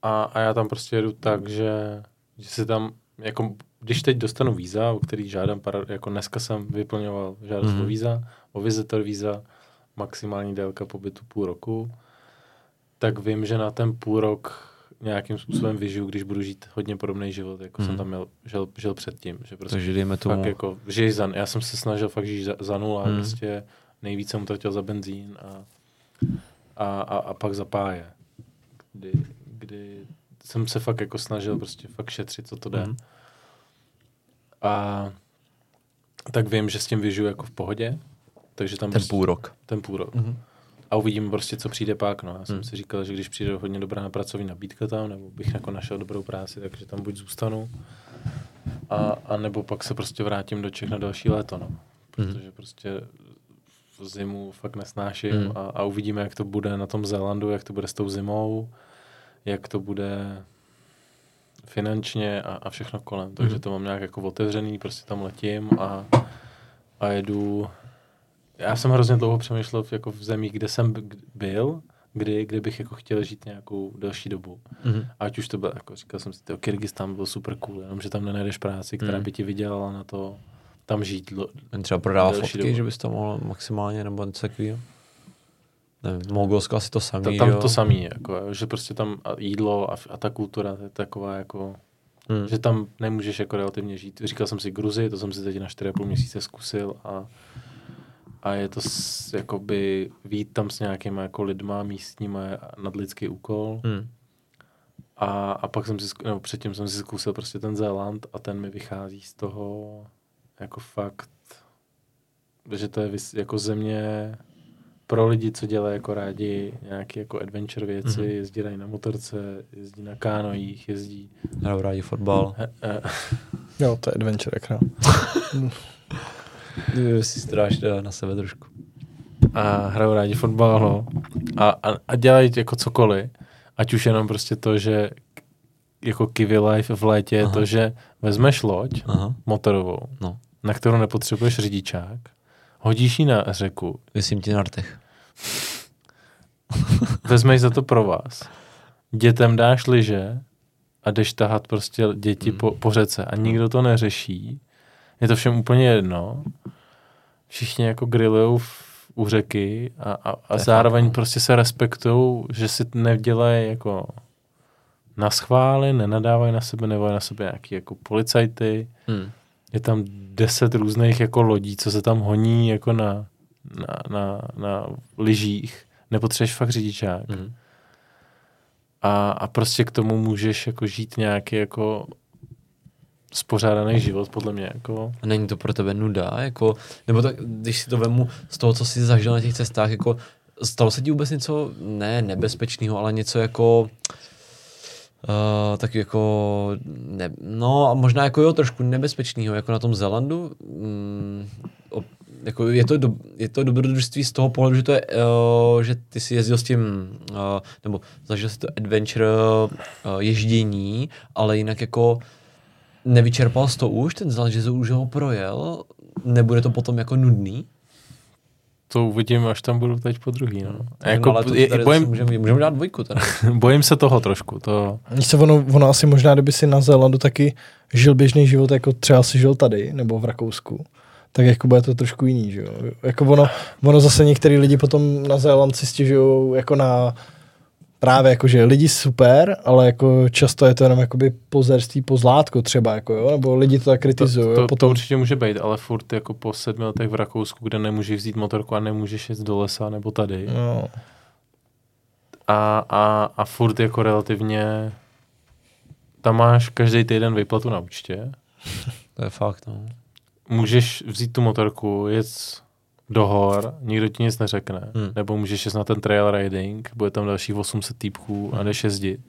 A, a já tam prostě jedu tak, že, že si tam, jako když teď dostanu víza, o který žádám, para, jako dneska jsem vyplňoval žádost Mhm. o víza, o visitor víza, maximální délka pobytu půl roku, tak vím, že na ten půl rok nějakým způsobem vyžiju, když budu žít hodně podobný život, jako jsem Mhm. tam měl, žil, žil předtím. Že prostě Takže dejme tomu, fakt jako žij za, já jsem se snažil fakt žít za, za nula, Mhm. mm. prostě nejvíc jsem utratil za benzín a, a, a, a pak za páje, kdy, kdy jsem se fakt jako snažil prostě fakt šetřit, co to jde. Mhm. A tak vím, že s tím vyžiju jako v pohodě, takže tam ten prostě, půl rok. ten půl rok. Mhm. A uvidíme prostě, co přijde pak. No. Já jsem Hmm. si říkal, že když přijde hodně dobrá pracovní nabídka tam, nebo bych jako našel dobrou práci, takže tam buď zůstanu, a, a nebo pak se prostě vrátím do Čech na další léto. No. Protože prostě v zimu fakt nesnáším Hmm. a, a uvidíme, jak to bude na tom Zélandu, jak to bude s tou zimou, jak to bude finančně a, a všechno kolem. Takže Mhm. to mám nějak jako otevřený, prostě tam letím a, a jedu. Já jsem hrozně dlouho přemýšlel v, jako v zemích, kde jsem byl, kdy, kdy bych jako chtěl žít nějakou delší dobu. Mhm. Ať už to bylo, jako říkal jsem si, tyjo, Kyrgyzstán byl super cool, jenomže tam nenajdeš práci, která Mm. by ti vydělala na to tam žít. dlo- Jen třeba prodává fotky, dobu. že bys to mohl maximálně, nebo něco takového. Nevím, Mongolsko asi to samý, Ta, tam jo? to samý, je, jako, že prostě tam jídlo a, a ta kultura je taková jako, Hmm. že tam nemůžeš jako relativně žít. Říkal jsem si Gruzi, to jsem si teď na 4,5 měsíce zkusil a, a je to s, jakoby vít tam s nějakýma jako lidma místníma je nadlidský úkol. Hmm. A, a pak jsem si, nebo předtím jsem si zkusil prostě ten Zéland a ten mi vychází z toho jako fakt, že to je jako země pro lidi, co dělají jako rádi nějaké jako adventure věci, Mhm. mm-hmm. jezdí na motorce, jezdí na kánojích, jezdí Hrajou rádi fotbal. he, he, [laughs] Jo, to je adventure, jak no. [laughs] si stráš na sebe trošku. a hrajou rádi fotbal, no. A, a, a dělají jako cokoliv, ať už jenom prostě to, že jako Kiwi Life v létě je Aha. to, že vezmeš loď Aha, motorovou, no. na kterou nepotřebuješ řidičák, hodíš ji na řeku, Vysím ti na rtech. [laughs] vezmeš za to pro vás, dětem dáš liže a jdeš tahat prostě děti Hmm. po, po řece a nikdo to neřeší. Je to všem úplně jedno. Všichni jako grillujou v- u řeky a, a, a zároveň fakt, no. prostě se respektují, že si nedělají jako na schvály, nenadávají na sebe, nebo na sebe nějaký jako policajty. Hmm. Je tam deset různých jako lodí, co se tam honí jako na, na, na, na lyžích. Nepotřebuješ fakt řidičák. Hmm. A, a prostě k tomu můžeš jako žít nějaký jako spořádaný život, podle mě. Jako. A není to pro tebe nuda, jako, nebo tak, když si to vemu z toho, co jsi zažil na těch cestách, jako, stalo se ti vůbec něco, ne nebezpečného, ale něco jako, uh, tak jako, ne, no a možná jako jo, trošku nebezpečného, jako na tom Zelandu, mm, o, jako je to, do, je to dobrodružství z toho pohledu, že to je, uh, že ty si jezdil s tím, uh, nebo zažil si to adventure uh, ježdění, ale jinak jako nevyčerpal jsi to už, ten Zeland, že už ho projel, nebude to potom jako nudný? To uvidím, až tam budu teď po druhý. No. A Tak jako, ale to je, tady bojím, můžeme, můžeme dát dvojku teda. [laughs] bojím se toho trošku. To, co, ono, ono asi možná, kdyby si na Zélandu taky žil běžný život, jako třeba si žil tady, nebo v Rakousku, tak jako bude to trošku jiný, že jo. Jako ono, ono zase některý lidi potom na Zéland si stěžují jako na právě jako, že lidi super, ale jako často je to jenom jakoby pozerství po zlátku třeba, jako jo, nebo lidi to tak to, kritizují. to, to, to potom, určitě může být, ale furt jako po sedmi letech v Rakousku, kde nemůžeš vzít motorku a nemůžeš jet do lesa nebo tady. no, A, a, a furt jako relativně tam máš každý týden výplatu na účtě. To je fakt, no. můžeš vzít tu motorku, jet do hor, nikdo ti nic neřekne. Hmm. Nebo můžeš jet na ten trail riding, bude tam dalších 800 týpků a jdeš jezdit.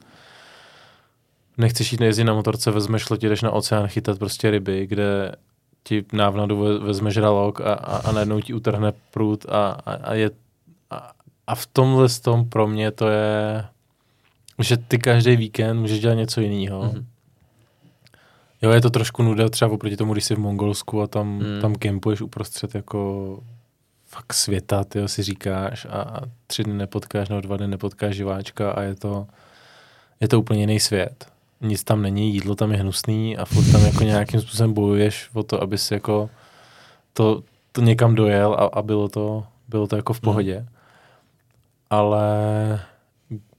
nechceš jít jezdit na motorce, vezmeš loď, jdeš na oceán chytat prostě ryby, kde ti návnadu ve- vezme žralok a, a, a najednou ti utrhne prut a, a, a je a, a v tomhle tom pro mě to je, že ty každý víkend můžeš dělat něco jiného. Mhm. Mm-hmm. Jo, je to trošku nuda třeba oproti tomu, když jsi v Mongolsku a tam, mm. tam kempuješ uprostřed jako fakt světa, ty si říkáš a, tři dny nepotkáš nebo dva dny nepotkáš živáčka a je to, je to úplně jiný svět. Nic tam není, jídlo tam je hnusný a furt tam jako nějakým způsobem bojuješ o to, aby si jako to, to někam dojel a, a bylo, to, bylo to jako v pohodě. Ale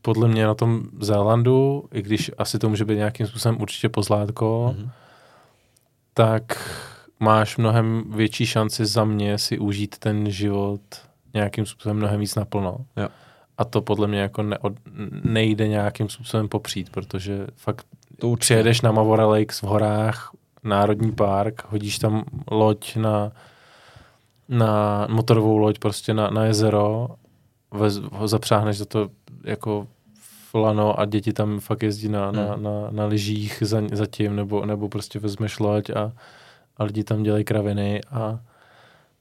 podle mě na tom Zélandu, i když asi to může být nějakým způsobem určitě pozlátko, Mhm. tak máš mnohem větší šanci za mě si užít ten život nějakým způsobem mnohem víc naplno. Jo. A to podle mě jako neod, nejde nějakým způsobem popřít, protože fakt To určitě. přijedeš na Mavora Lakes v horách, národní park, hodíš tam loď na, na motorovou loď prostě na, na jezero, vez, ho zapřáhneš za to jako lano a děti tam fakt jezdí na, na, Hmm. na, na lyžích za, za tím, nebo, nebo prostě vezmeš loď a, a lidi tam dělají kraviny a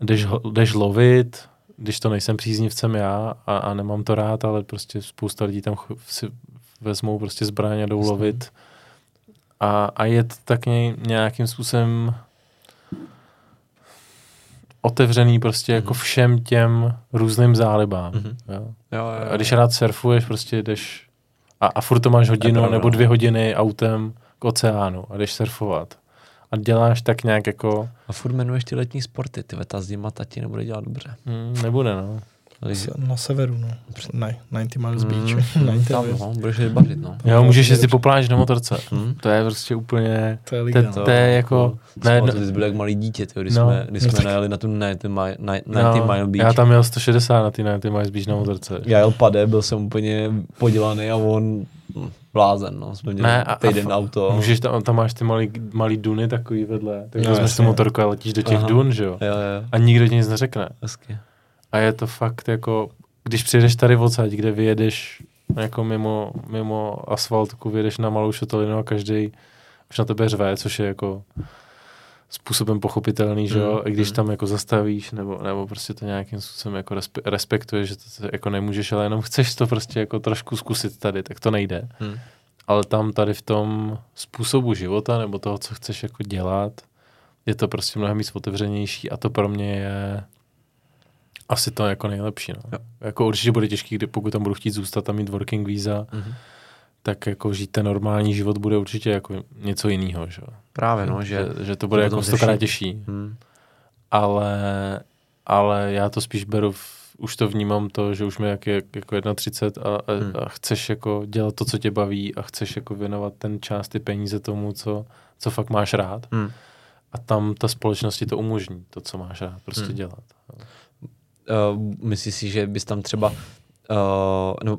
jdeš, jdeš lovit, když to nejsem příznivcem já a, a nemám to rád, ale prostě spousta lidí tam si vezmou prostě zbraň a jdou Jasně. lovit. A, a je to tak ně, nějakým způsobem otevřený prostě jako Mhm. všem těm různým zálibám. Mhm. Jo. Jo, jo, jo. A když rád surfuješ, prostě jdeš a, a furt to máš hodinu nebo no. dvě hodiny autem k oceánu a jdeš surfovat. A děláš tak nějak jako, A furt jmenuješ ty letní sporty, ty ta zima tati nebude dělat dobře. hm, nebude no. Na severu, no. Ne, 90 miles Mm, beach. [laughs] mm, 90 tam, miles. no, budeš rybařit, no. Jo, můžeš jezdit po pláži na motorce. Hm? To je prostě úplně, To je to, liga, to, no. to je jako, ne, No, no, ty jsi byl jak malý dítě, tyjo, když No. jsme, když No jsme najeli na tu 90 mile, 90 no, mile beach. já tam jel 160 na ty, na ty Miles Beach na motorce. Já jel pade, byl jsem úplně podělaný a on blázen, no. Jsme měli Ne, a- a týden fa- auto. Můžeš tam, tam máš ty malý, malý duny takový vedle, tak No, vezmeš jasně. motorku a letíš do těch Aha. dun, že jo? Jo, jo, A nikdo ti nic neřekne. hezky. A je to fakt jako, když přijedeš tady odsaď, kde vyjedeš jako mimo, mimo asfaltku, vyjedeš na malou šotolinu a každý už na tebe řve, což je jako způsobem pochopitelný, že jo, Mm, i když mm. tam jako zastavíš, nebo, nebo prostě to nějakým způsobem jako respe, respektuješ, že to, jako nemůžeš, ale jenom chceš to prostě jako trošku zkusit tady, tak to nejde. Hm. Ale tam tady v tom způsobu života, nebo toho, co chceš jako dělat, je to prostě mnohem víc otevřenější a to pro mě je asi to jako nejlepší. No. Jo. Jako určitě bude těžký, kdy pokud tam budu chtít zůstat a mít working visa, Mhm. Tak jako žít ten normální život bude určitě jako něco jiného. Že. Právě, no, že... že, že to bude že jako stokrát těžší. Hm. Ale, ale já to spíš beru, v, už to vnímám to, že už mi jak je jako 31 a, a, Hmm. a chceš jako dělat to, co tě baví a chceš jako věnovat ten čas, ty peníze tomu, co, co fakt máš rád. Hm. A tam ta společnost ti to umožní, to, co máš rád, prostě Hmm. dělat. Uh, myslíš si, že bys tam třeba, uh, no,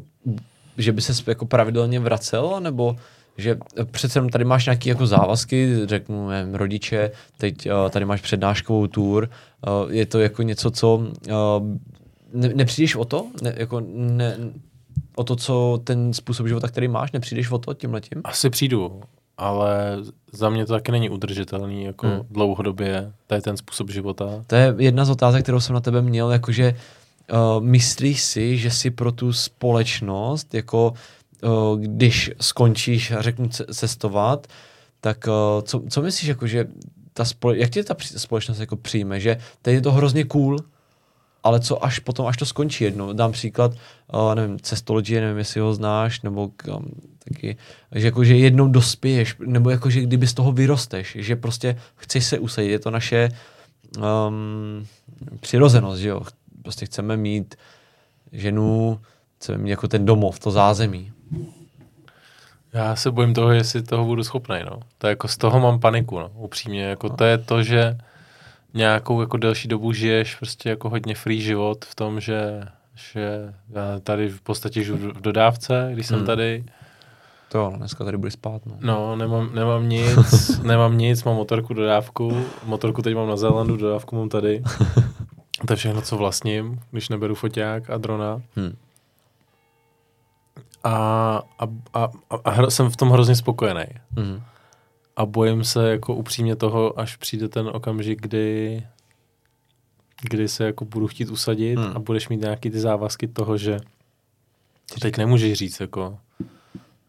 že by se jako pravidelně vracel, nebo že přece jenom tady máš nějaké jako závazky, řeknu, nevím, rodiče, teď uh, tady máš přednáškovou tour, uh, je to jako něco, co uh, ne, nepřijdeš o to, ne, jako ne, o to, co ten způsob života, který máš, nepřijdeš o to tím letím? Asi přijdu, ale za mě to taky není udržitelný jako hmm. dlouhodobě, to je ten způsob života. To je jedna z otázek, kterou jsem na tebe měl, jakože uh, myslíš si, že si pro tu společnost, jako uh, když skončíš, řeknu, ce- cestovat, tak uh, co, co myslíš, jako, že ta spole- jak tě ta společnost jako přijme, že teď je to hrozně cool, ale co až potom, až to skončí jednou. Dám příklad, uh, nevím, Cestology, nevím, jestli ho znáš, nebo um, taky, že jako, že jednou dospěješ, nebo jako, že kdyby z toho vyrosteš, že prostě chceš se usadit, je to naše um, přirozenost, že jo. Prostě chceme mít ženu, chceme mít jako ten domov, to zázemí. Já se bojím toho, jestli toho budu schopný, no. To jako z toho mám paniku, no, upřímně. Jako to je to, že nějakou jako delší dobu žiješ prostě jako hodně free život v tom, že, že já tady v podstatě žiju v dodávce, když jsem Hmm. tady. To dneska tady budeš spát, no. No, nemám, nemám nic, [laughs] nemám nic, mám motorku, dodávku. Motorku teď mám na Zélandu, dodávku mám tady. [laughs] To je všechno, co vlastním, když neberu foťák a drona. Hm. a, a, a, a, a hro- jsem v tom hrozně spokojený. Mhm. A bojím se jako upřímně toho, až přijde ten okamžik, kdy, kdy se jako budu chtít usadit Hmm. a budeš mít nějaký ty závazky toho, že teď nemůžeš říct jako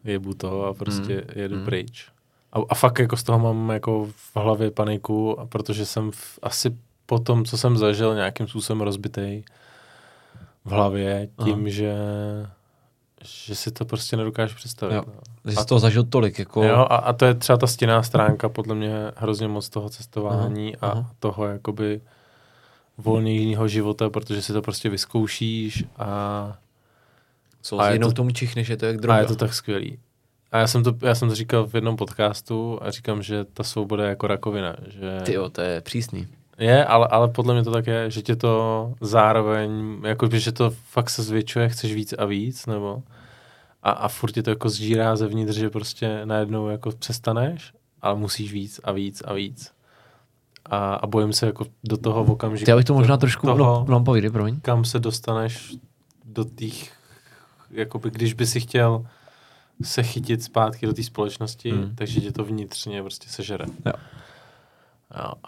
jebu to a prostě Hmm. jedu Hmm. pryč. A, a fakt jako z toho mám jako v hlavě paniku, a protože jsem v, asi po tom, co jsem zažil, nějakým způsobem rozbitej v hlavě tím, Aha. že že si to prostě nedokážu představit. Jo. No. Že jsi toho zažil tolik, jako... Jo, a, a to je třeba ta stěná stránka, podle mě hrozně moc toho cestování Aha, a aha. toho jakoby volnějšího života, protože si to prostě vyzkoušíš a, Co a a je jinou to- tomu čichneš, je to jak a droga. je to tak skvělý. A já jsem, to, já jsem to říkal v jednom podcastu a říkám, že ta svoboda je jako rakovina. Že Ty jo, to je přísný. Je, ale, ale podle mě to tak je, že tě to zároveň, jako že to fakt se zvětšuje, chceš víc a víc, nebo a, a furt tě to jako zžírá zevnitř, že prostě najednou jako přestaneš, ale musíš víc a víc a víc. A, a bojím se jako do toho v okamžiku. Ty, abych to možná trošku... toho, No, no povídej, promiň. kam se dostaneš do těch, jakoby, když by si chtěl se chytit zpátky do té společnosti, hmm. takže tě to vnitřně prostě sežere. Jo.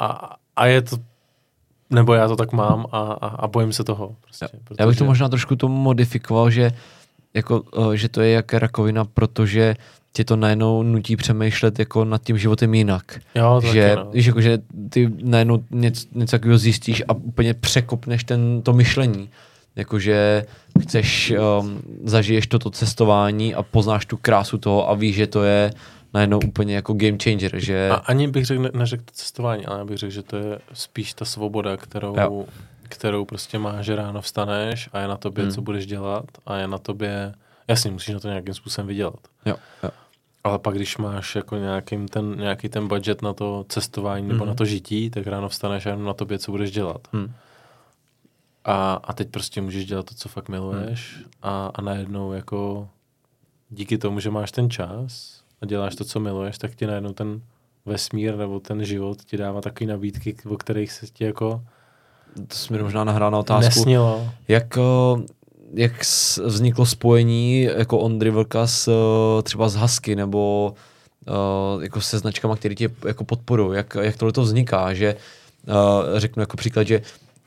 A, a je to, nebo já to tak mám a, a, a bojím se toho. Prostě, protože, Já bych to možná trošku tomu modifikoval, že, jako, eh, že to je jak rakovina, protože tě to najednou nutí přemýšlet jako nad tím životem jinak. jo, to že, taky, no. víš, jako, že ty najednou něco, něco takového zjistíš a úplně překopneš ten, to myšlení. Jakože chceš, um, zažiješ toto cestování a poznáš tu krásu toho a víš, že to je najednou úplně jako game changer, že A ani bych řekl, ne- neřekl to cestování, ale já bych řekl, že to je spíš ta svoboda, kterou, Jo. kterou prostě máš, že ráno vstaneš a je na tobě, Hmm. hmm. co budeš dělat a je na tobě, jasně, musíš na to nějakým způsobem vydělat. jo, jo. Ale pak, když máš jako nějakým ten, nějaký ten budget na to cestování nebo Mhm. na to žití, tak ráno vstaneš a jenom na tobě, co budeš dělat. Hm. A, a teď prostě můžeš dělat to, co fakt miluješ Hmm. a, a najednou jako díky tomu, že máš ten čas a děláš to, co miluješ, tak ti najednou ten vesmír nebo ten život ti dává takové nabídky, o kterých se ti jako To jsi mi možná nahrál na otázku. nesnilo. Jak, eh, jak vzniklo spojení jako Ondry Vlka s, eh, třeba s Husky nebo uh, jako se značkama, které tě jako podporují? Jak, jak tohle to vzniká? Že uh, řeknu jako příklad, že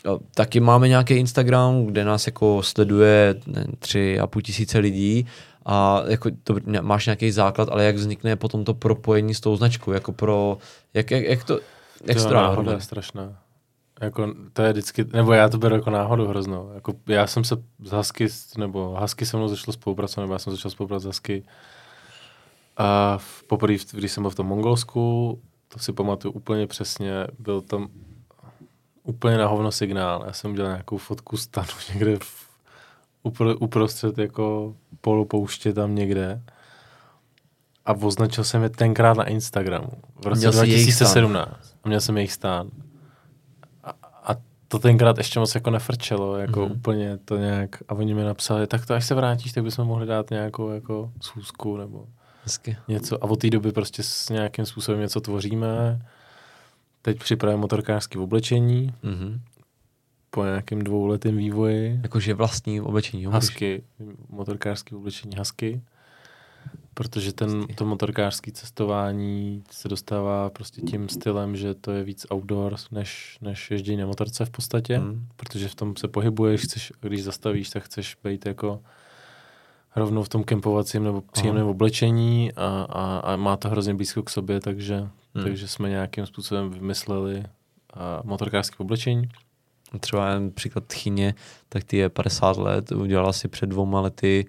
uh, taky máme nějaký Instagram, kde nás jako sleduje ne, tři a půl tisíce lidí a jako to, máš nějaký základ, ale jak vznikne potom to propojení s tou značkou? Jako pro, jak, jak, jak to, jak To náhoda je strašná. Jako, to je vždycky, nebo já to beru jako náhodu hroznou. Jako, já jsem se z Husky, nebo Husky se mnou začalo spolupracovat, nebo já jsem začal spolupracovat s Husky. A v- poprvé, když jsem byl v tom Mongolsku, to si pamatuju úplně přesně, byl tam úplně na hovno signál. Já jsem udělal nějakou fotku stanu [laughs] někde v, upro, uprostřed jako polopouště tam někde. A označil jsem je tenkrát na Instagramu. V roce Měl jsi jejich stan. 2017. A měl jsem jejich stán. A, a to tenkrát ještě moc jako nefrčelo, jako Mhm. mm-hmm. úplně to nějak. A oni mi napsali, tak to až se vrátíš, tak bychom mohli dát nějakou jako schůzku nebo Hezky. něco. A od té doby prostě s nějakým způsobem něco tvoříme. Teď připravujeme motorkářské oblečení Mhm. Po nějakém dvouletém vývoji. Jakože vlastní oblečení. jo, Husky, motorkářské oblečení Husky, protože ten, to motorkářské cestování se dostává prostě tím stylem, že to je víc outdoors, než, než ježdění na motorce v podstatě, Mhm. protože v tom se pohybuješ, chceš, když zastavíš, tak chceš být jako rovnou v tom kempovacím nebo příjemném Aha. oblečení a, a, a má to hrozně blízko k sobě, takže, Hmm. takže jsme nějakým způsobem vymysleli motorkářské oblečení. Třeba jen příklad Tchyně, tak ty je 50 let, udělala si před dvouma lety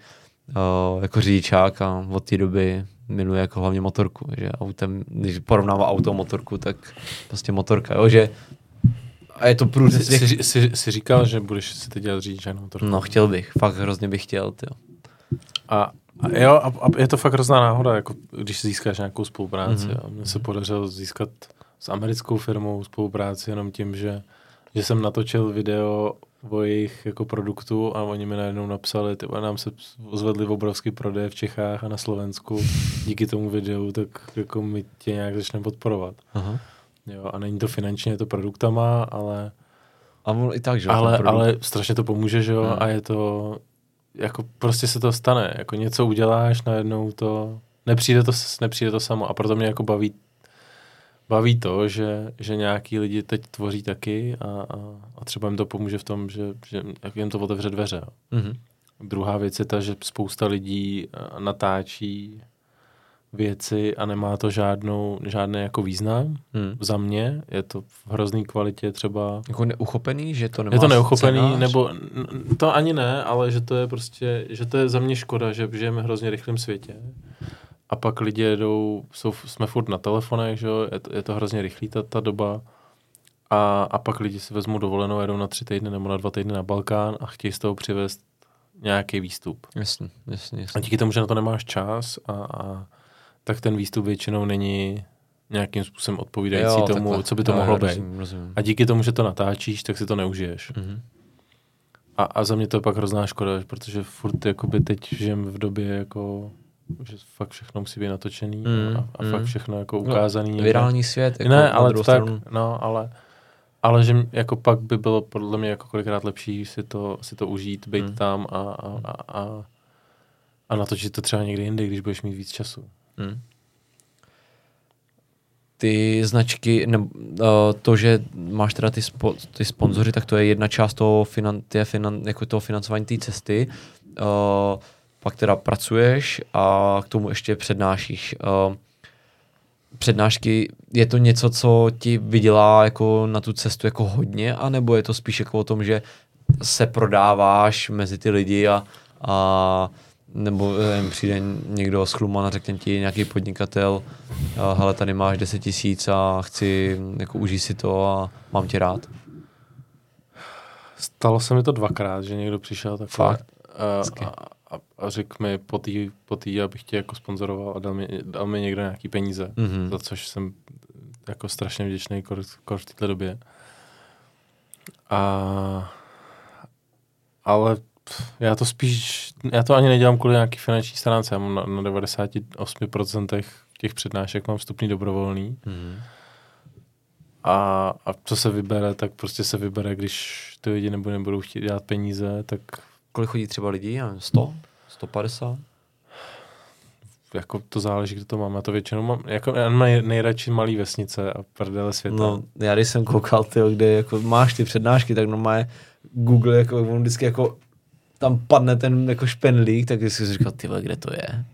uh, jako řidičák a od té doby miluje jako hlavně motorku, že autem, když porovnává auto motorku, tak prostě motorka, jo, že a je to průřez Jsi, jsi, jsi, jsi říkal, že budeš si teď dělat řidičák na motorku. No chtěl bych, fakt hrozně bych chtěl, tyjo. A, a jo, a, a je to fakt hrozná náhoda, jako když získáš nějakou spolupráci. Mhm. Mm-hmm. Mně se podařilo získat s americkou firmou spolupráci jenom tím, že, že jsem natočil video o jejich jako produktu a oni mi najednou napsali, ty nám se zvedli v obrovský prodej v Čechách a na Slovensku díky tomu videu, tak jako my tě nějak začneme podporovat. Aha. Jo, a není to finančně, je to produktama, ale A on i tak, že ale, ale strašně to pomůže, že jo, Hmm. a je to, jako prostě se to stane, jako něco uděláš, najednou to, nepřijde to, nepřijde to samo a proto mě jako baví baví to, že, že nějaký lidi teď tvoří taky a, a, a třeba jim to pomůže v tom, že, že jim to otevře dveře. Mhm. Druhá věc je ta, že spousta lidí eh, natáčí věci a nemá to žádnou, žádný jako význam. Hmm. Za mě je to v hrozný kvalitě třeba... Jako neuchopený, že to nemá Je to neuchopený, scénář? nebo to ani ne, ale že to je prostě, že to je za mě škoda, že žijeme v hrozně rychlém světě. A pak lidi jedou, jsou, jsme furt na telefonech, že jo, je to, je to hrozně rychlý ta, ta doba. A, a pak lidi si vezmou dovolenou, jedou na tři týdny nebo na dva týdny na Balkán a chtějí z toho přivést nějaký výstup. Jasně, jasně, A jasně. díky tomu, že na to nemáš čas, a, a tak ten výstup většinou není nějakým způsobem odpovídající Jo, tomu, takhle. co by to Jo, mohlo být. Rozumím, rozumím. A díky tomu, že to natáčíš, tak si to neužiješ. Mhm. A, a za mě to je pak hrozná škoda, protože furt jakoby teď žijeme v době jako že fakt všechno musí být natočený Mm, a, a mm. fakt všechno jako ukázaný. někde. Virální svět, jako ne, ale tak, stranu. no, ale, ale že jako pak by bylo podle mě jako kolikrát lepší si to, si to užít, být Mm. tam a, a, a, a, a natočit to třeba někdy jinde, když budeš mít víc času. Hmm. Ty značky, ne, uh, to, že máš teda ty, spo, ty sponzory, tak to je jedna část toho, finan, té finan, jako toho financování té cesty. Uh, pak teda pracuješ a k tomu ještě přednášíš. Uh, přednášky, je to něco, co ti vydělá jako na tu cestu jako hodně, anebo je to spíš jako o tom, že se prodáváš mezi ty lidi a, a nebo nevím, přijde někdo z Chluman a řekne ti nějaký podnikatel, a, hele, tady máš 10 tisíc a chci, jako užij si to a mám tě rád. Stalo se mi to dvakrát, že někdo přišel takhle Fakt? a, a, a řekl mi po té, po tý, abych tě jako sponzoroval a dal mi, dal mi někdo nějaký peníze, Mhm. za což jsem jako strašně vděčný kor, kor v této době. A, ale já to spíš, já to ani nedělám kvůli nějaký finanční stránce, já mám na, na 98% těch přednášek mám vstupný dobrovolný Mhm. a, a co se vybere, tak prostě se vybere, když ty lidi nebo nebudou chtít dělat peníze, tak Kolik chodí třeba lidí? Já nevím, 100? 150? jako to záleží, kde to mám. Já to většinou mám, jako já mám nejradši malý vesnice a prdele světa. No, já když jsem koukal, tyjo, kde jako máš ty přednášky, tak normálně Google, jako on vždycky jako tam padne ten jako špenlík, tak jsi si říkal, ty kde to je?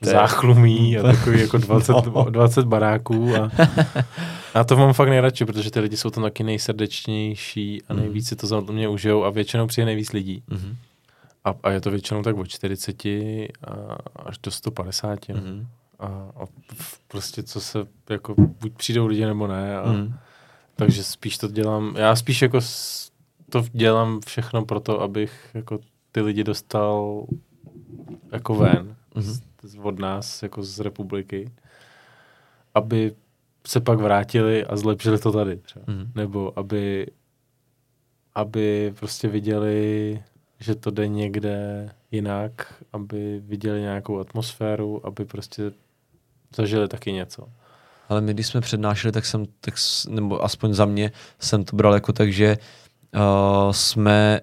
To záchlumí a [laughs] takový jako 20, No. 20 baráků a, [laughs] a to mám fakt nejradši, protože ty lidi jsou tam taky nejsrdečnější a Mhm. nejvíc si to za mě užijou a většinou přijde nejvíc lidí. Mhm. A, a je to většinou tak od 40 a, až do 150. no. Mhm. A, a prostě co se, jako buď přijdou lidi nebo ne. A, Mhm. Takže spíš to dělám, já spíš jako s- to dělám všechno pro to, abych jako ty lidi dostal jako ven Mhm. z, od nás, jako z republiky, aby se pak vrátili a zlepšili to tady třeba. Mhm. Nebo aby, aby prostě viděli, že to jde někde jinak, aby viděli nějakou atmosféru, aby prostě zažili taky něco. Ale my, když jsme přednášeli, tak jsem, tak, nebo aspoň za mě, jsem to bral jako tak, že uh, jsme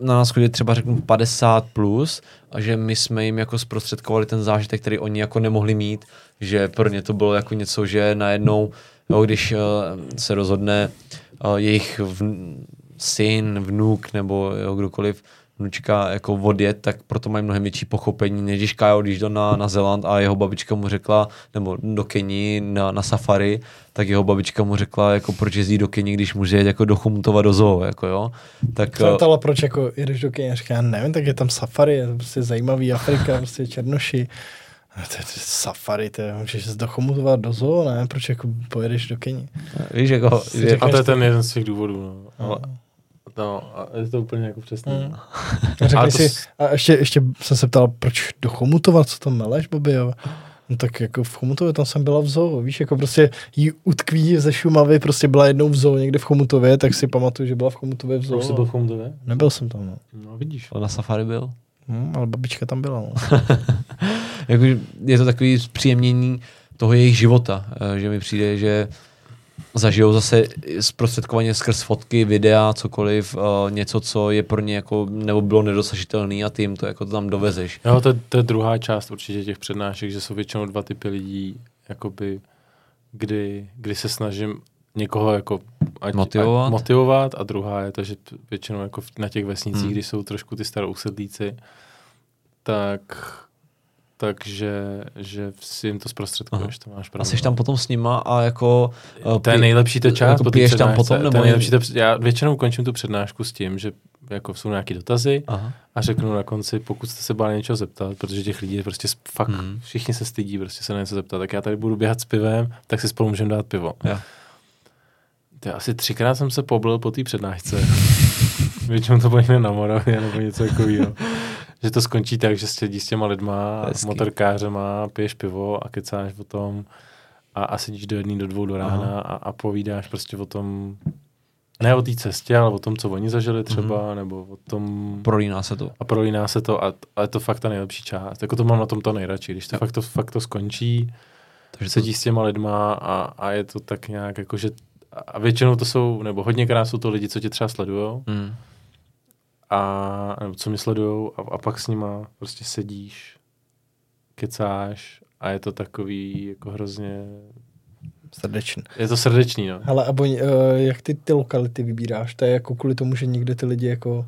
na nás chodili třeba řeknu 50 plus a že my jsme jim jako zprostředkovali ten zážitek, který oni jako nemohli mít, že pro ně to bylo jako něco, že najednou, jo, když uh, se rozhodne uh, jejich vn- syn, vnuk nebo jo, kdokoliv vnučka jako odjet, tak proto mají mnohem větší pochopení, než když Kajo, když jde na, na Zeland a jeho babička mu řekla, nebo do Keni na, na safari, tak jeho babička mu řekla, jako proč jezdí do Keni, když může jet jako do Chomutova do zoo, jako jo. Tak, eh, ptala, proč jako jdeš do Kenia, říká, já nevím, tak je tam safari, je to prostě zajímavý Afrika, prostě černoši. A to je to je safari, to je, můžeš jít do Chomutova do zoo, ne? Proč jako pojedeš do Keni? víš, jako, A to je ten jeden z těch důvodů. No. No. Ale, no, a je to úplně jako přesně. Mm. A řekni Ale to si, s- a ještě, ještě jsem se ptal, proč do Chomutova, co tam meleš, Bobby, jo? No tak jako v Chomutově, tam jsem byla v zoo, víš, jako prostě jí utkví ze Šumavy, prostě byla jednou v zoo někde v Chomutově, tak si pamatuju, že byla v Chomutově v zoo. Už jsi byl v Chomutově? Nebyl jsem tam, no. No vidíš. na safari byl. Hm, ale babička tam byla, no. [laughs] jako, je to takový zpříjemnění toho jejich života, eh, že mi přijde, že zažijou zase zprostředkovaně skrz fotky, videa, cokoliv, uh, něco, co je pro ně jako, nebo bylo nedosažitelný a ty jim to jako tam dovezeš. Jo, to, to je druhá část určitě těch přednášek, že jsou většinou dva typy lidí, jakoby, kdy, kdy se snažím někoho jako ať, Motivovat. Ať motivovat a druhá je to, že většinou jako na těch vesnicích, Hmm. když jsou trošku ty starousedlíci, tak takže že si jim to zprostředkuješ, to máš pravdu. A jsi tam potom s nima a jako... uh, To je pi- nejlepší ta část jako piješ tam potom, To nebo je nejlepší ta, před- já většinou končím tu přednášku s tím, že jako jsou nějaké dotazy Aha. a řeknu na konci, pokud jste se báli něčeho zeptat, protože těch lidí je prostě fakt, hmm. všichni se stydí prostě se na něco zeptat, tak já tady budu běhat s pivem, tak si spolu můžeme dát pivo. Jo. To je asi třikrát jsem se poblil po té přednášce. [laughs] Většinou to bylo někde na Moravě nebo něco takového. Že to skončí tak, že sedí s těma lidma, Hezký. motorkářema, piješ pivo a kecáš o tom a, a sedíš do jedné, do dvou do rána a, a povídáš prostě o tom, ne o té cestě, ale o tom, co oni zažili třeba, Mhm. nebo o tom... Prolíná se to. A prolíná se to a, a je to fakt ta nejlepší část. Jako to mám na tom to nejradši, když to, fakt to fakt to skončí, Takže to, sedí s těma lidma a, a je to tak nějak jako, že a většinou to jsou, nebo hodněkrát jsou to lidi, co tě třeba sledujou mm, a nebo co mě sledujou a, a pak s nima prostě sedíš, kecáš a je to takový jako hrozně, Srdečný. je to srdečný, no. Hele, a boň, uh, jak ty ty lokality vybíráš? To je jako kvůli tomu, že někde ty lidi jako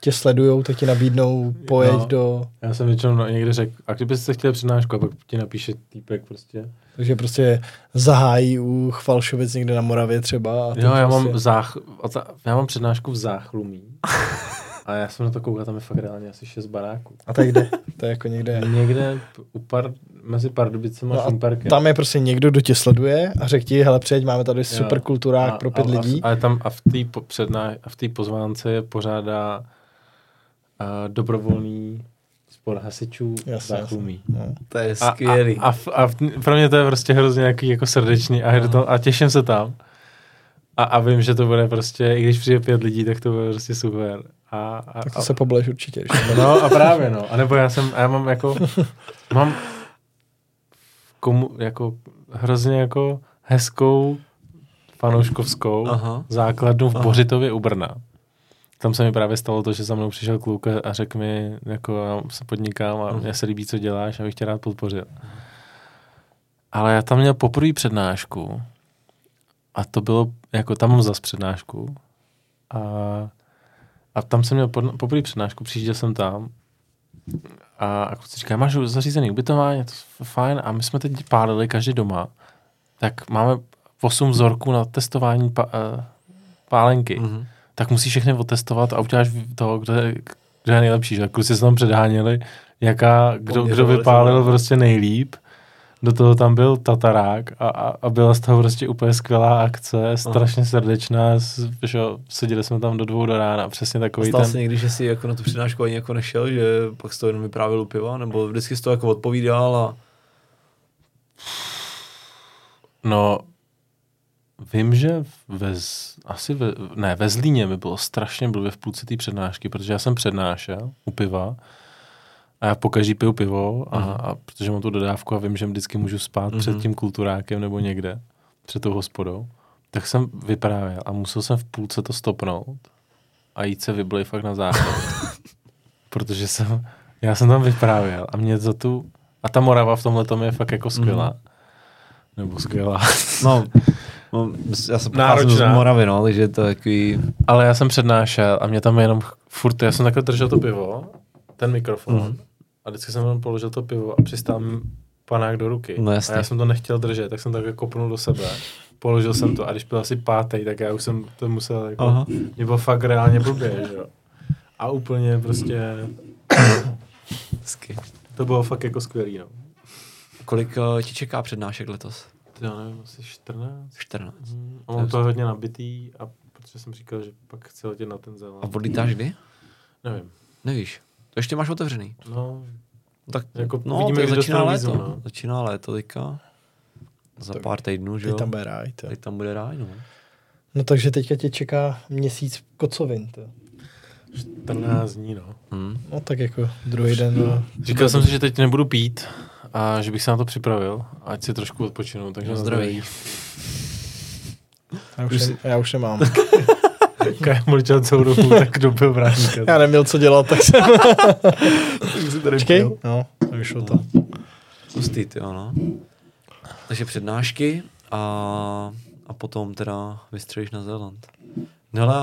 tě sledujou, tak ti nabídnou pojeď No. do... Já jsem většinou no, někde řekl, a kdybyste chtěli přednášku, a pak ti napíše týpek prostě. Takže prostě zahájí u Chvalšovic někde na Moravě třeba. A Jo, já prostě- mám, zách, já mám přednášku v Záchlumí. [laughs] A já jsem na to koukal, tam je fakt reálně asi šest baráků. A tak kde? [laughs] To je jako někde... Někde u par, mezi Pardubicem a No a Šumperkem. Tam je prostě někdo, kdo tě sleduje a řekl ti, hele přijeď, máme tady Jo. super kulturák A- pro pět a, lidí. A, a, tam, a v té po, předná, a v té pozvánce je pořádá uh, dobrovolný spor hasičů Jasně, Záchlumí. No. to je A, skvělý. a, a, a v, pro mě to je prostě hrozně nějaký jako srdečný a, to, a těším se tam. A, a vím, že to bude prostě, i když přijde pět lidí, tak to bude prostě super. A, a, Tak to a, se pobleš určitě. No a právě no. A nebo já jsem, já mám jako, mám komu, jako hrozně jako hezkou fanouškovskou Aha. základnu v Aha. Bořitově u Brna. Tam se mi právě stalo to, že za mnou přišel kluk a řekl mi, jako já se podnikám a Mhm. mně se líbí, co děláš a bych tě rád podpořil. Ale já tam měl poprvé přednášku a to bylo, jako tam mám zas přednášku a, a tam jsem měl poprvé přednášku, přijížděl jsem tam a, a kluci říkají, máš zařízený ubytování, to je fajn a my jsme teď pálili každý doma, tak máme 8 vzorků na testování pa, uh, pálenky Mhm. tak musíš všechny otestovat a uděláš to, kdo je, kdo je nejlepší. Že? Kluci se tam předháněli, jaká, kdo, kdo vypálil prostě nejlíp. Do toho tam byl Tatarák a, a, a byla z toho prostě úplně skvělá akce, strašně srdečná, že jo, seděli jsme tam do dvou do rána, přesně takový Stalo ten... se někdy, že jsi jako na tu přednášku ani jako nešel, že pak jsi to jenom vyprávěl u piva, nebo vždycky jsi to jako odpovídal a No, vím, že ve, asi ve, ne, ve Zlíně mi bylo strašně blbě v půlce té přednášky, protože já jsem přednášel u piva a já pokaždý piju pivo, a, Mhm. a protože mám tu dodávku a vím, že vždycky můžu spát před Mhm. tím kulturákem nebo někde, před tou hospodou, tak jsem vyprávěl a musel jsem v půlce to stopnout a jít se vyblej fakt na záchod. [laughs] protože jsem, já jsem tam vyprávěl a mě za tu, a ta Morava v tomhle tom je fakt jako skvělá. Mhm. Nebo skvělá. [laughs] no, no já jsem pocházím z Náročná. Moravy, no, takže to takový, Ale já jsem přednášel a mě tam jenom furt, já jsem takhle držel to pivo, ten mikrofon Mhm. A vždycky jsem tam položil to pivo a přistál mi panák do ruky. No jasně. A já jsem to nechtěl držet, tak jsem takhle kopnul do sebe. Položil jsem to a když byl asi pátý, tak já už jsem to musel, jako, Aha. mě bylo fakt reálně blbě, že jo. A úplně prostě, hezky. to bylo fakt jako skvělý, no. Kolik uh, ti čeká přednášek letos? To já nevím, asi 14. 14. Hmm. A mám to hodně nabitý a protože jsem říkal, že pak chci letět na ten A zelán. odlítáš kdy? Nevím. Nevíš. To ještě máš otevřený. No, tak Jako no, uvidíme, tak kdy začíná léto. vízum, no. Začíná léto teďka. Za Tak pár týdnů, že Teď jo? tam bude ráj, to. Teď tam bude ráj, no. No takže teďka tě čeká měsíc kocovin. To. 14 dní, no. Hmm. No tak jako druhý den. No. Říkal jsem si, že teď nebudu pít a že bych se na to připravil, ať si trošku odpočinu. Takže Na zdraví. zdraví. Já už, ne, já už nemám. [laughs] Kaja mlčel celou dobu, tak kdo byl vrátníka. Já neměl co dělat, tak jsem... [laughs] si tady Počkej. pil. No, vyšlo to. Hustý, jo, no. Takže přednášky a, a potom teda vystřelíš na Zéland. No ale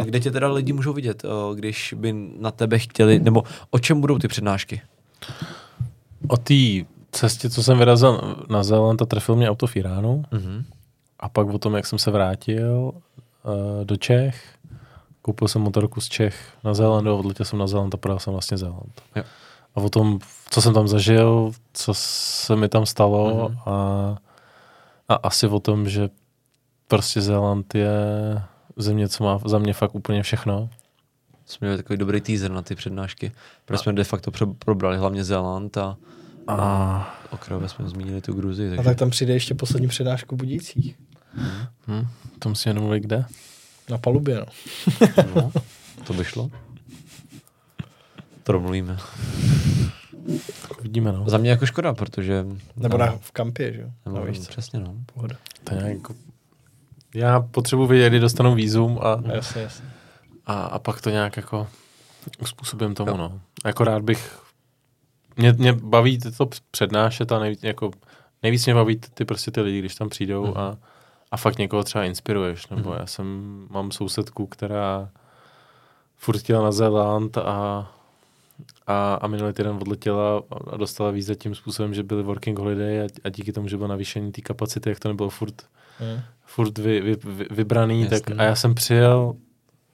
a kde tě teda lidi můžou vidět, o, když by na tebe chtěli, nebo o čem budou ty přednášky? O té cestě, co jsem vyrazil na Zéland a trefil mě auto v Iránu Mhm. a pak o tom, jak jsem se vrátil uh, do Čech, koupil jsem motorku z Čech na Zélandu a odletěl jsem na Zéland a prodal jsem vlastně Zéland. Jo. A o tom, co jsem tam zažil, co se mi tam stalo Mhm. a, a asi o tom, že prostě Zéland je země, co má za mě fakt úplně všechno. Jsme měli takový dobrý teaser na ty přednášky, protože jsme de facto probrali hlavně Zéland a, A okrajově jsme zmínili tu Gruzii, A takže tak tam přijde ještě poslední přednášku Budících. hm, to musíme domluvit kde? Na palubě, no. no, to by šlo. To domluvíme. Vidíme, no. Za mě jako škoda, protože... Nebo no, na, v kampě, že jo? Nebo, výšce. přesně, no. Pohoda. To je nějak jako... Já potřebuji vědět, kdy dostanu vízum a, Jasně, jasně. a, a pak to nějak jako způsobím tomu, Jo. no. Jako rád bych... Mě, mě baví to přednášet a nejvíc, jako, nejvíc mě baví ty prostě ty lidi, když tam přijdou Mhm. a, a fakt někoho třeba inspiruješ. Nebo Mhm. já jsem, mám sousedku, která furt chtěla na Zéland a, a, a minulý týden odletěla a- dostala víza tím způsobem, že byly working holiday a, a díky tomu, že bylo navýšení té kapacity, jak to nebylo furt Hm. furt vy, vy, vy, vybraný, Jasně. tak a já jsem přijel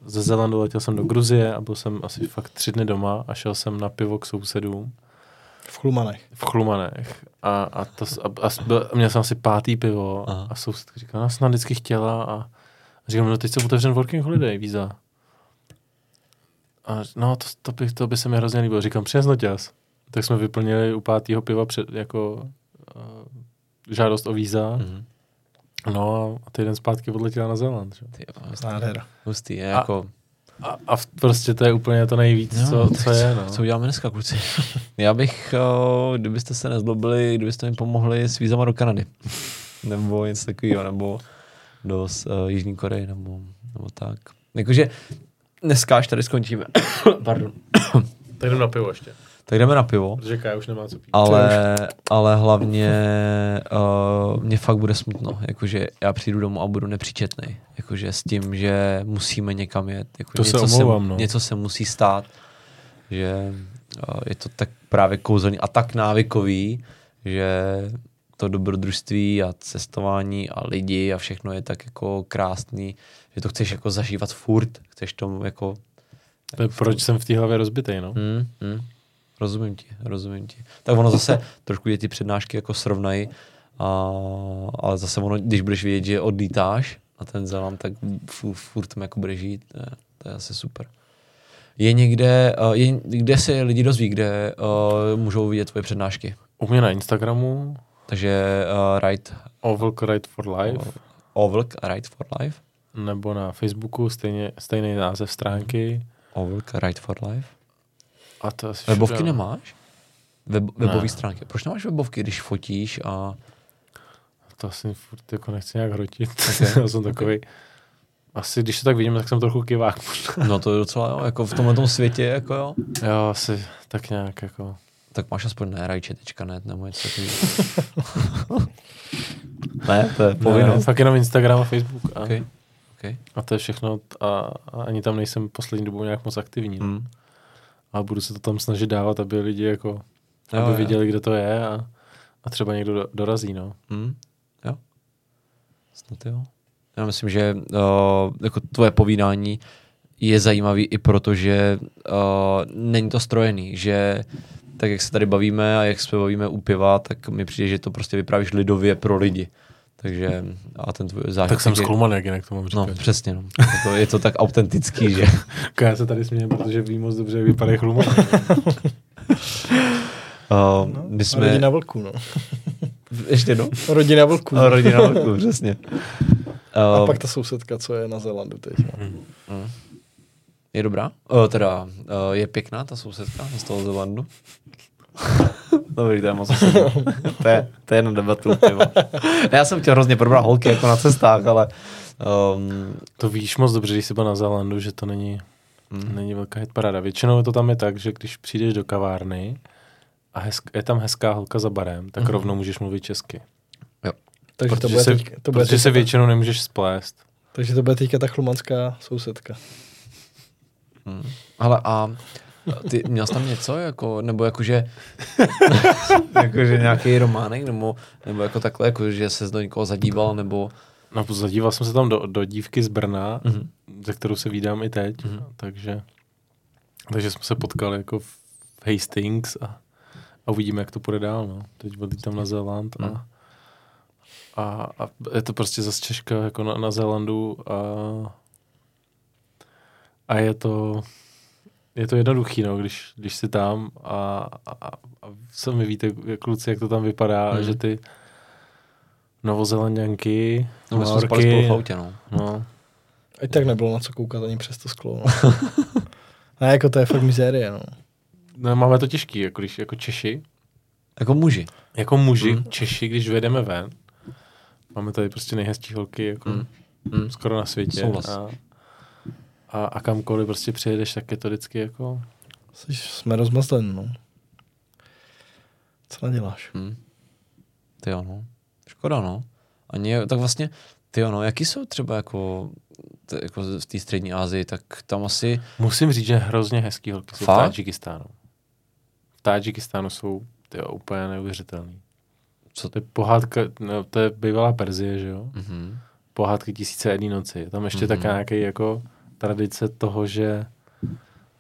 ze Zelandu, letěl jsem do Gruzie a byl jsem asi fakt tři dny doma a šel jsem na pivo k sousedům V Chlumanech. v Chlumanech a, a, to, a, a, byl, a měl jsem asi pátý pivo Aha. a sousedka říkala, no snad vždycky chtěla a, říkám, no teď se otevřen working holiday víza. A no, to, to, by, to by se mi hrozně líbilo. Říkám, přines noťaz. Tak jsme vyplnili u pátého piva před, jako uh, žádost o víza. Mhm. No a týden zpátky odletěla na Zéland. Že? Ty, jo, hustý. Nádhera. hustý, je A- jako... A, a v- prostě to je úplně to nejvíc, No, co, co je. No. Co uděláme dneska, kluci? [laughs] Já bych, o, kdybyste se nezlobili, kdybyste mi pomohli s vízama do Kanady. [laughs] nebo něco takového, nebo do uh, Jižní Koreje, nebo, nebo tak. Jakože dneska, až tady skončíme, pardon, [coughs] Tak jdem na pivo ještě. Tak jdeme na pivo, Protože Kaja už nemá co pít. ale, ale hlavně uh, [laughs] mě fakt bude smutno, jakože já přijdu domů a budu nepříčetný, jakože s tím, že musíme někam jet, jako To se něco, omlouvám, se, no. něco se musí stát, že uh, je to tak právě kouzelný a tak návykový, že to dobrodružství a cestování a lidi a všechno je tak jako krásný, že to chceš jako zažívat furt, chceš tomu jako To je proč jsem v té hlavě rozbitej, no. Hmm, hmm. Rozumím ti, rozumím ti. Tak ono zase trošku je ty přednášky jako srovnají, a, ale zase ono, když budeš vědět, že odlítáš na ten Zéland, tak fu- furt tam jako budeš žít, to je, to je asi super. Je někde, uh, je, kde se lidi dozví, kde uh, můžou vidět tvoje přednášky? U mě na Instagramu Takže uh, Right, Ovalk Ride for Life Ovlk, Right for Life, nebo na Facebooku stejně, stejný název stránky. Ovlk, Right for Life. A to asi Webovky všude, no. nemáš? Web, webové Ne. stránky. Proč nemáš webovky, když fotíš a To asi furt jako nechci nějak hrotit. Ok, [laughs] Já jsem takový. Asi, když to tak vidím, tak jsem trochu kivák. No to je docela, jo, jako v tomhle tom světě, jako jo. jo, asi tak nějak jako. Tak máš aspoň ne, rajče.net nebo něco takového. [laughs] ne, to je Ne, povinnost. fakt jenom Instagram a Facebook. A, Okay. Okay. a to je všechno. A, a ani tam nejsem poslední dobou nějak moc aktivní. No. Mm. A budu se to tam snažit dávat, aby lidi jako, Jo, aby jo. viděli, kde to je a, a třeba někdo do, dorazí, no. Mm. Jo. Snad jo. Já myslím, že uh, jako tvoje povídání je zajímavý i proto, že uh, není to strojený, že tak jak se tady bavíme a jak se bavíme u piva, tak mi přijde, že to prostě vyprávíš lidově pro lidi. Takže a ten tvůj zážitek Tak jsem zklumaný, jak jinak to mám No, říkat. přesně, no. Je to, je to tak autentický, že... [laughs] Já se tady směju, protože vím moc dobře, jak vypadají. Uh, [laughs] [laughs] No, my jsme... Rodina vlků, no. Ještě jednou? Rodina vlků. No, rodina vlků, přesně. A Uh, pak ta sousedka, co je na Zelandu teď. No. mm. Je dobrá? Uh, teda, uh, je pěkná ta sousedka z toho Zelandu? [laughs] Dobrý, to je moc to, je, to je na debatu. Ne, Já jsem chtěl hrozně probrat holky jako na cestách, ale Um, To víš moc dobře, když jsi byl na Zélandu, že to není, mm, není velká hitparáda. Většinou to tam je tak, že když přijdeš do kavárny a hezk, je tam hezká holka za barem, tak Mhm. rovnou můžeš mluvit česky. Takže to protože bude, se, teď, to bude protože se teďka, většinou nemůžeš splést. takže to bude teďka ta chlumanská sousedka. mm. Ale a ty měl jsi tam něco, jako, nebo jakože, [laughs] jakože nějaký románek, nebo, nebo jako takhle, jako, že se do někoho zadíval, nebo... No, zadíval jsem se tam do, do dívky z Brna, Mhm. ze kterou se vídám i teď, Mhm. takže, takže jsme se potkali jako v Hastings a, a uvidíme, jak to půjde dál. No. Teď tam na Zéland a, a, a, je to prostě zase Češka jako na, na Zélandu a, a je to je to jednoduchý, no, když, když jsi tam a, a, a co mi víte, jak kluci, jak to tam vypadá, Mhm. že ty novozelanděnky, No, my jsme spali spolu v autě, no. no, Ať tak nebylo na co koukat ani přes to sklo. No. [laughs] ne, jako to je fakt mizérie, no. No, máme to těžký, jako když jako Češi, Jako muži. jako muži, Mm. mm. Češi, když vyjedeme ven, máme tady prostě nejhezčí holky, jako Mm. mm. Mm. skoro na světě. Souhlas. A, a, a kamkoliv prostě přijedeš, tak je to vždycky jako... Jsi, jsme rozmazlen, no. Co naděláš? Hmm. Ty jo, no. Škoda, no. Ani, tak vlastně, ty jo, no, jaký jsou třeba jako, t- jako v té střední Asii, tak tam asi, Musím říct, že hrozně hezký holky jsou Fakt? v Tadžikistánu. V Tadžikistánu jsou tyjo, úplně neuvěřitelný. co To je pohádka, no, to je bývalá Perzie, že jo? Mhm. pohádky tisíce jedné noci. Je tam ještě Mhm. mm-hmm. taká nějaký jako tradice toho, že,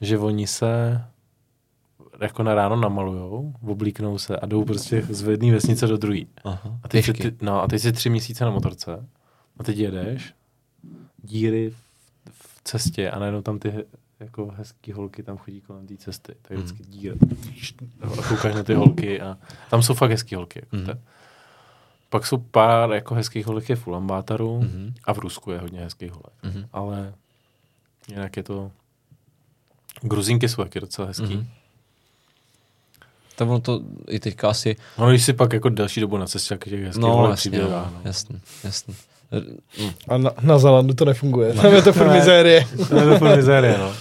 že oni se jako na ráno namalujou, oblíknou se a jdou prostě z jedné vesnice do druhé. A teď, Pěšky. ty, no, a teď jsi tři měsíce na motorce a teď jedeš, díry v, v cestě a najednou tam ty jako hezký holky tam chodí kolem té cesty. Tak Mhm. vždycky díra. A koukáš na ty holky a tam jsou fakt hezký holky. Jako mm. Pak jsou pár jako hezkých holek je v Ulambátaru Mhm. a v Rusku je hodně hezkých holek. Mhm. Ale jinak je to... Gruzínky jsou taky docela hezký. Mhm. Mm. To bylo to i teďka asi, No, když si pak jako delší dobu na cestě, tak těch hezkých no holek jasně, přibývá. no, No. jasně, jasně. Mm. A na, na Zelandu to nefunguje. Tam je to furt mizérie. To je to furt mizérie, no.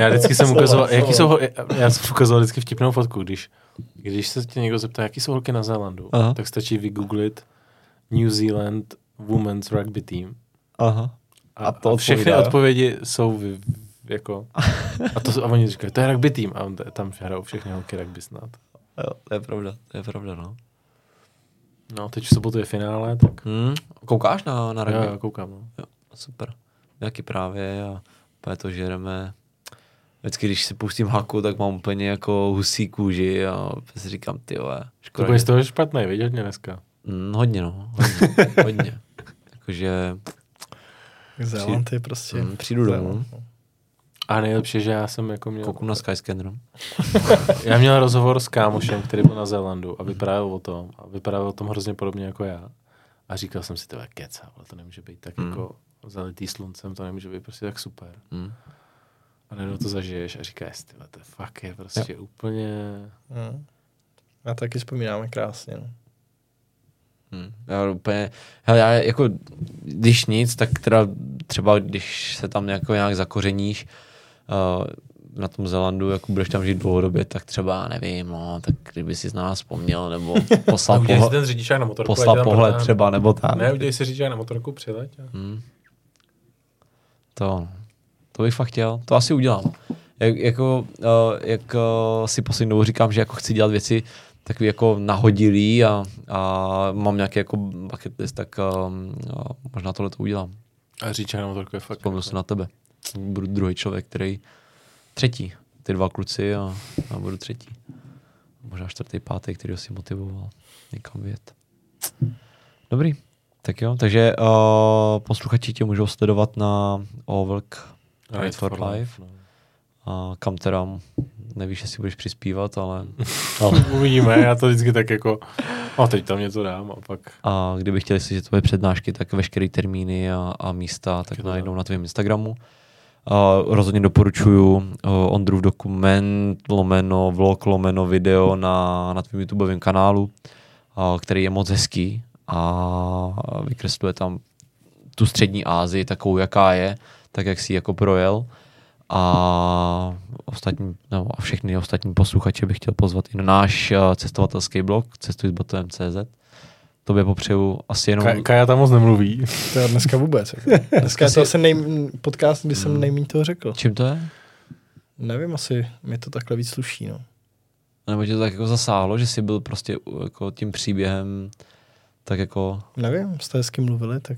Já vždycky jsem Slova, ukazoval, jaký jsou, já jsem ukazoval vždycky vtipnou fotku, když, když se tě někdo zeptá, jaký jsou holky na Zélandu, Aha. tak stačí vygooglit New Zealand Women's Rugby Team. Aha. A, A to a všechny odpovídá, jo? odpovědi jsou vy, jako, a, to, a oni říkají, to je rugby tým, a on, tam hrajou všechny holky rugby snad. Jo, to je pravda, to je pravda, no. No, teď v sobotu je finále, tak Hmm. Koukáš na, na rugby? já koukám. No. Jo, super. Jaký právě a úplně to žereme. Vždycky, když si pustím haku, tak mám úplně jako husí kůži a si říkám, ty vole, To škoda. bude že- z toho špatný, vidět mě dneska. Mm, hodně, no. Hodně. hodně. [laughs] Jakože Zéland je prostě... mm, přijdu domů, Zéland, no. A nejlepší, že já jsem jako měl, kouknu na Skyscanneru. [laughs] já měl rozhovor s kámošem, který byl na Zélandu a vyprávěl o tom, a vyprávěl o tom hrozně podobně jako já. A říkal jsem si, to je keca, ale to nemůže být tak Mm. jako zalitý sluncem, to nemůže být prostě tak super. Mm. A najednou to zažiješ a říkáš, ty to fakt je prostě jo. úplně... Mm. A taky vzpomínáme krásně. No. Hmm. Já úplně, hele, já jako, když nic, tak teda třeba, když se tam jako nějak zakořeníš uh, na tom Zelandu, jako budeš tam žít dlouhodobě, tak třeba, nevím, no, tak kdyby si z nás vzpomněl, nebo [laughs] poslal, si pohled, ten řidičák na motorku. poslal tam pohled protáhne. třeba, nebo tak. Ne, udělej si řidičák na motorku, přileď. A... Hmm. To, to bych fakt chtěl, to asi udělám. Jak, jako, uh, jak uh, si poslední říkám, že jako chci dělat věci takový jako nahodilý a, a mám nějaký jako bucket list, tak um, uh, možná tohle to udělám. A řidičák na motorku je fakt... Vzpomněl jsem na tebe. Budu druhý člověk, který třetí. Ty dva kluci a, a budu třetí. Možná čtvrtý, pátý, který si motivoval někam vět. Dobrý. Tak jo, takže uh, posluchači tě můžou sledovat na Ovelk Ride for Life. No. A kam teda nevíš, jestli budeš přispívat, ale Ale uvidíme, já to vždycky tak jako, a teď tam něco dám a pak... a kdyby chtěli slyšet tvoje přednášky, tak veškeré termíny a, a místa tak to najdou na tvém Instagramu. Uh, rozhodně doporučuju uh, Ondrův dokument, lomeno, vlog, lomeno, video na, na tvém YouTubeovém kanálu, uh, který je moc hezký a vykresluje tam tu střední Asii takovou, jaká je, tak jak si jako projel. A ostatní, no, a všechny ostatní posluchače bych chtěl pozvat i na náš uh, cestovatelský blog cestuj s botovem.cz. Tobě popřeju asi jenom... Ka- Kaja tam moc nemluví. [laughs] To je dneska vůbec. Jako. [laughs] Dneska je to asi nej, podcast, kdy jsem nejméně toho řekl. Čím to je? Nevím, asi mi to takhle víc sluší, no. Nebo tě to tak jako zasáhlo, že jsi byl prostě jako tím příběhem tak jako Nevím, jste s kým mluvili, tak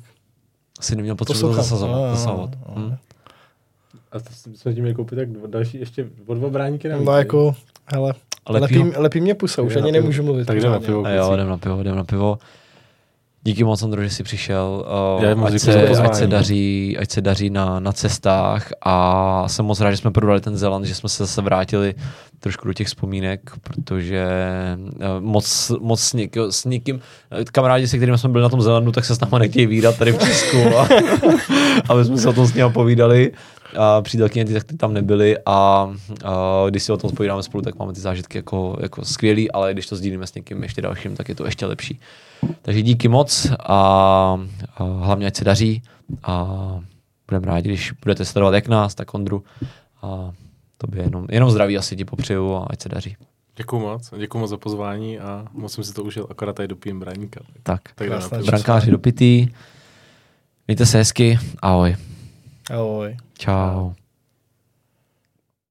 si neměl potřebu to zasazovat. No, no, zasahovat. no, Hm. A to jsme tím měli koupit tak dva, další, ještě o dva bráníky No, jako, hele, Ale lepí, lepí mě pusa, už ani nemůžu mluvit. Tak jdem na pivo. A jo, jdem na pivo, jdem na pivo. Díky moc, Ondro, že jsi přišel. Uh, ať, se, ať, se daří, ať se daří na, na cestách a jsem moc rád, že jsme prodali ten Zeland, že jsme se zase vrátili trošku do těch vzpomínek, protože uh, moc, moc s, něk, s někým, eh, kamarádi, se kterými jsme byli na tom Zelandu, tak se s náma nechtějí výdat tady v Česku a, [laughs] a my jsme se o tom s nimi povídali a přítelkyně ty, tak ty tam nebyly a, a když si o tom povídáme spolu, tak máme ty zážitky jako, jako skvělý, ale když to sdílíme s někým ještě dalším, tak je to ještě lepší. Takže díky moc a, a hlavně ať se daří a budeme rádi, když budete sledovat jak nás, tak Ondru a tobě jenom, jenom zdraví asi ti popřeju a ať se daří. Děkuju moc. Děkuju moc za pozvání a moc jsem si to užil, akorát tady dopijem bráníka. Tak, Tak čísla. brankáři dopitý, mějte se hezky, ahoj, Ahoj. čau.